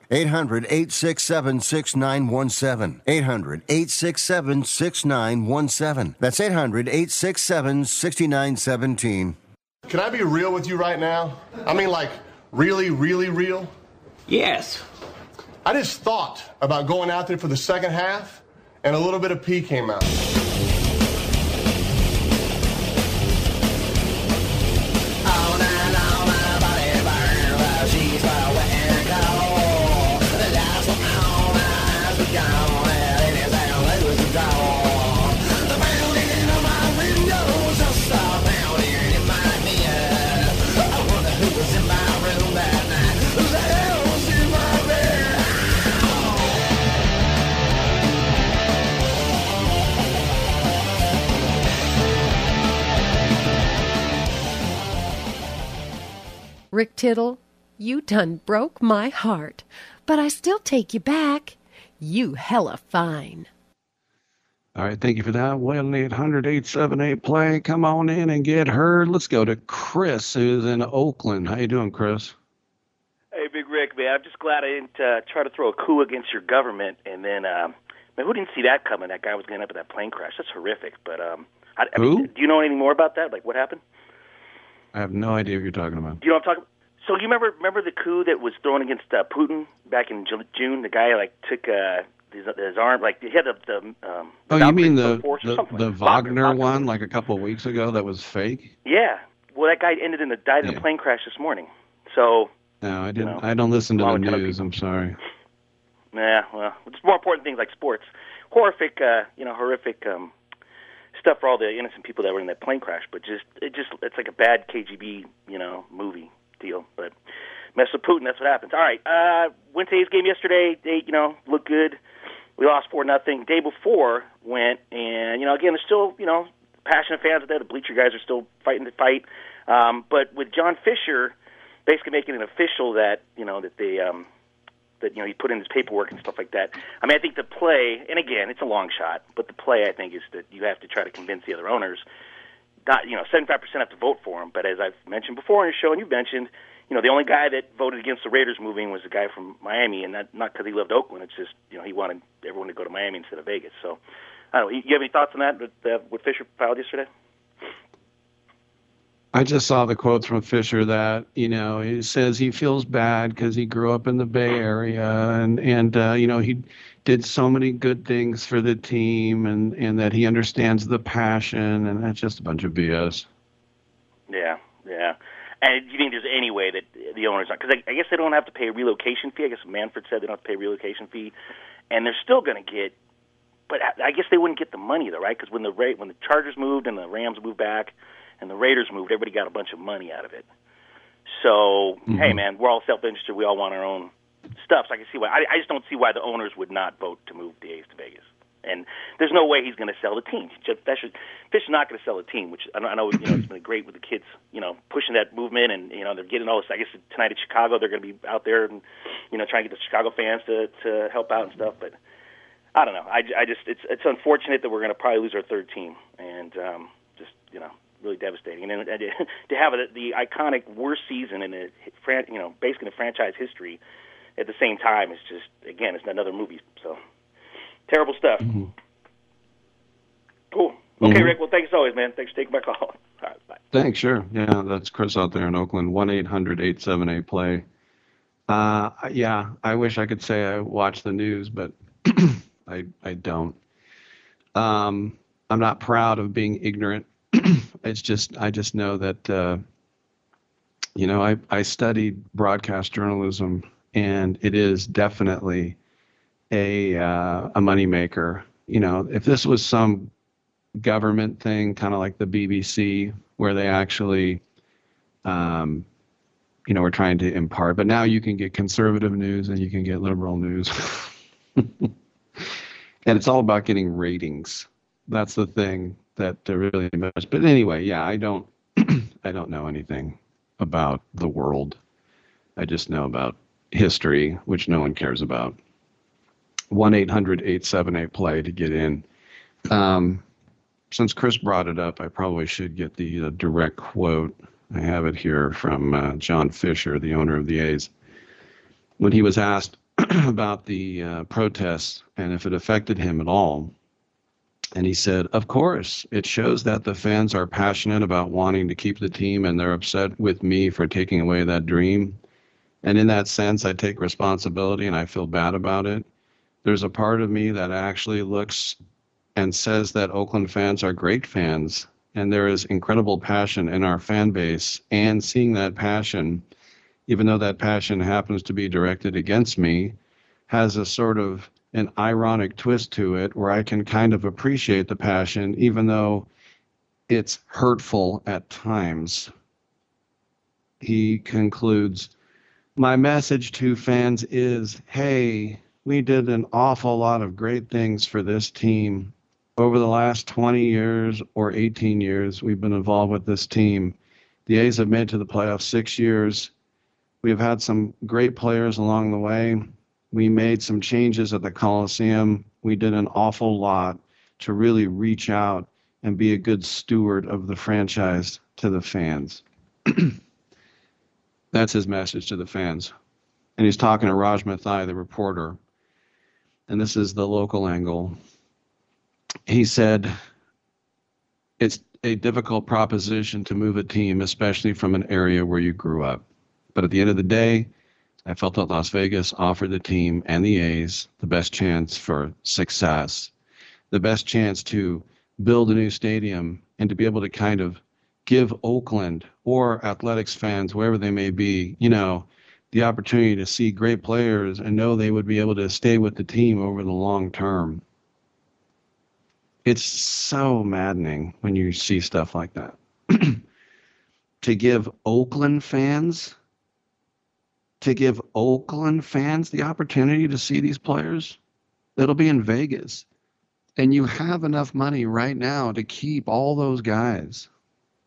800 867 6917. 800 867 6917. That's 800 867 6917. Can I be real with you right now? I mean, like, really, really real? Yes. I just thought about going out there for the second half, and a little bit of pee came out. Rick Tittle, you done broke my heart, but I still take you back. You hella fine. All right, thank you for that. 1 800 878 play. Come on in and get heard. Let's go to Chris, who's in Oakland. How you doing, Chris? Hey, Big Rick, man. I'm just glad I didn't uh, try to throw a coup against your government. And then, um, man, who didn't see that coming? That guy was getting up in that plane crash. That's horrific. But um, I, I Who? mean, do you know anything more about that? Like, what happened? I have no idea what you're talking about. You know what I'm talking? So you remember remember the coup that was thrown against uh, Putin back in June? The guy like took uh, his, his arm, like he had the the. Um, Oh, you mean the the, the like that. Wagner one, like a couple of weeks ago, that was fake? Yeah. Well, that guy ended in a died in a plane crash this morning. So No, I didn't. No. I don't listen to the news. I'm sorry. Yeah, well, it's more important things like sports. Horrific, uh, you know, horrific um, stuff for all the innocent people that were in that plane crash. But just, it just, it's like a bad KGB, you know, movie deal. But mess with Putin, that's what happens. All right, uh, went to A's game yesterday. They, you know, looked good. We lost four nothing. Day before went, and you know, again, there's still, you know, passionate fans out there. The bleacher guys are still fighting the fight. Um, but with John Fisher basically making it official that you know that they um, that you know he put in his paperwork and stuff like that. I mean, I think the play, and again, it's a long shot, but the play I think is that you have to try to convince the other owners. Not you know, seventy five percent have to vote for him, but as I've mentioned before on your show, and you've mentioned, you know, the only guy that voted against the Raiders moving was the guy from Miami, and that not because he loved Oakland. It's just you know he wanted everyone to go to Miami instead of Vegas. So I don't know. You have any thoughts on that? With, uh, what Fisher filed yesterday? I just saw the quotes from Fisher that you know he says he feels bad because he grew up in the Bay Area and and uh, you know he did so many good things for the team and and that he understands the passion and that's just a bunch of BS. Yeah, yeah. And do you think there's any way that the owners, because I, I guess they don't have to pay a relocation fee. I guess Manfred said they don't have to pay a relocation fee, and they're still going to get. But I, I guess they wouldn't get the money though, right? Because when the when the Chargers moved and the Rams moved back, and the Raiders moved, everybody got a bunch of money out of it. So hey, man, we're all self-interested. We all want our own stuff. So I can see why. I, I just don't see why the owners would not vote to move the A's to Vegas. and there's no way he's going to sell the team. Fisher, Fisher's not going to sell the team, which I know, I know you know it's been great with the kids, you know, pushing that movement, and you know they're getting all this. I guess tonight at Chicago they're going to be out there and you know trying to get the Chicago fans to to help out and stuff, but. I don't know. I, I just it's it's unfortunate that we're going to probably lose our third team, and um, just you know really devastating. And, and <laughs> to have the iconic worst season in a you know basically in franchise history at the same time is just again it's another movie. So terrible stuff. Mm-hmm. Cool. Okay, Mhm. Rick. Well, thanks as always, man. Thanks for taking my <laughs> call. All right, bye. Thanks, sure. Yeah, that's Chris out there in Oakland. One eight hundred eight seven eight play. Uh, yeah, I wish I could say I watch the news, but <clears throat> I I don't. Um, I'm not proud of being ignorant. <clears throat> it's just I just know that uh, you know I I studied broadcast journalism, and it is definitely a uh, a moneymaker. You know, if this was some government thing, kind of like the BBC, where they actually, um, you know, were trying to impart. But now you can get conservative news and you can get liberal news, <laughs> and it's all about getting ratings. That's the thing that really matters. But anyway, yeah, I don't, <clears throat> I don't know anything about the world. I just know about history, which no one cares about. One 878 play to get in. Um, since Chris brought it up, I probably should get the uh, direct quote. I have it here from uh, John Fisher, the owner of the A's. When he was asked <clears throat> about the uh, protests and if it affected him at all, and he said, Of course, it shows that the fans are passionate about wanting to keep the team and they're upset with me for taking away that dream. And in that sense, I take responsibility and I feel bad about it. There's a part of me that actually looks and says that Oakland fans are great fans and there is incredible passion in our fan base. And seeing that passion, even though that passion happens to be directed against me, has a sort of an ironic twist to it where I can kind of appreciate the passion, even though it's hurtful at times. He concludes My message to fans is hey, we did an awful lot of great things for this team. Over the last 20 years or 18 years, we've been involved with this team. The A's have made it to the playoffs six years. We have had some great players along the way. We made some changes at the Coliseum. We did an awful lot to really reach out and be a good steward of the franchise to the fans. <clears throat> That's his message to the fans. And he's talking to Raj Mathai, the reporter. And this is the local angle. He said, It's a difficult proposition to move a team, especially from an area where you grew up. But at the end of the day, I felt that Las Vegas offered the team and the A's the best chance for success, the best chance to build a new stadium and to be able to kind of give Oakland or athletics fans, wherever they may be, you know, the opportunity to see great players and know they would be able to stay with the team over the long term. It's so maddening when you see stuff like that. <clears throat> to give Oakland fans to give Oakland fans the opportunity to see these players. It'll be in Vegas. And you have enough money right now to keep all those guys.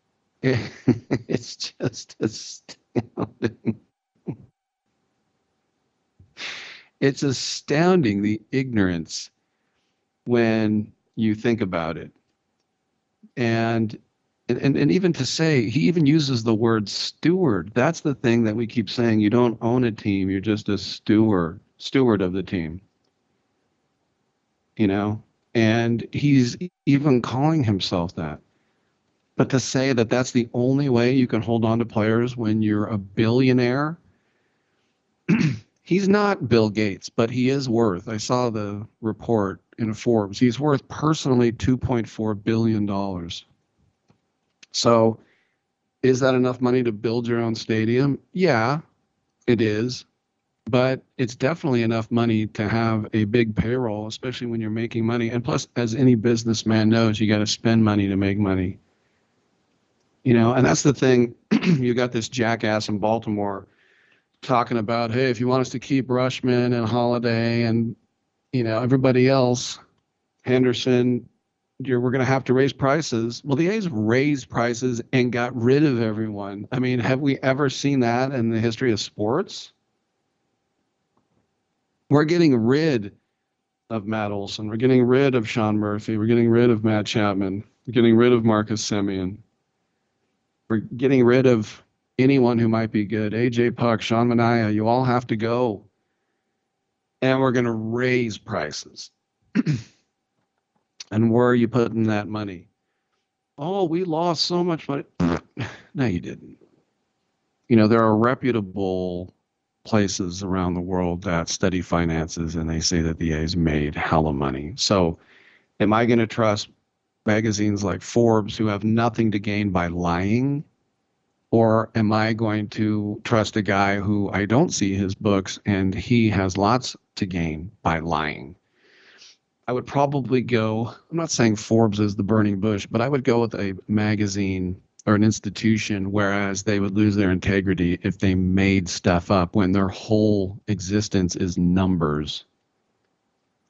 <laughs> it's just astounding. It's astounding the ignorance when you think about it. And and, and even to say he even uses the word steward. That's the thing that we keep saying. You don't own a team. You're just a steward steward of the team. You know? And he's even calling himself that. But to say that that's the only way you can hold on to players when you're a billionaire <clears throat> he's not bill gates but he is worth i saw the report in forbes he's worth personally 2.4 billion dollars so, is that enough money to build your own stadium? Yeah, it is. But it's definitely enough money to have a big payroll, especially when you're making money. And plus, as any businessman knows, you got to spend money to make money. You know, and that's the thing. <clears throat> you got this jackass in Baltimore talking about, hey, if you want us to keep Rutschman and Holliday and, you know, everybody else, Henderson, you're, we're going to have to raise prices. Well, the A's raised prices and got rid of everyone. I mean, have we ever seen that in the history of sports? We're getting rid of Matt Olson. We're getting rid of Sean Murphy. We're getting rid of Matt Chapman. We're getting rid of Marcus Semien. We're getting rid of anyone who might be good. AJ Puk, Sean Manaea, you all have to go. And we're going to raise prices. <clears throat> and where are you putting that money? Oh, we lost so much money. <laughs> no, you didn't. You know, there are reputable places around the world that study finances and they say that the A's made hella money. So, am I going to trust magazines like Forbes who have nothing to gain by lying? Or am I going to trust a guy who I don't see his books and he has lots to gain by lying? I would probably go, I'm not saying Forbes is the burning bush, but I would go with a magazine or an institution, whereas they would lose their integrity if they made stuff up when their whole existence is numbers.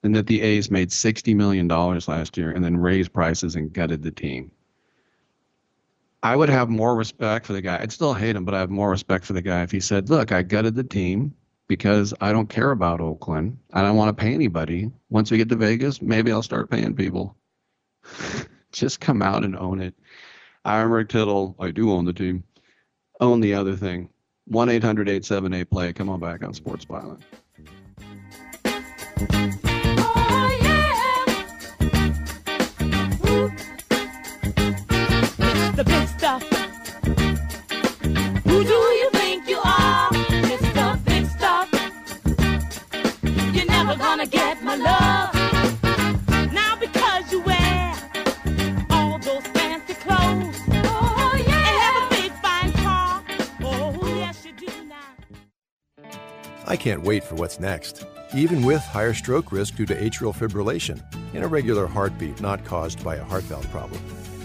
And that the A's made $60 million last year and then raised prices and gutted the team. I would have more respect for the guy. I'd still hate him, but I have more respect for the guy if he said, Look, I gutted the team because I don't care about Oakland. I don't want to pay anybody. Once we get to Vegas, maybe I'll start paying people. <laughs> Just come out and own it. I'm Rick Tittle. I do own the team. Own the other thing. 1 800 878 play. Come on back on Sports Byline. Can't wait for what's next. Even with higher stroke risk due to atrial fibrillation, irregular heartbeat not caused by a heart valve problem.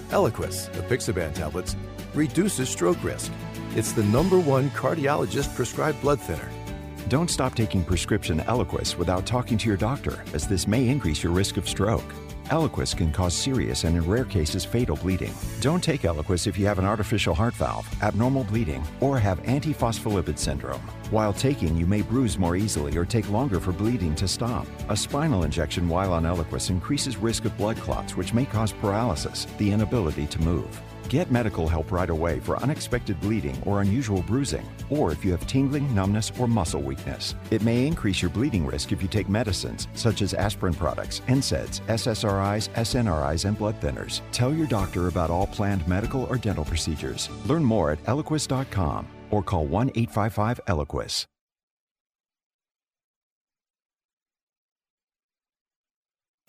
Eliquis, apixaban tablets, reduces stroke risk. It's the number one cardiologist prescribed blood thinner. Don't stop taking prescription Eliquis without talking to your doctor, as this may increase your risk of stroke. Eliquis can cause serious and, in rare cases, fatal bleeding. Don't take Eliquis if you have an artificial heart valve, abnormal bleeding, or have antiphospholipid syndrome. While taking, you may bruise more easily or take longer for bleeding to stop. A spinal injection while on Eliquis increases risk of blood clots, which may cause paralysis, the inability to move. Get medical help right away for unexpected bleeding or unusual bruising, or if you have tingling, numbness, or muscle weakness. It may increase your bleeding risk if you take medicines such as aspirin products, NSAIDs, SSRIs, SNRIs, and blood thinners. Tell your doctor about all planned medical or dental procedures. Learn more at eliquis.com or call 1 855 Eliquis.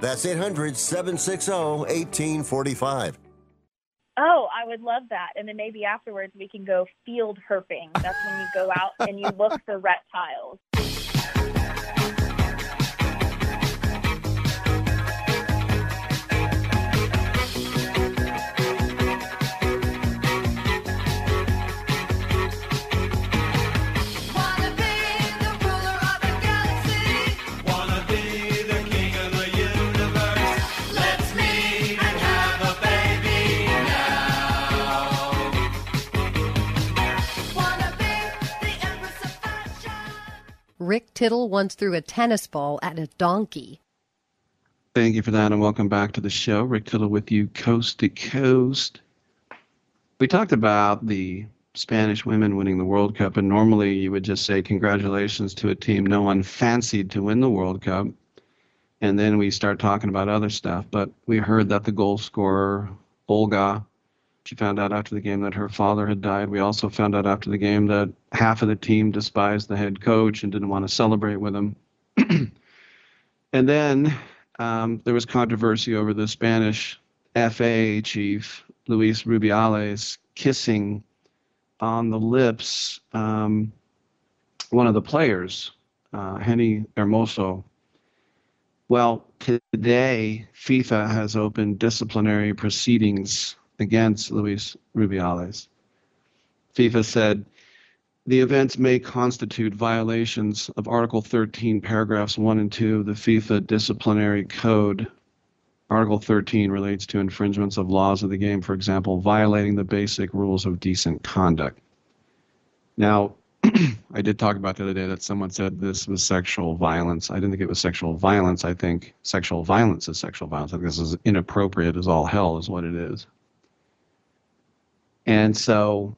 That's 800 760 1845. Oh, I would love that. And then maybe afterwards we can go field herping. That's when you go out and you look for reptiles. Rick Tittle once threw a tennis ball at a donkey. Thank you for that, and welcome back to the show. Rick Tittle with you, coast to coast. We talked about the Spanish women winning the World Cup, and normally you would just say congratulations to a team no one fancied to win the World Cup. And then we start talking about other stuff. But we heard that the goal scorer, Olga, she found out after the game that her father had died. We also found out after the game that half of the team despised the head coach and didn't want to celebrate with him. <clears throat> and then um, there was controversy over the Spanish FA chief, Luis Rubiales, kissing on the lips um, one of the players, uh, Jenni Hermoso. Well, today FIFA has opened disciplinary proceedings against Luis Rubiales. FIFA said the events may constitute violations of Article 13, paragraphs 1 and 2 of the FIFA Disciplinary Code. Article 13 relates to infringements of laws of the game, for example, violating the basic rules of decent conduct. Now, <clears throat> I did talk about the other day that someone said this was sexual violence. I didn't think it was sexual violence. I think sexual violence is sexual violence. I think this is inappropriate as all hell, is what it is. And so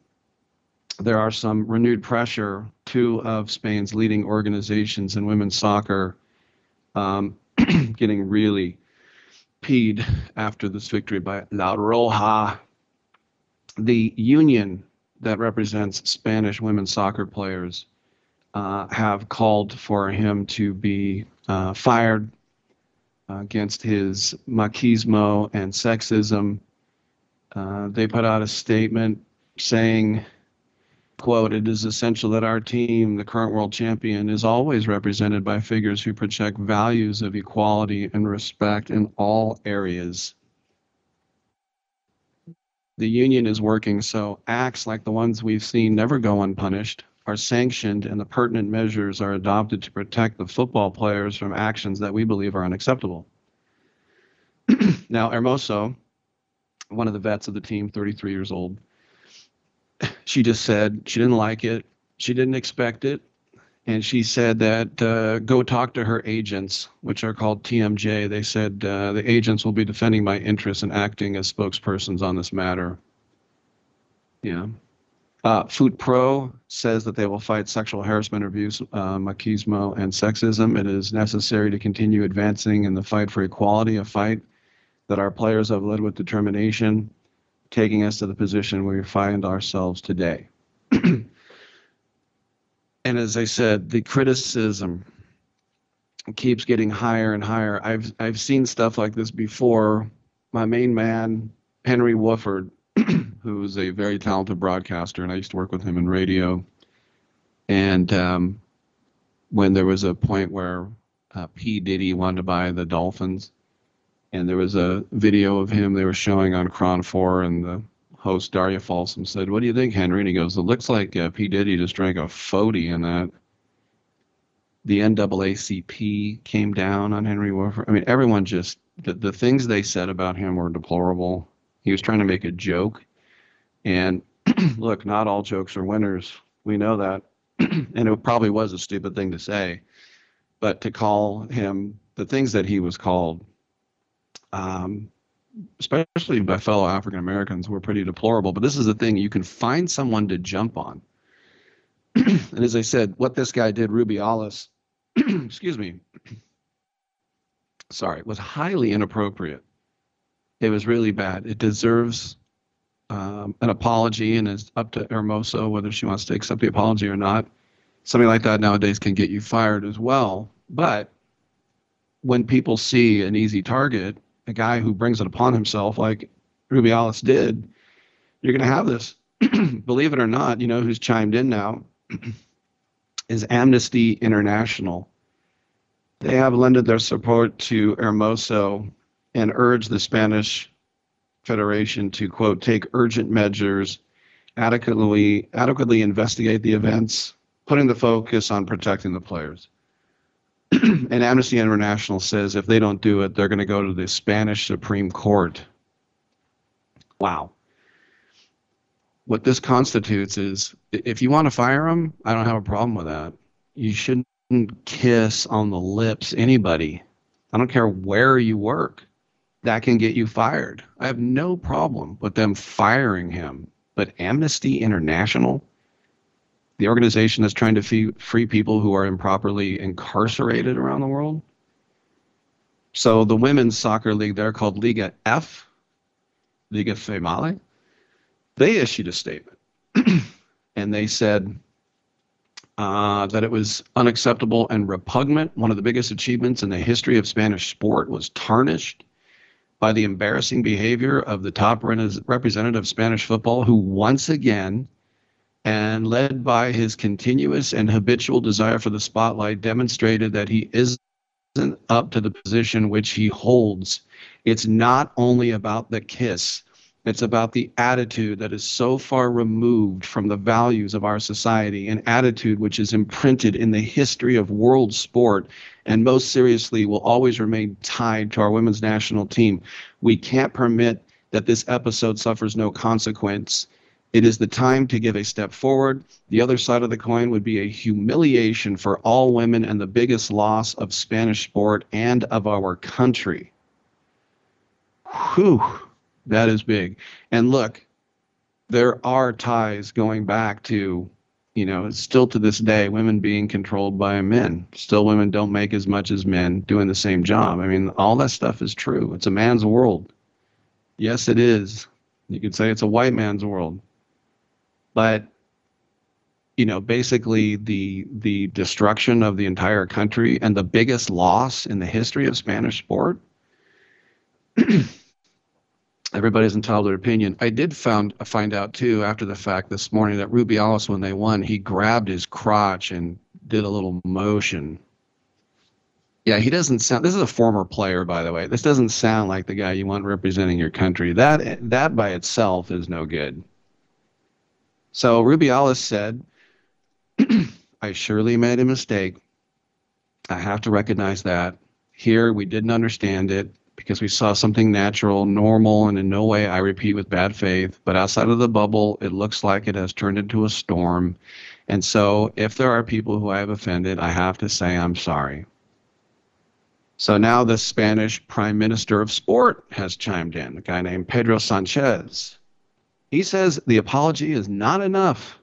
there are some renewed pressure. Two of Spain's leading organizations in women's soccer um, <clears throat> getting really peed after this victory by La Roja. The union that represents Spanish women's soccer players uh, have called for him to be uh, fired against his machismo and sexism. Uh, they put out a statement saying, quote, it is essential that our team, the current world champion, is always represented by figures who project values of equality and respect in all areas. The union is working so acts like the ones we've seen never go unpunished, are sanctioned, and the pertinent measures are adopted to protect the football players from actions that we believe are unacceptable. <clears throat> now, Hermoso, one of the vets of the team, 33 years old, she just said she didn't like it. She didn't expect it. And she said that uh, go talk to her agents, which are called TMJ. They said uh, the agents will be defending my interests and acting as spokespersons on this matter. Yeah. Uh, FUTPRO says that they will fight sexual harassment, abuse, uh, machismo, and sexism. It is necessary to continue advancing in the fight for equality, a fight that our players have led with determination, taking us to the position where we find ourselves today. <clears throat> and as I said, the criticism keeps getting higher and higher. I've I've seen stuff like this before. My main man, Henry Wofford, <clears throat> who's a very talented broadcaster, and I used to work with him in radio. And um, when there was a point where uh, P. Diddy wanted to buy the Dolphins, and there was a video of him they were showing on KRON 4, and the host Darya Folsom said, "What do you think, Henry?" And he goes, "It looks like uh, P. Diddy just drank a fody in that." The NAACP came down on Henry Wofford. I mean, everyone just the, the things they said about him were deplorable. He was trying to make a joke, and <clears throat> look, not all jokes are winners. We know that, <clears throat> and it probably was a stupid thing to say, but to call him the things that he was called um, especially by fellow African Americans, were pretty deplorable. But this is the thing you can find someone to jump on. <clears throat> and as I said, what this guy did, Rubiales, <clears throat> excuse me, <clears throat> sorry, was highly inappropriate. It was really bad. It deserves um, an apology, and it's up to Hermoso whether she wants to accept the apology or not. Something like that nowadays can get you fired as well. But when people see an easy target, a guy who brings it upon himself, like Rubiales did, you're going to have this. <clears throat> Believe it or not, you know who's chimed in now <clears throat> is Amnesty International. They have lended their support to Hermoso and urged the Spanish Federation to, quote, take urgent measures, adequately, adequately investigate the events, putting the focus on protecting the players. <clears throat> and Amnesty International says if they don't do it, they're going to go to the Spanish Supreme Court. Wow. What this constitutes is if you want to fire them, I don't have a problem with that. You shouldn't kiss on the lips anybody. I don't care where you work. That can get you fired. I have no problem with them firing him. But Amnesty International, the organization that's trying to free, free people who are improperly incarcerated around the world. So the women's soccer league, they're called Liga F, Liga Female. They issued a statement <clears throat> and they said uh, that it was unacceptable and repugnant. One of the biggest achievements in the history of Spanish sport was tarnished by the embarrassing behavior of the top representative of Spanish football, who once again and led by his continuous and habitual desire for the spotlight, demonstrated that he isn't up to the position which he holds. It's not only about the kiss, it's about the attitude that is so far removed from the values of our society, an attitude which is imprinted in the history of world sport and most seriously will always remain tied to our women's national team. We can't permit that this episode suffers no consequence. It is the time to give a step forward. The other side of the coin would be a humiliation for all women and the biggest loss of Spanish sport and of our country. Whew, that is big. And look, there are ties going back to, you know, still to this day, women being controlled by men. Still, women don't make as much as men doing the same job. I mean, all that stuff is true. It's a man's world. Yes, it is. You could say it's a white man's world but you know basically the the destruction of the entire country and the biggest loss in the history of spanish sport <clears throat> everybody's entitled to their opinion. I did found find out too after the fact this morning that rubiales when they won he grabbed his crotch and did a little motion. Yeah he doesn't sound this is a former player by the way. This doesn't sound like the guy you want representing your country. That that by itself is no good so Rubiales said, <clears throat> I surely made a mistake. I have to recognize that. Here, we didn't understand it because we saw something natural, normal, and in no way, I repeat, with bad faith. But outside of the bubble, it looks like it has turned into a storm. And so, if there are people who I have offended, I have to say I'm sorry. So now the Spanish Prime Minister of Sport has chimed in, a guy named Pedro Sanchez. He says the apology is not enough.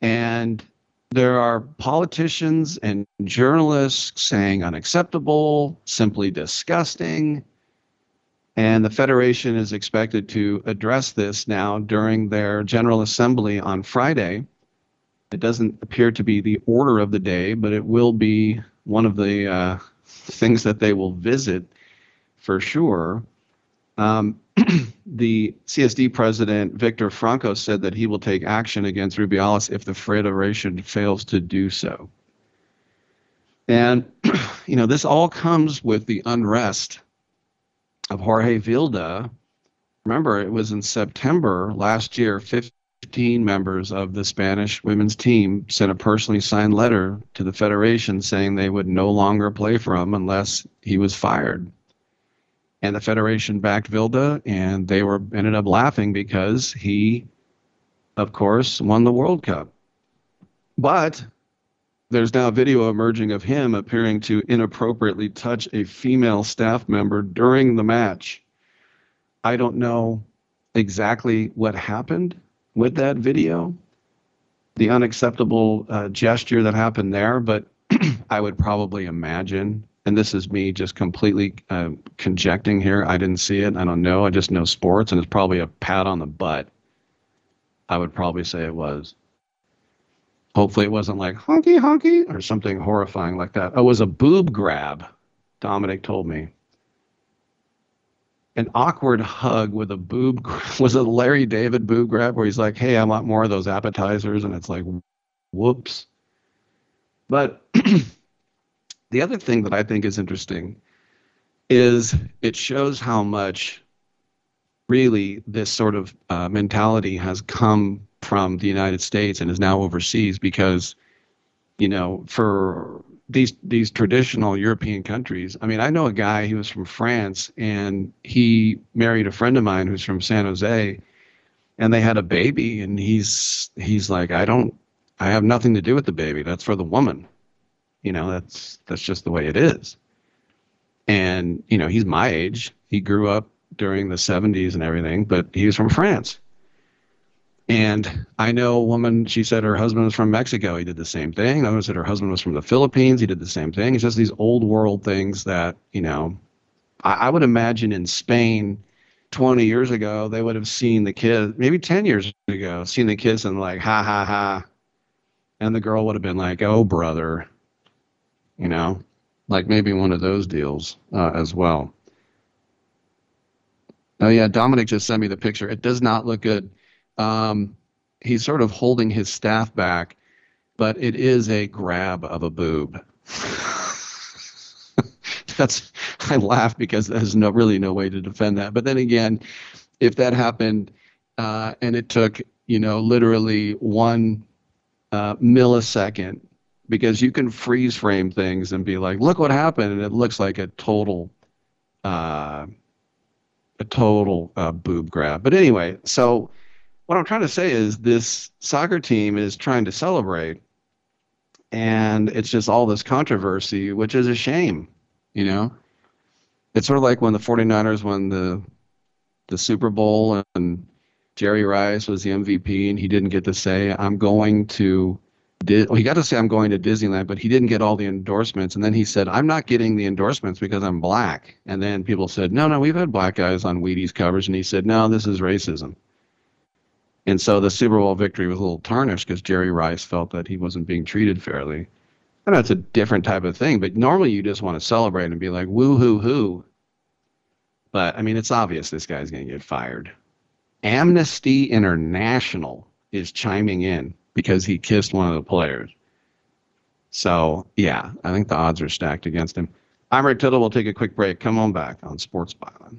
And there are politicians and journalists saying unacceptable, simply disgusting. And the Federation is expected to address this now during their General Assembly on Friday. It doesn't appear to be the order of the day, but it will be one of the uh, things that they will visit for sure. Um, <clears throat> the CSD president, Victor Franco, said that he will take action against Rubiales if the Federation fails to do so. And, <clears throat> you know, this all comes with the unrest of Jorge Vilda. Remember, it was in September last year, 15 members of the Spanish women's team sent a personally signed letter to the Federation saying they would no longer play for him unless he was fired and the Federation backed Vilda, and they were ended up laughing because he, of course, won the World Cup. But there's now video emerging of him appearing to inappropriately touch a female staff member during the match. I don't know exactly what happened with that video, the unacceptable uh, gesture that happened there, but <clears throat> I would probably imagine and this is me just completely uh, conjecting here. I didn't see it. I don't know. I just know sports, and it's probably a pat on the butt. I would probably say it was. Hopefully, it wasn't like honky honky or something horrifying like that. Oh, it was a boob grab. Dominic told me. An awkward hug with a boob <laughs> was a Larry David boob grab where he's like, "Hey, I want more of those appetizers," and it's like, "Whoops." But <clears throat> the other thing that I think is interesting is it shows how much really this sort of uh, mentality has come from the United States and is now overseas because, you know, for these these traditional European countries. I mean, I know a guy. He was from France, and he married a friend of mine who's from San Jose, and they had a baby. And he's he's like, I don't, I have nothing to do with the baby. That's for the woman. You know, that's that's just the way it is. And you know, he's my age. He grew up during the 70s and everything, but he was from France. And I know a woman, she said her husband was from Mexico. He did the same thing. Another said her husband was from the Philippines. He did the same thing. It's just these old world things that, you know, I, I would imagine in Spain 20 years ago, they would have seen the kid, maybe 10 years ago, seen the kids and like, ha, ha, ha. And the girl would have been like, oh, brother, you know, like maybe one of those deals uh, as well. Oh, yeah, Dominic just sent me the picture. It does not look good um, he's sort of holding his staff back, but it is a grab of a boob. <laughs> That's I laugh because there's no really no way to defend that. But then again, if that happened uh, and it took you know literally one uh, millisecond, because you can freeze frame things and be like, look what happened, and it looks like a total. Uh, a total uh, boob grab. But anyway, so what I'm trying to say is this soccer team is trying to celebrate, and it's just all this controversy, which is a shame. You know, it's sort of like when the 49ers won the the Super Bowl and Jerry Rice was the MVP and he didn't get to say I'm going to well, he got to say I'm going to Disneyland, but he didn't get all the endorsements. And then he said, I'm not getting the endorsements because I'm black. And then people said, No, no, we've had black guys on Wheaties covers. And he said, No, this is racism. And so the Super Bowl victory was a little tarnished because Jerry Rice felt that he wasn't being treated fairly. I know it's a different type of thing, but normally you just want to celebrate and be like, woo hoo hoo. But I mean, it's obvious this guy's going to get fired. Amnesty International is chiming in because he kissed one of the players. So, yeah, I think the odds are stacked against him. I'm Rick Tittle. We'll take a quick break. Come on back on Sports Byline.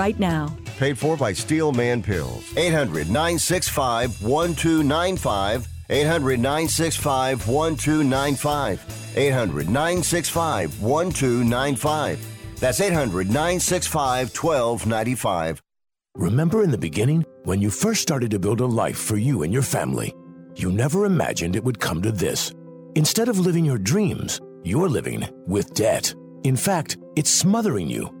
now. Paid for by Steel Man Pills. 800 965 1295. 800 965 1295. 800 965 1295. That's 800 965 1295. Remember in the beginning, when you first started to build a life for you and your family, you never imagined it would come to this. Instead of living your dreams, you're living with debt. In fact, it's smothering you.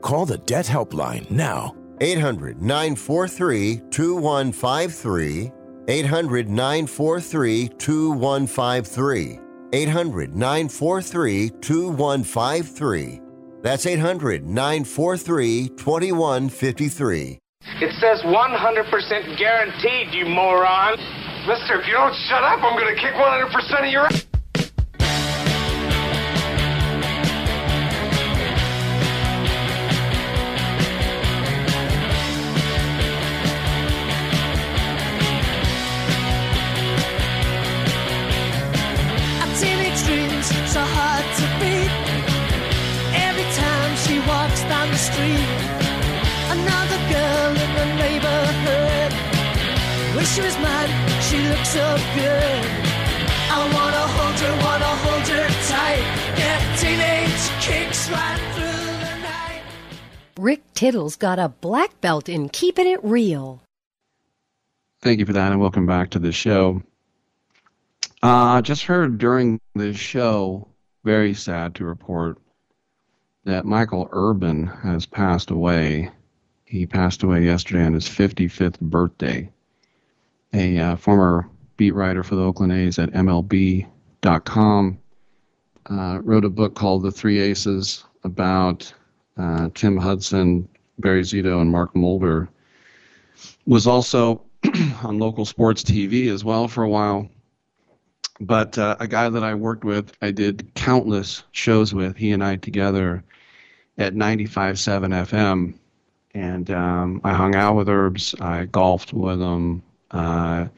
Call the Debt Helpline now. 800 943 2153. 800 943 2153. 800 943 2153. That's 800 943 2153. It says 100% guaranteed, you moron. Mister, if you don't shut up, I'm going to kick 100% of your ass. So hard to beat. Every time she walks down the street, another girl in the neighborhood. Wish she was mine, she looks so good. I wanna hold her, wanna hold her tight. Get teenage kicks right through the night. Rick Tittle's got a black belt in keeping it real. Thank you for that, and welcome back to the show. Uh, just heard during the show, very sad to report, that Mychael Urban has passed away. He passed away yesterday on his 55th birthday. A uh, former beat writer for the Oakland A's at MLB.com uh, wrote a book called The Three Aces about uh, Tim Hudson, Barry Zito, and Mark Mulder. Was also <clears throat> on local sports TV as well for a while. But uh, a guy that I worked with, I did countless shows with, he and I together at 95.7 FM. And um, I hung out with Urbs. I golfed with him. Uh,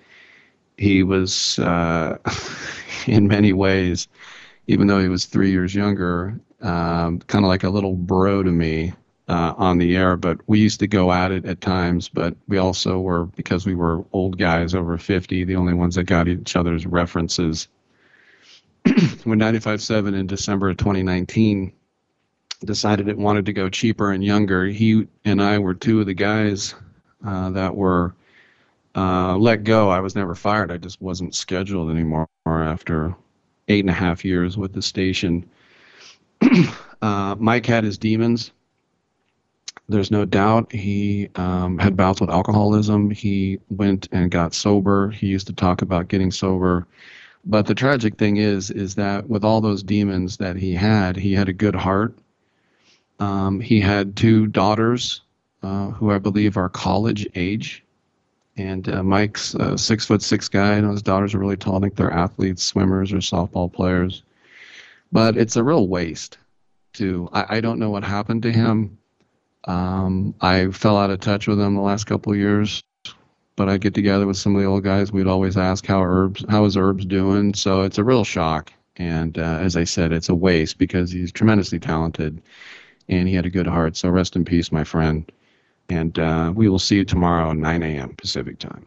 he was, uh, <laughs> in many ways, even though he was three years younger, um, kind of like a little bro to me uh, on the air. But we used to go at it at times. But we also were, because we were old guys over 50, the only ones that got each other's references. <clears throat> when 95.7 in December of 2019 decided it wanted to go cheaper and younger, he and I were two of the guys uh, that were uh, let go. I was never fired. I just wasn't scheduled anymore after eight and a half years with the station. <clears throat> uh, Mike had his demons. There's no doubt he um, had bouts with alcoholism. He went and got sober. He used to talk about getting sober. But the tragic thing is, is that with all those demons that he had, he had a good heart. Um, he had two daughters uh, who I believe are college age. And uh, Mike's six foot six guy, and his daughters are really tall. I think they're athletes, swimmers, or softball players. But it's a real waste. To I, I don't know what happened to him. Um, I fell out of touch with him the last couple of years, but I get together with some of the old guys. We'd always ask how Urbs, how is Urbs doing? So it's a real shock. And uh, as I said, it's a waste because he's tremendously talented, and he had a good heart. So rest in peace, my friend. And uh, we will see you tomorrow 9 a.m. Pacific time.